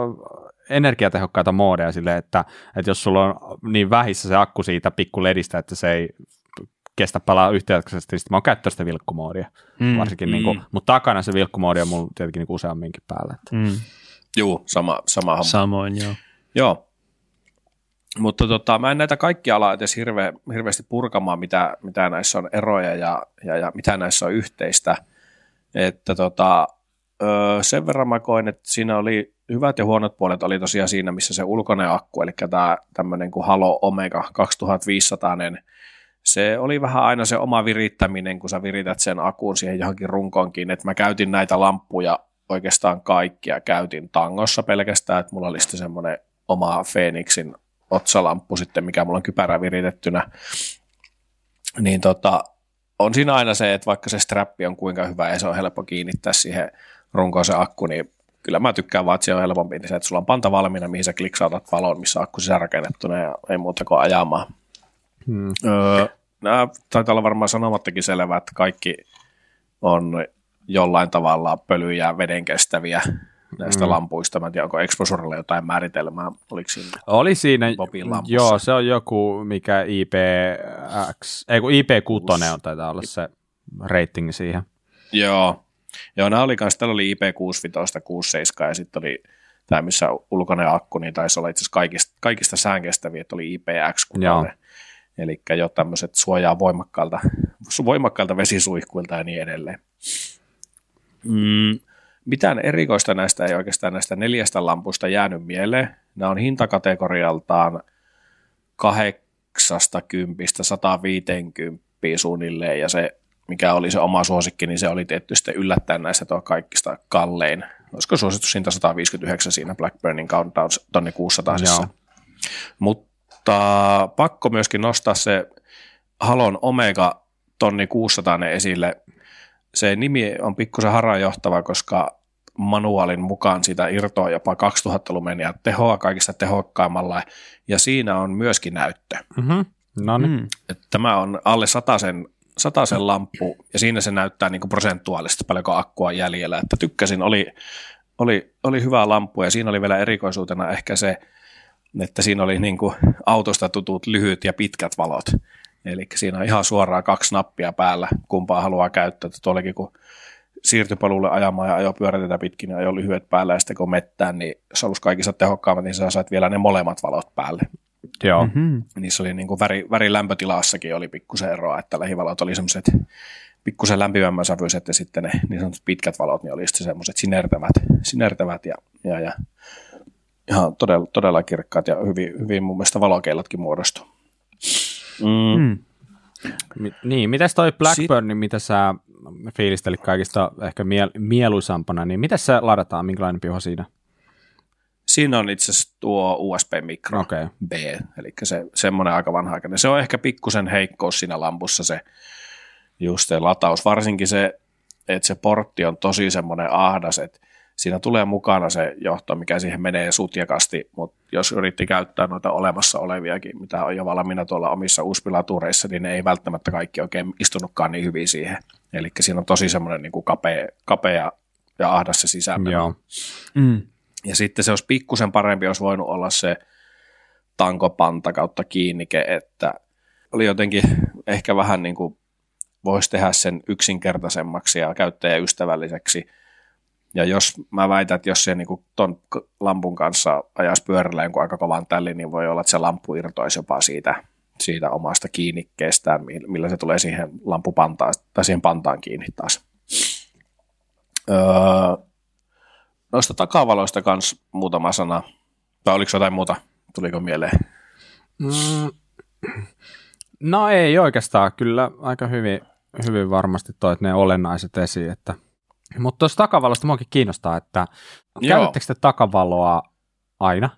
energiatehokkaita moodeja sille, että, että jos sulla on niin vähissä se akku siitä pikku ledistä, että se ei kestä palaa yhtäjaksoisesti, niin mä oon käyttänyt sitä vilkkumoodia mm, varsinkin, niinku, mm. niin kuin, mutta takana se vilkkumoodi on mulla tietenkin niin useamminkin päällä. Että. Mm. Joo, sama, sama homma. Samoin, joo. Joo, mutta tota, mä en näitä kaikkia ala edes hirve, hirveästi purkamaan, mitä, mitä näissä on eroja ja, ja, ja mitä näissä on yhteistä. Että tota, öö, sen verran mä koin, että siinä oli hyvät ja huonot puolet oli tosiaan siinä, missä se ulkoinen akku, eli tämä tämmöinen kuin Halo Omega 2500, se oli vähän aina se oma virittäminen, kun sä virität sen akun siihen johonkin runkoonkin, että mä käytin näitä lamppuja oikeastaan kaikkia. Käytin tangossa pelkästään, että mulla oli sitten semmoinen oma Phoenixin otsalamppu sitten, mikä mulla on kypärä viritettynä. Niin tota, on siinä aina se, että vaikka se strappi on kuinka hyvä ja se on helppo kiinnittää siihen runkoon se akku, niin kyllä mä tykkään vaan, että se on helpompi, niin se, että sulla on panta valmiina, mihin sä kliksautat valon, missä akku sisäänrakennettuna ja ei muuta kuin ajamaan. Hmm. Öö, nämä taitaa olla varmaan sanomattakin selvää, että kaikki on jollain tavalla pölyjä veden kestäviä näistä mm. lampuista. Mä en tiedä, onko Exposurella jotain määritelmää. Oliko siinä Oli siinä, joo, se on joku, mikä IPX, ei kun IP6 on taitaa olla se rating siihen. Joo, joo nämä oli kanssa, täällä oli IP65, 67 ja sitten oli tämä, missä ulkoinen akku, niin taisi olla itse asiassa kaikista, kaikista säänkestäviä, että oli IPX6. Eli jo tämmöiset suojaa voimakkailta, voimakkailta vesisuihkuilta ja niin edelleen. Mm, mitään erikoista näistä ei oikeastaan näistä neljästä lampusta jäänyt mieleen. Nämä on hintakategorialtaan 80 150 suunnilleen ja se mikä oli se oma suosikki, niin se oli tietysti yllättäen näistä tuo kaikista kallein. Olisiko suositus hinta 159 siinä Blackburnin Countdown tonne 600 Mutta mutta pakko myöskin nostaa se Halon Omega tonni 600 esille. Se nimi on pikkusen harhaanjohtava, koska manuaalin mukaan siitä irtoaa jopa 2000 lumenia tehoa kaikista tehokkaimmalla, ja siinä on myöskin näyttö. Mm-hmm. No niin. Mm. Tämä on alle sataisen, sataisen lamppu, ja siinä se näyttää niin kuin prosentuaalisesti paljonko akkua jäljellä. Että tykkäsin, oli, oli, oli hyvä lamppu, ja siinä oli vielä erikoisuutena ehkä se, että siinä oli niin kuin autosta tutut lyhyt ja pitkät valot. Eli siinä on ihan suoraan kaksi nappia päällä, kumpaa haluaa käyttää. Että tuollekin kun siirtypolulle ajamaan ja ajo pyörätetä pitkin ja ajo lyhyet päällä ja sitten kun mettään, niin se olisi kaikissa tehokkaammat, niin sä sait vielä ne molemmat valot päälle. Joo. Mm-hmm. Niissä oli niin kuin väri, värilämpötilassakin oli pikkusen eroa, että lähivalot oli semmoiset pikkusen lämpimämmän sävyiset ja sitten ne niin sanotut pitkät valot, niin oli sitten semmoiset sinertävät, sinertävät ja, ja, ja ihan todella, todella kirkkaat ja hyvin, hyvin mun mielestä valokeilatkin muodostuu. Mm. Mm. Niin, mitäs toi Blackburn, Sit... niin mitä sä fiilistelit kaikista ehkä miel- mieluisampana, niin mitä se ladataan, minkälainen piho siinä? Siinä on itse asiassa tuo USB-mikro okay. B, eli se, semmoinen aika vanha-aikainen. Se on ehkä pikkusen heikkous siinä lampussa se just se lataus, varsinkin se että se portti on tosi semmoinen ahdas, että siinä tulee mukana se johto, mikä siihen menee sutjakasti, mutta jos yritti käyttää noita olemassa oleviakin, mitä on jo valmiina tuolla omissa uuspilatureissa, niin ne ei välttämättä kaikki oikein istunutkaan niin hyvin siihen. Eli siinä on tosi semmoinen niin kuin kapea, kapea ja ahdas se sisään. Joo. Mm. Ja sitten se olisi pikkusen parempi, olisi voinut olla se tankopanta kautta kiinnike, että oli jotenkin ehkä vähän niin kuin voisi tehdä sen yksinkertaisemmaksi ja käyttäjäystävälliseksi. Ja jos mä väitän, että jos se niin kuin ton lampun kanssa ajaisi pyörällä jonkun aika kovan tällin, niin voi olla, että se lamppu irtoisi jopa siitä, siitä omasta kiinnikkeestään, millä se tulee siihen lampupantaan tai siihen pantaan kiinni taas. Öö, noista takavaloista kanssa muutama sana. Tai oliko jotain muuta? Tuliko mieleen? Mm. No ei oikeastaan, kyllä aika hyvin, hyvin varmasti toit ne olennaiset esiin. Että. Mutta tuosta takavalosta muakin kiinnostaa, että Joo. käytättekö te takavaloa aina?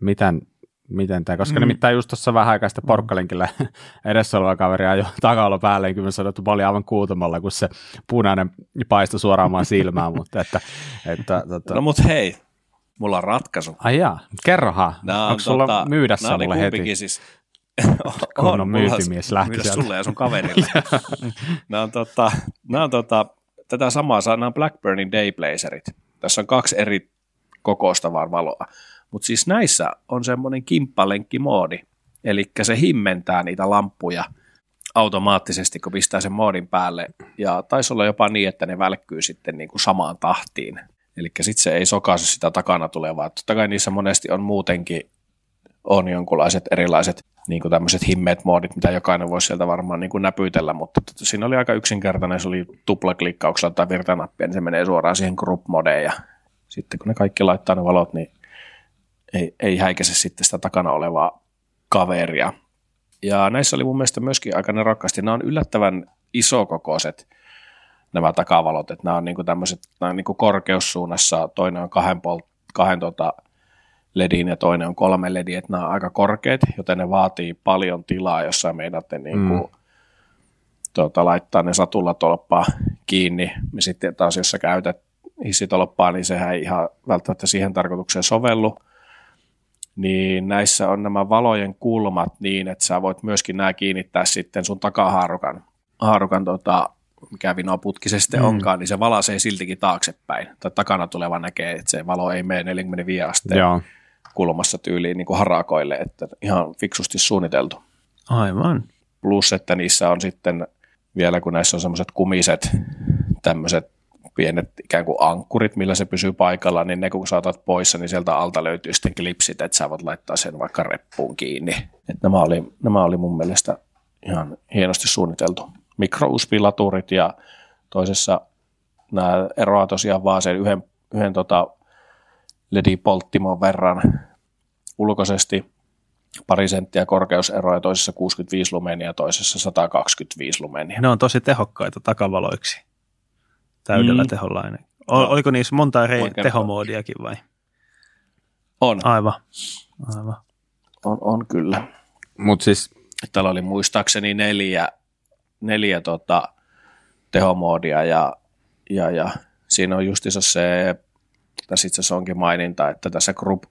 Miten, miten te, koska mm. nimittäin just tuossa vähän aikaa sitten porkkalinkillä edessä oleva kaveri ajoi takavalo päälle, kyllä mä sanoin, että oli aivan kuutamalla, kun se punainen paistoi suoraan maan silmään, mutta että, että tota... No mut hei, mulla on ratkaisu. Ai jaa, kerrohan. Onko sulla tota, myydä se mulle heti? Siis, kun on myyntimies lähti myydä sulle ja sun kaverille. nämä on, tota, nämä on tota, tätä samaa on Blackburnin Dayblazerit. Tässä on kaksi eri kokoista vaan valoa. Mutta siis näissä on semmoinen kimppalenkkimoodi, eli se himmentää niitä lampuja automaattisesti, kun pistää sen moodin päälle. Ja taisi olla jopa niin, että ne välkkyy sitten niin kuin samaan tahtiin. Eli sitten se ei sokaise sitä takana tulevaa. Totta kai niissä monesti on muutenkin on jonkunlaiset erilaiset niin kuin tämmöiset himmeet moodit, mitä jokainen voisi sieltä varmaan niin kuin näpytellä, mutta siinä oli aika yksinkertainen, se oli tuplaklikkauksella tai virtanappia, niin se menee suoraan siihen group modeen ja sitten kun ne kaikki laittaa ne valot, niin ei, ei häikäse sitten sitä takana olevaa kaveria. Ja näissä oli mun mielestä myöskin aika nerokkaasti, nämä on yllättävän isokokoiset nämä takavalot, että nämä on niin kuin tämmöiset, nämä on niin kuin korkeussuunnassa, toinen on kahden, pol, kahden tota, ledin ja toinen on kolme lediä, että nämä on aika korkeat, joten ne vaatii paljon tilaa, jos sä meinaatte niin kuin, mm. tuota, laittaa ne satulatolppaa kiinni, ja sitten taas jos sä käytät hissitolppaa, niin sehän ei ihan välttämättä siihen tarkoitukseen sovellu, niin näissä on nämä valojen kulmat niin, että sä voit myöskin nämä kiinnittää sitten sun takahaarukan haarukan, tota, mikä vinoputki se sitten mm. onkaan, niin se valaisee siltikin taaksepäin. Tai takana tuleva näkee, että se valo ei mene 45 asteen Joo. Kulmassa tyyliin niin kuin harakoille, että ihan fiksusti suunniteltu. Aivan. Plus, että niissä on sitten vielä, kun näissä on semmoiset kumiset tämmöiset pienet ikään kuin ankkurit, millä se pysyy paikalla, niin ne kun saatat poissa, niin sieltä alta löytyy sitten klipsit, että sä voit laittaa sen vaikka reppuun kiinni. Et nämä, oli, nämä oli mun mielestä ihan hienosti suunniteltu. Mikrouspilaturit ja toisessa nämä eroaa tosiaan vaan sen yhden, yhden tota LED-polttimon verran ulkoisesti pari senttiä korkeuseroa ja toisessa 65 lumenia ja toisessa 125 lumenia. Ne on tosi tehokkaita takavaloiksi täydellä mm. teholla aina. O- Joo. oliko niissä monta eri tehomoodiakin vai? On, Aivan. Aivan. on, on kyllä. Mutta siis, Täällä oli muistaakseni neljä, neljä tota, tehomoodia ja, ja, ja siinä on justiinsa se, tässä itse asiassa onkin maininta, että tässä group,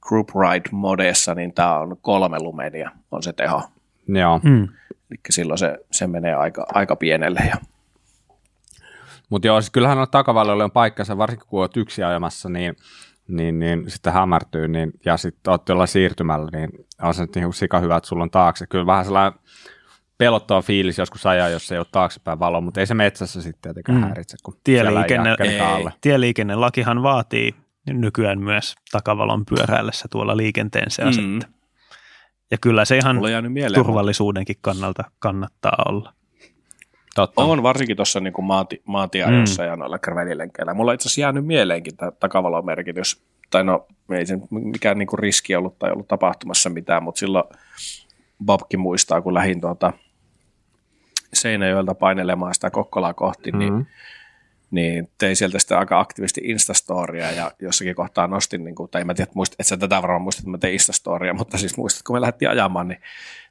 group ride modessa, niin tämä on kolme lumenia on se teho. joo. Mm. Eli silloin se, se menee aika, aika pienelle. Ja, Mutta joo, siis kyllähän on takavaloille on paikkansa, varsinkin kun olet yksi ajamassa, niin, niin, niin sitten hämärtyy, niin, ja sitten olet jollain siirtymällä, niin on se nyt niin sika hyvä, että sulla on taakse. Kyllä vähän sellainen pelottava fiilis joskus ajaa, jos ei ole taaksepäin valo, mutta ei se metsässä sitten tietenkään Mm. häiritse, kun Tieliikenne- siellä ei alle. Tieliikennelakihan vaatii nykyään myös takavalon pyöräillessä tuolla liikenteen seassa. Mm. Ja kyllä se ihan turvallisuudenkin kannalta kannattaa olla. Totta. On varsinkin tuossa niin maati, maantieajossa mm. ja noilla gravellenkeillä. Mulla on itse asiassa jäänyt mieleenkin tämä takavalon merkitys. Tai no, ei se mikään niin riski ollut tai ollut tapahtumassa mitään, mutta silloin Bobkin muistaa, kun lähdin tuota Seinäjoelta painelemaan sitä Kokkolaa kohti, niin, Mm. niin tein sieltä sitten aika aktiivisesti Instastoria ja jossakin kohtaa nostin, niin kuin, tai en mä tiedä, muist, et sä tätä varmaan muistat, että mä tein Instastoria, mutta siis muistat, kun me lähdettiin ajamaan, niin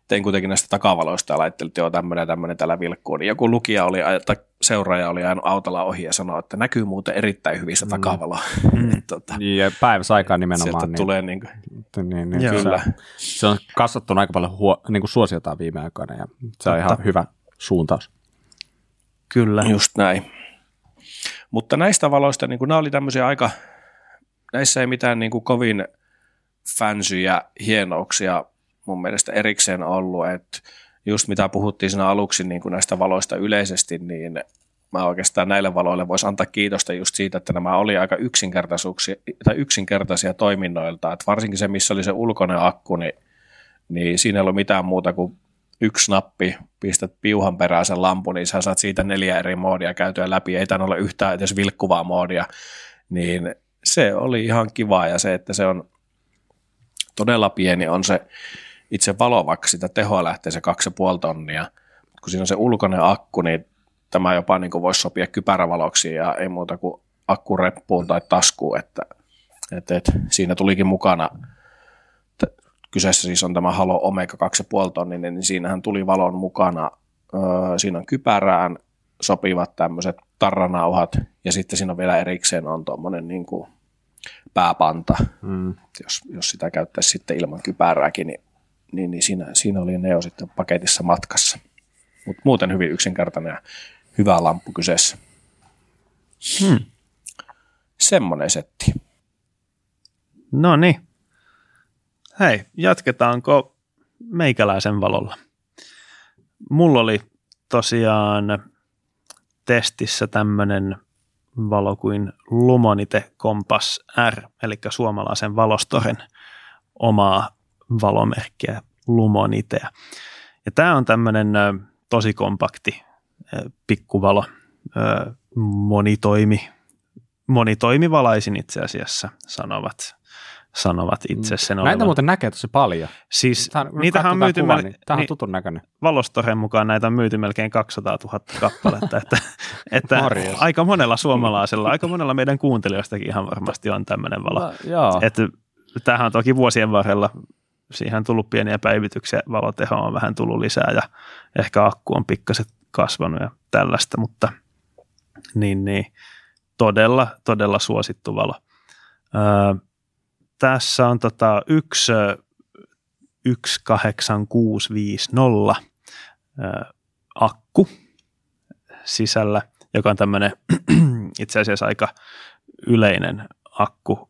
tein kuitenkin näistä takavaloista ja laittelin, että joo, tämmöinen tämmöinen täällä vilkkuu. Niin joku lukija oli, tai seuraaja oli ajanut autolla ohi ja sanoi, että näkyy muuten erittäin hyvistä mm. takavaloa. Mm. tota, Ja päiväsaikaan nimenomaan. sieltä Niin, tulee niin kuin, niin, niin, kyllä. Se, se on kasvattunut aika paljon huo, niin kuin suosiotaan viime aikoina ja se on Totta. ihan hyvä suuntaus. Kyllä. Just näin. Mutta näistä valoista, niin kuin nämä oli tämmöisiä aika, näissä ei mitään niin kuin kovin fansyjä hienouksia mun mielestä erikseen ollut, että just mitä puhuttiin siinä aluksi niin kuin näistä valoista yleisesti, niin mä oikeastaan näille valoille voisi antaa kiitosta just siitä, että nämä oli aika yksinkertaisuuksia, tai yksinkertaisia toiminnoilta, että varsinkin se, missä oli se ulkoinen akku, niin, niin siinä ei ollut mitään muuta kuin yksi nappi, pistät piuhan perään sen lampun, niin sä saat siitä neljä eri moodia käytyä läpi, ei tainnut olla yhtään edes vilkkuvaa moodia, niin se oli ihan kiva ja se, että se on todella pieni on se itse valo, vaikka sitä tehoa lähtee se 2,5 tonnia, kun siinä on se ulkoinen akku, niin tämä jopa niin kuin voisi sopia kypärävaloksi ja ei muuta kuin akku reppuun tai taskuun, että, että, että siinä tulikin mukana kyseessä siis on tämä Halo Omega 2,5 tonninen, niin siinähän tuli valon mukana, öö, siinä on kypärään sopivat tämmöiset tarranauhat ja sitten siinä on vielä erikseen on tuommoinen niin kuin pääpanta, Mm. jos, jos sitä käyttäisi sitten ilman kypärääkin, niin, niin, niin siinä, siinä oli ne jo sitten paketissa matkassa. Mutta muuten hyvin yksinkertainen ja hyvä lamppu kyseessä. Hmm. Semmoinen setti. No niin. Hei, jatketaanko meikäläisen valolla? Mulla oli tosiaan testissä tämmöinen valo kuin Lumonite Compass R, eli suomalaisen valostoren omaa valomerkkiä Lumonitea. Ja tämä on tämmöinen tosi kompakti pikkuvalo, monitoimi, monitoimivalaisin itse asiassa sanovat, sanovat itse sen Näitä olevan. muuten näkee tosi paljon. Siis Tää, kun niitähän on myyty, kuva, mel- niin, Tämä on niin, tutun näköinen. Valostoren mukaan näitä on myyty melkein 200 000 kappaletta, että, että aika monella suomalaisella, aika monella meidän kuuntelijoistakin ihan varmasti on tämmöinen valo. Va- Joo. Että tämähän on toki vuosien varrella, siihen on tullut pieniä päivityksiä, valoteho on vähän tullut lisää ja ehkä akku on pikkasen kasvanut ja tällaista, mutta niin, niin todella, todella suosittu valo. Öö, tässä on tota yksi ö, 18650 ö, akku sisällä, joka on tämmöinen itse asiassa aika yleinen akku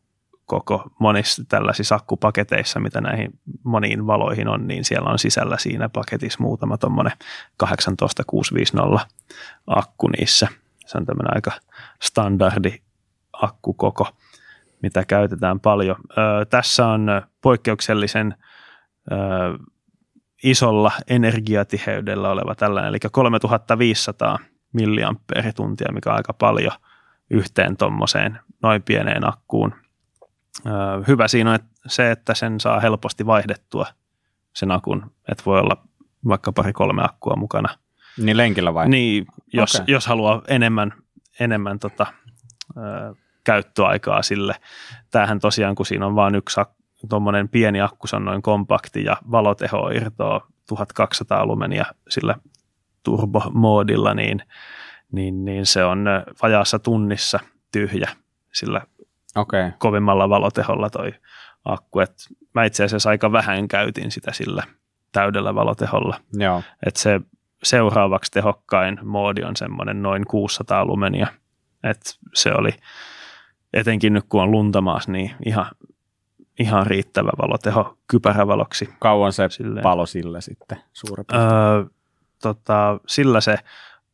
koko monissa tällaisissa akkupaketeissa, mitä näihin moniin valoihin on, niin siellä on sisällä siinä paketissa muutama tuommoinen 18650 akku niissä. Se on tämmöinen aika standardi akkukoko, mitä käytetään paljon. Ö, tässä on poikkeuksellisen ö, isolla energiatiheydellä oleva tällainen, eli 3500 milliampeerituntia, mikä on aika paljon yhteen tuommoiseen noin pieneen akkuun. Ö, hyvä siinä on että se, että sen saa helposti vaihdettua sen akun, että voi olla vaikka pari-kolme akkua mukana. Niin lenkillä vai? Niin, jos, okay. jos haluaa enemmän, enemmän tota, ö, käyttöaikaa sille. Tämähän tosiaan, kun siinä on vain yksi tuommoinen pieni akku, se on noin kompakti ja valoteho irtoaa 1200 lumenia sillä turbomoodilla, niin, niin, niin se on vajaassa tunnissa tyhjä sillä. Okay. kovimmalla valoteholla toi akku. Et mä itse asiassa aika vähän käytin sitä sillä täydellä valoteholla. Joo. Et se seuraavaksi tehokkain moodi on semmoinen noin 600 lumenia. Et se oli etenkin nyt kun on lunta maassa, niin ihan, ihan riittävä valoteho kypärävaloksi. Kauan se Silleen. palo sille sitten suurin. Öö, tota, sillä se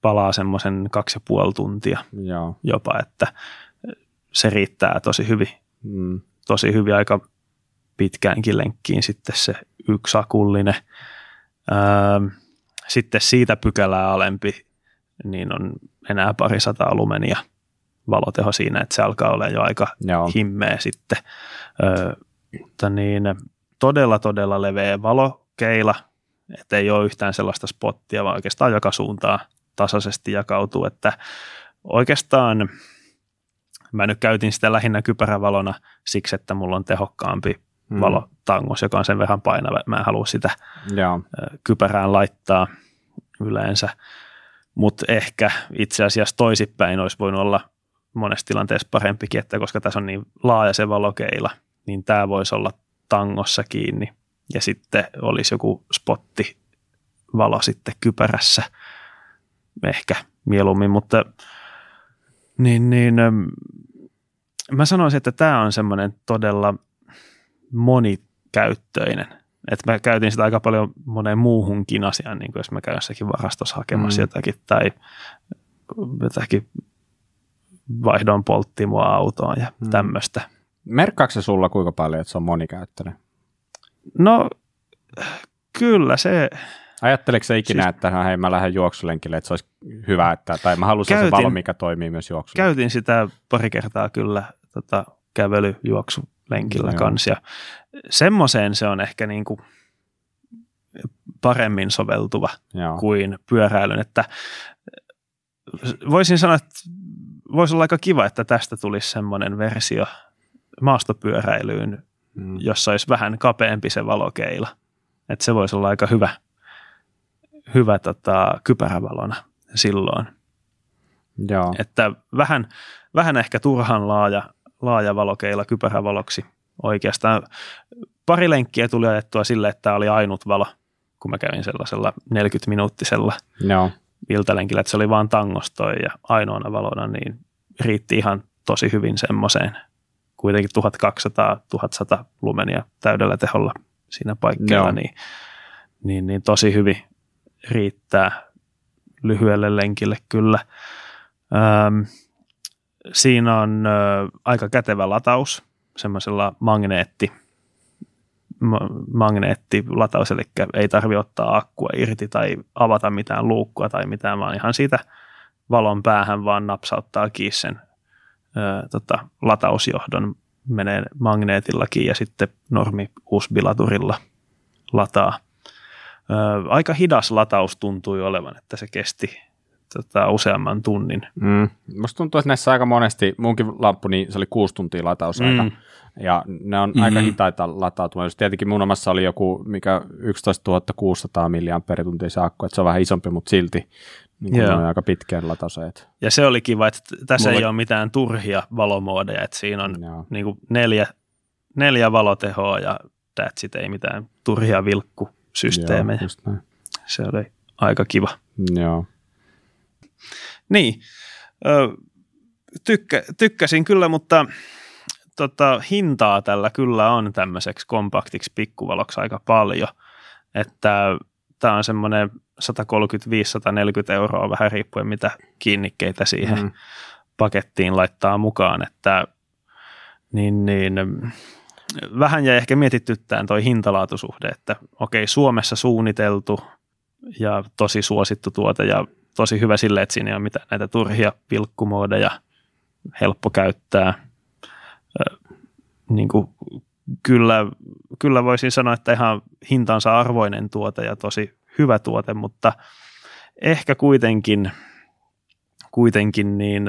palaa semmoisen kaksi ja puoli tuntia Joo. jopa, että se riittää tosi hyvin. Mm. tosi hyvin aika pitkäänkin lenkkiin sitten se yksi akullinen. Öö, sitten siitä pykälää alempi, niin on enää pari sataa lumenia valoteho siinä, että se alkaa olla jo aika Joo. himmeä sitten. Öö, mutta niin, todella, todella leveä valokeila, että ei ole yhtään sellaista spottia, vaan oikeastaan joka suuntaan tasaisesti jakautuu, että oikeastaan mä nyt käytin sitä lähinnä kypärävalona siksi, että mulla on tehokkaampi Mm. valo tangos, joka on sen verran painava. Mä en halua sitä Joo. ö, kypärään laittaa yleensä. mutta ehkä itse asiassa toisipäin olisi voinut olla monessa tilanteessa parempikin, että koska tässä on niin laaja se valokeila, niin tämä voisi olla tangossa kiinni ja sitten olisi joku spotti valo sitten kypärässä ehkä mieluummin, mutta niin, niin mä sanoisin, että tämä on semmoinen todella monikäyttöinen. Että mä käytin sitä aika paljon moneen muuhunkin asiaan, niin kuin jos mä käyn jossakin varastossa hakemassa mm. jotakin tai jotakin vaihdon polttimoa autoon ja mm. tämmöistä. Merkkaako se sulla kuinka paljon, että se on monikäyttöinen? No kyllä se... Ajatteleeko se ikinä, siis, että hei mä lähden juoksulenkille, että se olisi hyvä, että, tai mä haluaisin se valo, mikä toimii myös juoksulla. Käytin sitä pari kertaa kyllä tota, kävelyjuoksulenkillä no, kanssa. Ja semmoiseen se on ehkä niin kuin paremmin soveltuva Joo. kuin pyöräilyn, että voisin sanoa, että voisi olla aika kiva, että tästä tulisi semmoinen versio maastopyöräilyyn, mm. jossa olisi vähän kapeampi se valokeila. Että se voisi olla aika hyvä, hyvä tota, kypärävalona silloin. Joo. Että vähän, vähän ehkä turhan laaja, laaja valokeila kypärävaloksi oikeastaan. Pari lenkkiä tuli ajettua sille, että oli ainut valo, kun mä kävin sellaisella 40-minuuttisella Joo. Iltalenkillä, että se oli vaan tangostoi ja ainoana valona, niin riitti ihan tosi hyvin semmoiseen. Kuitenkin 1200-1100 lumenia täydellä teholla siinä paikkeilla, niin, niin, niin tosi hyvin riittää lyhyelle lenkille kyllä. Öm, siinä on ö, aika kätevä lataus semmoisella magneetti, ma- magneettilataus, eli ei tarvi ottaa akkua irti tai avata mitään luukkua tai mitään, vaan ihan siitä valon päähän vaan napsauttaa kiinni sen ö, tota, latausjohdon, menee magneetillakin ja sitten normi USB-laturilla lataa. Ö, aika hidas lataus tuntui olevan, että se kesti tota, useamman tunnin. Mm. Musta tuntuu, että näissä aika monesti, munkin lamppu, niin se oli kuusi tuntia latausaika. Mm. Ja ne on mm-hmm. aika hitaita latautumaan. Tietenkin mun omassa oli joku, mikä 11 600 mAh se akku, että se on vähän isompi, mutta silti niin on aika pitkään latausajat. Ja se oli kiva, että tässä Mulle... ei ole mitään turhia valomoodeja, että siinä on niin kuin neljä, neljä valotehoa ja that's it, ei mitään turhia vilkkusysteemejä. Joo, se oli aika kiva. Joo. Niin, tykkä, tykkäsin kyllä, mutta tota, hintaa tällä kyllä on tämmöiseksi kompaktiksi pikkuvaloksi aika paljon, että tämä on semmoinen 135-140 euroa vähän riippuen mitä kiinnikkeitä siihen mm. pakettiin laittaa mukaan, että niin, niin, vähän jäi ehkä mietityttään toi hintalaatusuhde, että okei Suomessa suunniteltu ja tosi suosittu tuote ja tosi hyvä sille, että siinä ei ole mitään näitä turhia pilkkumoodeja, helppo käyttää. Niin kuin, kyllä, kyllä voisin sanoa, että ihan hintansa arvoinen tuote ja tosi hyvä tuote, mutta ehkä kuitenkin, kuitenkin niin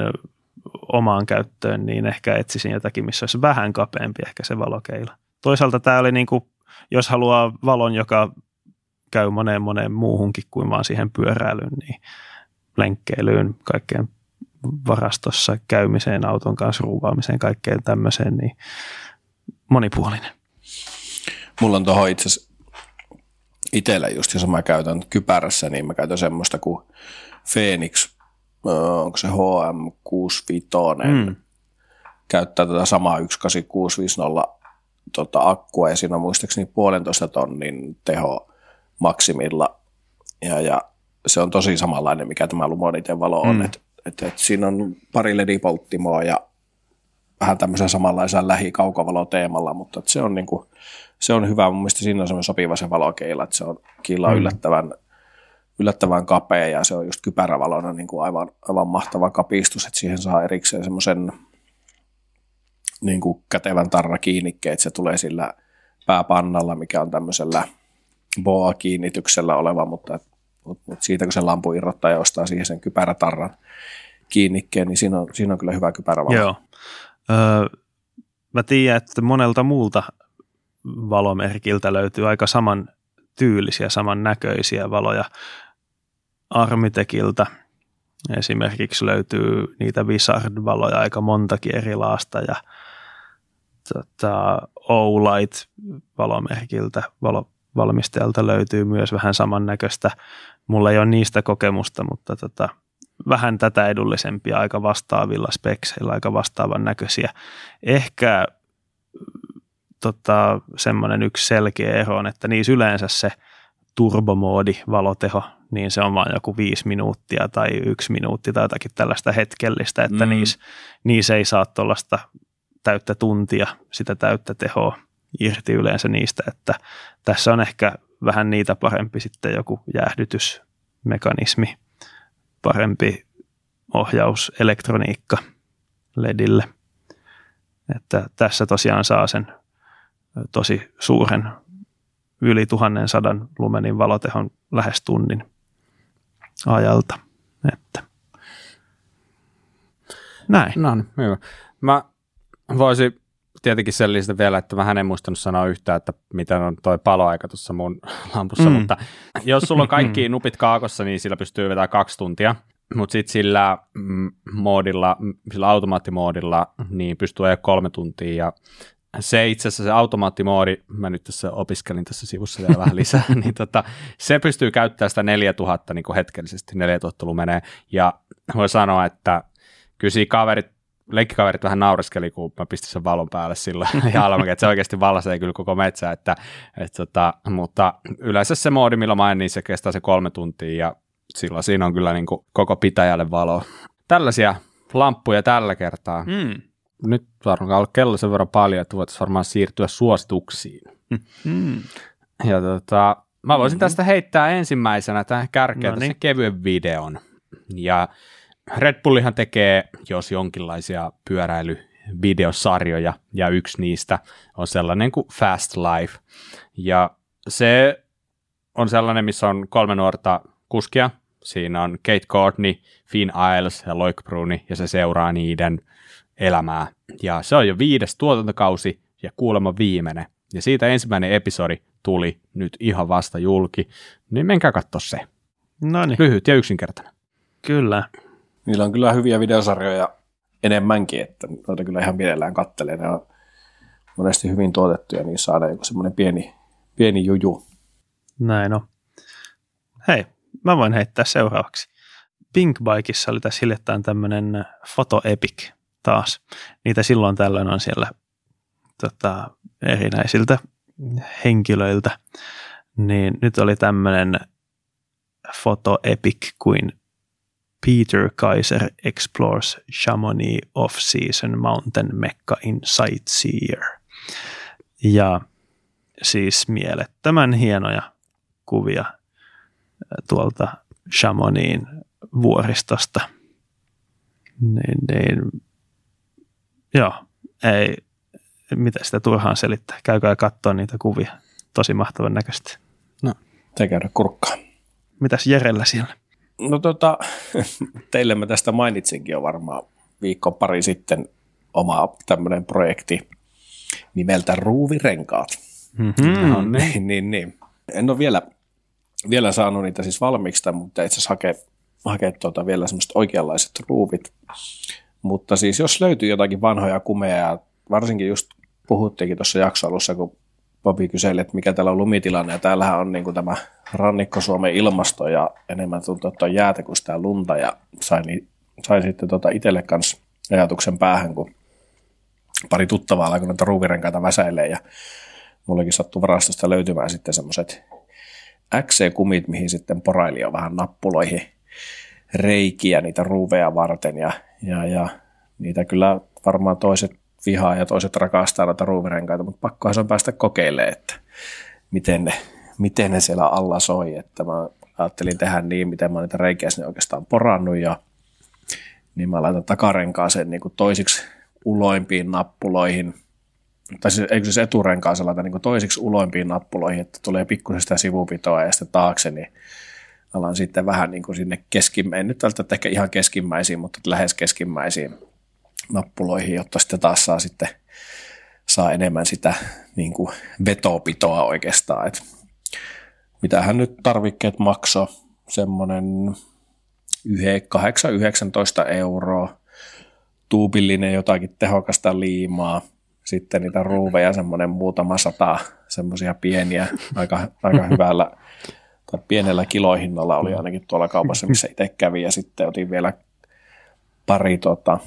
omaan käyttöön, niin ehkä etsisin jotakin, missä olisi vähän kapeampi ehkä se valokeila. Toisaalta tämä oli niin kuin, jos haluaa valon, joka käy moneen moneen muuhunkin kuin vaan siihen pyöräilyyn, niin lenkkeilyyn, kaikkeen varastossa käymiseen, auton kanssa ruuvaamiseen, kaikkeen tämmöiseen, niin monipuolinen. Mulla on tuohon itse asiassa itsellä just, jos mä käytän kypärässä, niin mä käytän semmoista kuin Phoenix, onko se HM65, mm. käyttää tätä samaa 18650 tota, akkua ja siinä on muistaakseni puolentoista tonnin teho maksimilla ja, ja se on tosi samanlainen, mikä tämä Lumoniten valo on. Mm. Et, et, et siinä on pari ledipolttimoa ja vähän tämmöisen samanlaisen lähikaukavalo-teemalla, mutta se on, niinku, se on hyvä. Mun mielestä siinä on semmoinen sopiva se valokeila, että se on kiilla mm. yllättävän, yllättävän kapea ja se on just kypärävalona niin kuin aivan, aivan mahtava kapistus, että siihen saa erikseen semmoisen niin kuin kätevän tarra kiinnikkeen, että se tulee sillä pääpannalla, mikä on tämmöisellä boa-kiinnityksellä oleva, mutta mutta mut siitä kun se lampu irrottaa ja ostaa siihen sen kypärätarran kiinnikkeen, niin siinä on, siinä on kyllä hyvä kypärävalo. Joo. Öö, mä tiedän, että monelta muulta valomerkiltä löytyy aika saman tyylisiä, saman näköisiä valoja. Armitekiltä Esimerkiksi löytyy niitä Wizard-valoja aika montakin eri laasta ja tota, O-Light valomerkiltä, valovalmistajalta löytyy myös vähän samannäköistä. Mulla ei ole niistä kokemusta, mutta tota, vähän tätä edullisempia, aika vastaavilla spekseillä, aika vastaavan näköisiä. Ehkä tota, semmoinen yksi selkeä ero on, että niissä yleensä se turbomoodi, valoteho, niin se on vain joku viisi minuuttia tai yksi minuutti tai jotakin tällaista hetkellistä, että mm. niissä, niissä ei saa tuollaista täyttä tuntia sitä täyttä tehoa irti yleensä niistä, että tässä on ehkä vähän niitä parempi sitten joku jäähdytysmekanismi, parempi ohjauselektroniikka LEDille. Että tässä tosiaan saa sen tosi suuren yli 1100 lumenin valotehon lähes tunnin ajalta. Että. Näin. No niin, hyvä. Mä voisin tietenkin sen lisätä vielä, että mä en muistanut sanoa yhtään, että miten on toi paloaika tuossa mun lampussa, mm. mutta jos sulla on kaikki nupit kaakossa, niin sillä pystyy vetämään kaksi tuntia, mutta sitten sillä mm, moodilla, sillä automaattimoodilla, niin pystyy ajaa kolme tuntia. Ja se itse asiassa se automaattimoodi, mä nyt tässä opiskelin tässä sivussa vielä vähän lisää, niin tota, se pystyy käyttämään sitä 4000 niin hetkellisesti, 4000 lumenee, ja voi sanoa, että kyllä kaverit, leikkikaverit vähän naureskeli, kun mä pistin sen valon päälle silloin, ja alamäkin, että se oikeasti vallasee kyllä koko metsä, että, että tota, mutta yleensä se moodi, millä mä en, niin se kestää se kolme tuntia, ja silloin siinä on kyllä niin kuin koko pitäjälle valo. Tällaisia lamppuja tällä kertaa. Mm nyt varmaan ollut kello sen verran paljon, että voitaisiin varmaan siirtyä suosituksiin. Mm. Ja tota, mä voisin mm-hmm. tästä heittää ensimmäisenä tähän kärkeen no niin. kevyen videon. Ja Red Bullihan tekee, jos jonkinlaisia pyöräilyvideosarjoja, ja yksi niistä on sellainen kuin Fast Life. Ja se on sellainen, missä on kolme nuorta kuskia. Siinä on Kate Courtney, Finn Isles ja Loic Bruni, ja se seuraa niiden elämää. Ja se on jo viides tuotantokausi ja kuulemma viimeinen. Ja siitä ensimmäinen episodi tuli nyt ihan vasta julki, niin menkää katsoa se. Noniin. Lyhyt ja yksinkertainen. Kyllä. Niillä on kyllä hyviä videosarjoja enemmänkin, että noita kyllä ihan mielellään kattelee. Ne on monesti hyvin tuotettuja, niin saadaan joku semmoinen pieni, pieni juju. Näin on. Hei, mä voin heittää seuraavaksi. Pinkbikeissa oli tässä hiljattain tämmöinen Photo Epic taas. Niitä silloin tällöin on siellä tota, erinäisiltä henkilöiltä. Niin nyt oli tämmöinen foto epic kuin Peter Kaiser explores Chamonix off-season mountain mecca in sightseer. Ja siis mielettömän hienoja kuvia tuolta Chamonixin vuoristosta. Niin, niin Joo, ei, mitä sitä turhaan selittää. Käykää katsoa niitä kuvia. Tosi mahtavan näköisesti. No, te käydä kurkkaa. Mitäs Jerellä siellä? No tota, teille mä tästä mainitsinkin jo varmaan viikko pari sitten oma tämmöinen projekti nimeltä Ruuvirenkaat. Mm-hmm. No, niin, niin, niin. En ole vielä, vielä saanut niitä siis valmiiksi, mutta itse asiassa hakea, hakea tuota vielä semmoiset oikeanlaiset ruuvit mutta siis jos löytyy jotakin vanhoja kumeja, varsinkin just puhuttiinkin tuossa jaksoalussa, kun Bobi kyseli, että mikä täällä on lumitilanne, ja täällähän on niin kuin tämä rannikko-Suomen ilmasto, ja enemmän tuntuu, että on jäätä kuin sitä lunta, ja sain, sain sitten tota itselle kanssa ajatuksen päähän, kun pari tuttavaa alkoi noita ruuvirenkaita väsäilee, ja mullekin sattui varastosta löytymään sitten semmoiset XC-kumit, mihin sitten poraili vähän nappuloihin reikiä niitä ruuveja varten, ja ja, ja niitä kyllä varmaan toiset vihaa ja toiset rakastaa noita ruuvirenkaita, mutta pakkohan se on päästä kokeilemaan, että miten ne, miten ne siellä alla soi. Että mä ajattelin tehdä niin, miten mä niitä reikiä sinne oikeastaan porannut ja niin mä laitan takarenkaaseen niin kuin toisiksi uloimpiin nappuloihin, tai siis, eikö siis eturenkaaseen laitan niin toisiksi uloimpiin nappuloihin, että tulee pikkusen sitä sivupitoa ja sitten taakse, niin alan sitten vähän niin kuin sinne keskimmäisiin, nyt välttämättä ehkä ihan keskimmäisiin, mutta lähes keskimmäisiin nappuloihin, jotta sitten taas saa sitten saa enemmän sitä niin kuin vetopitoa oikeastaan. Et mitähän nyt tarvikkeet maksaa, semmoinen 8-19 euroa, tuupillinen jotakin tehokasta liimaa, sitten niitä ruuveja semmoinen muutama sata, semmoisia pieniä, aika, aika hyvällä tai pienellä kilohinnalla oli ainakin tuolla kaupassa, missä itse kävi, ja sitten otin vielä pari tota,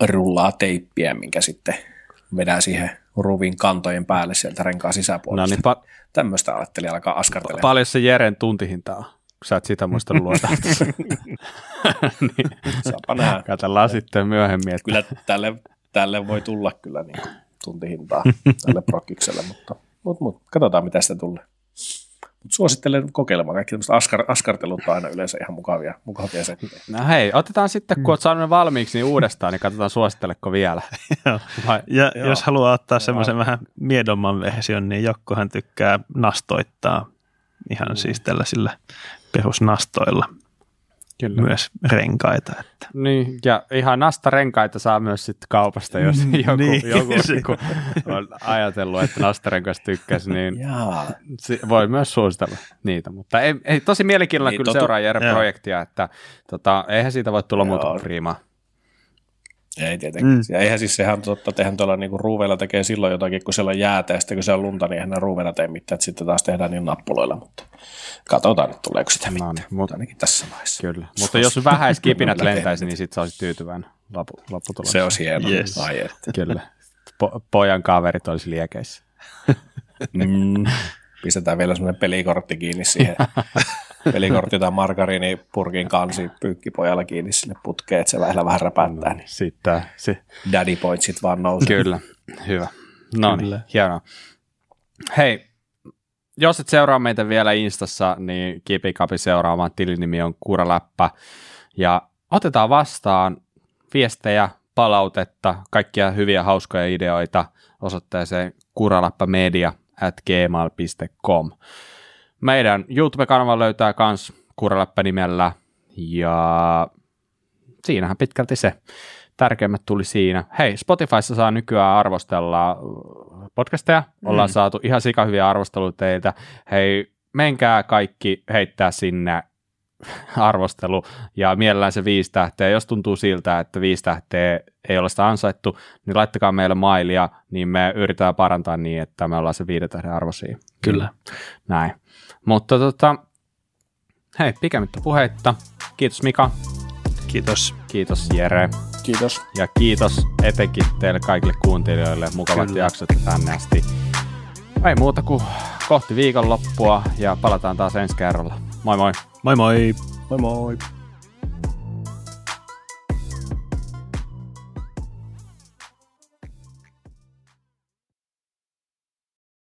rullaa teippiä, minkä sitten vedän siihen ruvin kantojen päälle sieltä renkaan sisäpuolesta. No niin, pa- Tämmöistä ajattelin alkaa askartelemaan. Paljon se Jeren tuntihinta on, sä et sitä muista luota. niin. Saapa nähdä. Katsellaan sitten myöhemmin. Että... Kyllä tälle, tälle voi tulla kyllä niin tuntihintaa tälle prokkikselle, mutta, mutta, mutta katsotaan mitä sitä tulee. Mutta suosittelen kokeilemaan. Kaikki tämmöiset askar, askartelut on aina yleensä ihan mukavia, mukavia settejä. No hei, otetaan sitten, kun olet saanut valmiiksi, niin uudestaan, niin katsotaan suositteleko vielä. Vai? Ja Joo. jos haluaa ottaa semmoisen vähän miedomman version, niin Jokkohan tykkää nastoittaa ihan mm. siis tällaisilla perusnastoilla. Kyllä. myös renkaita. Että. Niin, ja ihan nastarenkaita saa myös sitten kaupasta, jos mm, joku, niin. joku joku on ajatellut, että nastarenkaista tykkäisi, niin voi myös suositella niitä. Mutta ei, ei tosi mielenkiinnolla niin, kyllä totu, seuraa Jere projektia, että tota, eihän siitä voi tulla muuta priimaa. Ei tietenkin. Mm. Ja eihän siis sehän totta, tehän tuolla niinku ruuveilla tekee silloin jotakin, kun siellä on jäätä, ja sitten kun se on lunta, niin eihän ne ruuveilla tee mitään, että sitten taas tehdään niin nappuloilla, mutta katsotaan, että tuleeko sitä mitään, no niin, mutta ainakin tässä vaiheessa. Kyllä, mutta jos vähäiskipinät lentäisi, niin sitten sä olisit tyytyväinen loppu, lopputulokseen. Se olisi hienoa. Yes. Ai, että. Kyllä, po- pojan kaverit olisi liekeissä. mm. Pistetään vielä semmoinen pelikortti kiinni siihen pelikortti tai margariinipurkin kansi pyykkipojalla kiinni sinne putkeen, että se vähän vähän räpättää. Niin Sitten se. Daddy pointsit vaan nousee. Kyllä, hyvä. No niin, hienoa. Hei, jos et seuraa meitä vielä Instassa, niin Kipikapi seuraamaan tilinimi on Kuuraläppä. Ja otetaan vastaan viestejä, palautetta, kaikkia hyviä hauskoja ideoita osoitteeseen kuraläppämedia at gmail.com. Meidän YouTube-kanava löytää myös Kuraläppä nimellä ja siinähän pitkälti se. Tärkeimmät tuli siinä. Hei, Spotifyssa saa nykyään arvostella podcasteja. Ollaan mm. saatu ihan sikahyviä arvosteluita teiltä. Hei, menkää kaikki heittää sinne arvostelu ja mielellään se viisi tähteä. Jos tuntuu siltä, että viisi tähteä ei ole sitä ansaittu, niin laittakaa meille mailia, niin me yritetään parantaa niin, että me ollaan se viiden tähden arvoisia. Kyllä. Näin. Mutta tota, hei, pikemmittä puheitta. Kiitos Mika. Kiitos. Kiitos Jere. Kiitos. Ja kiitos etenkin teille kaikille kuuntelijoille. Mukavat Kyllä. jaksot tänne asti. Ei muuta kuin kohti viikonloppua ja palataan taas ensi kerralla. Moi moi. Moi moi. Moi moi.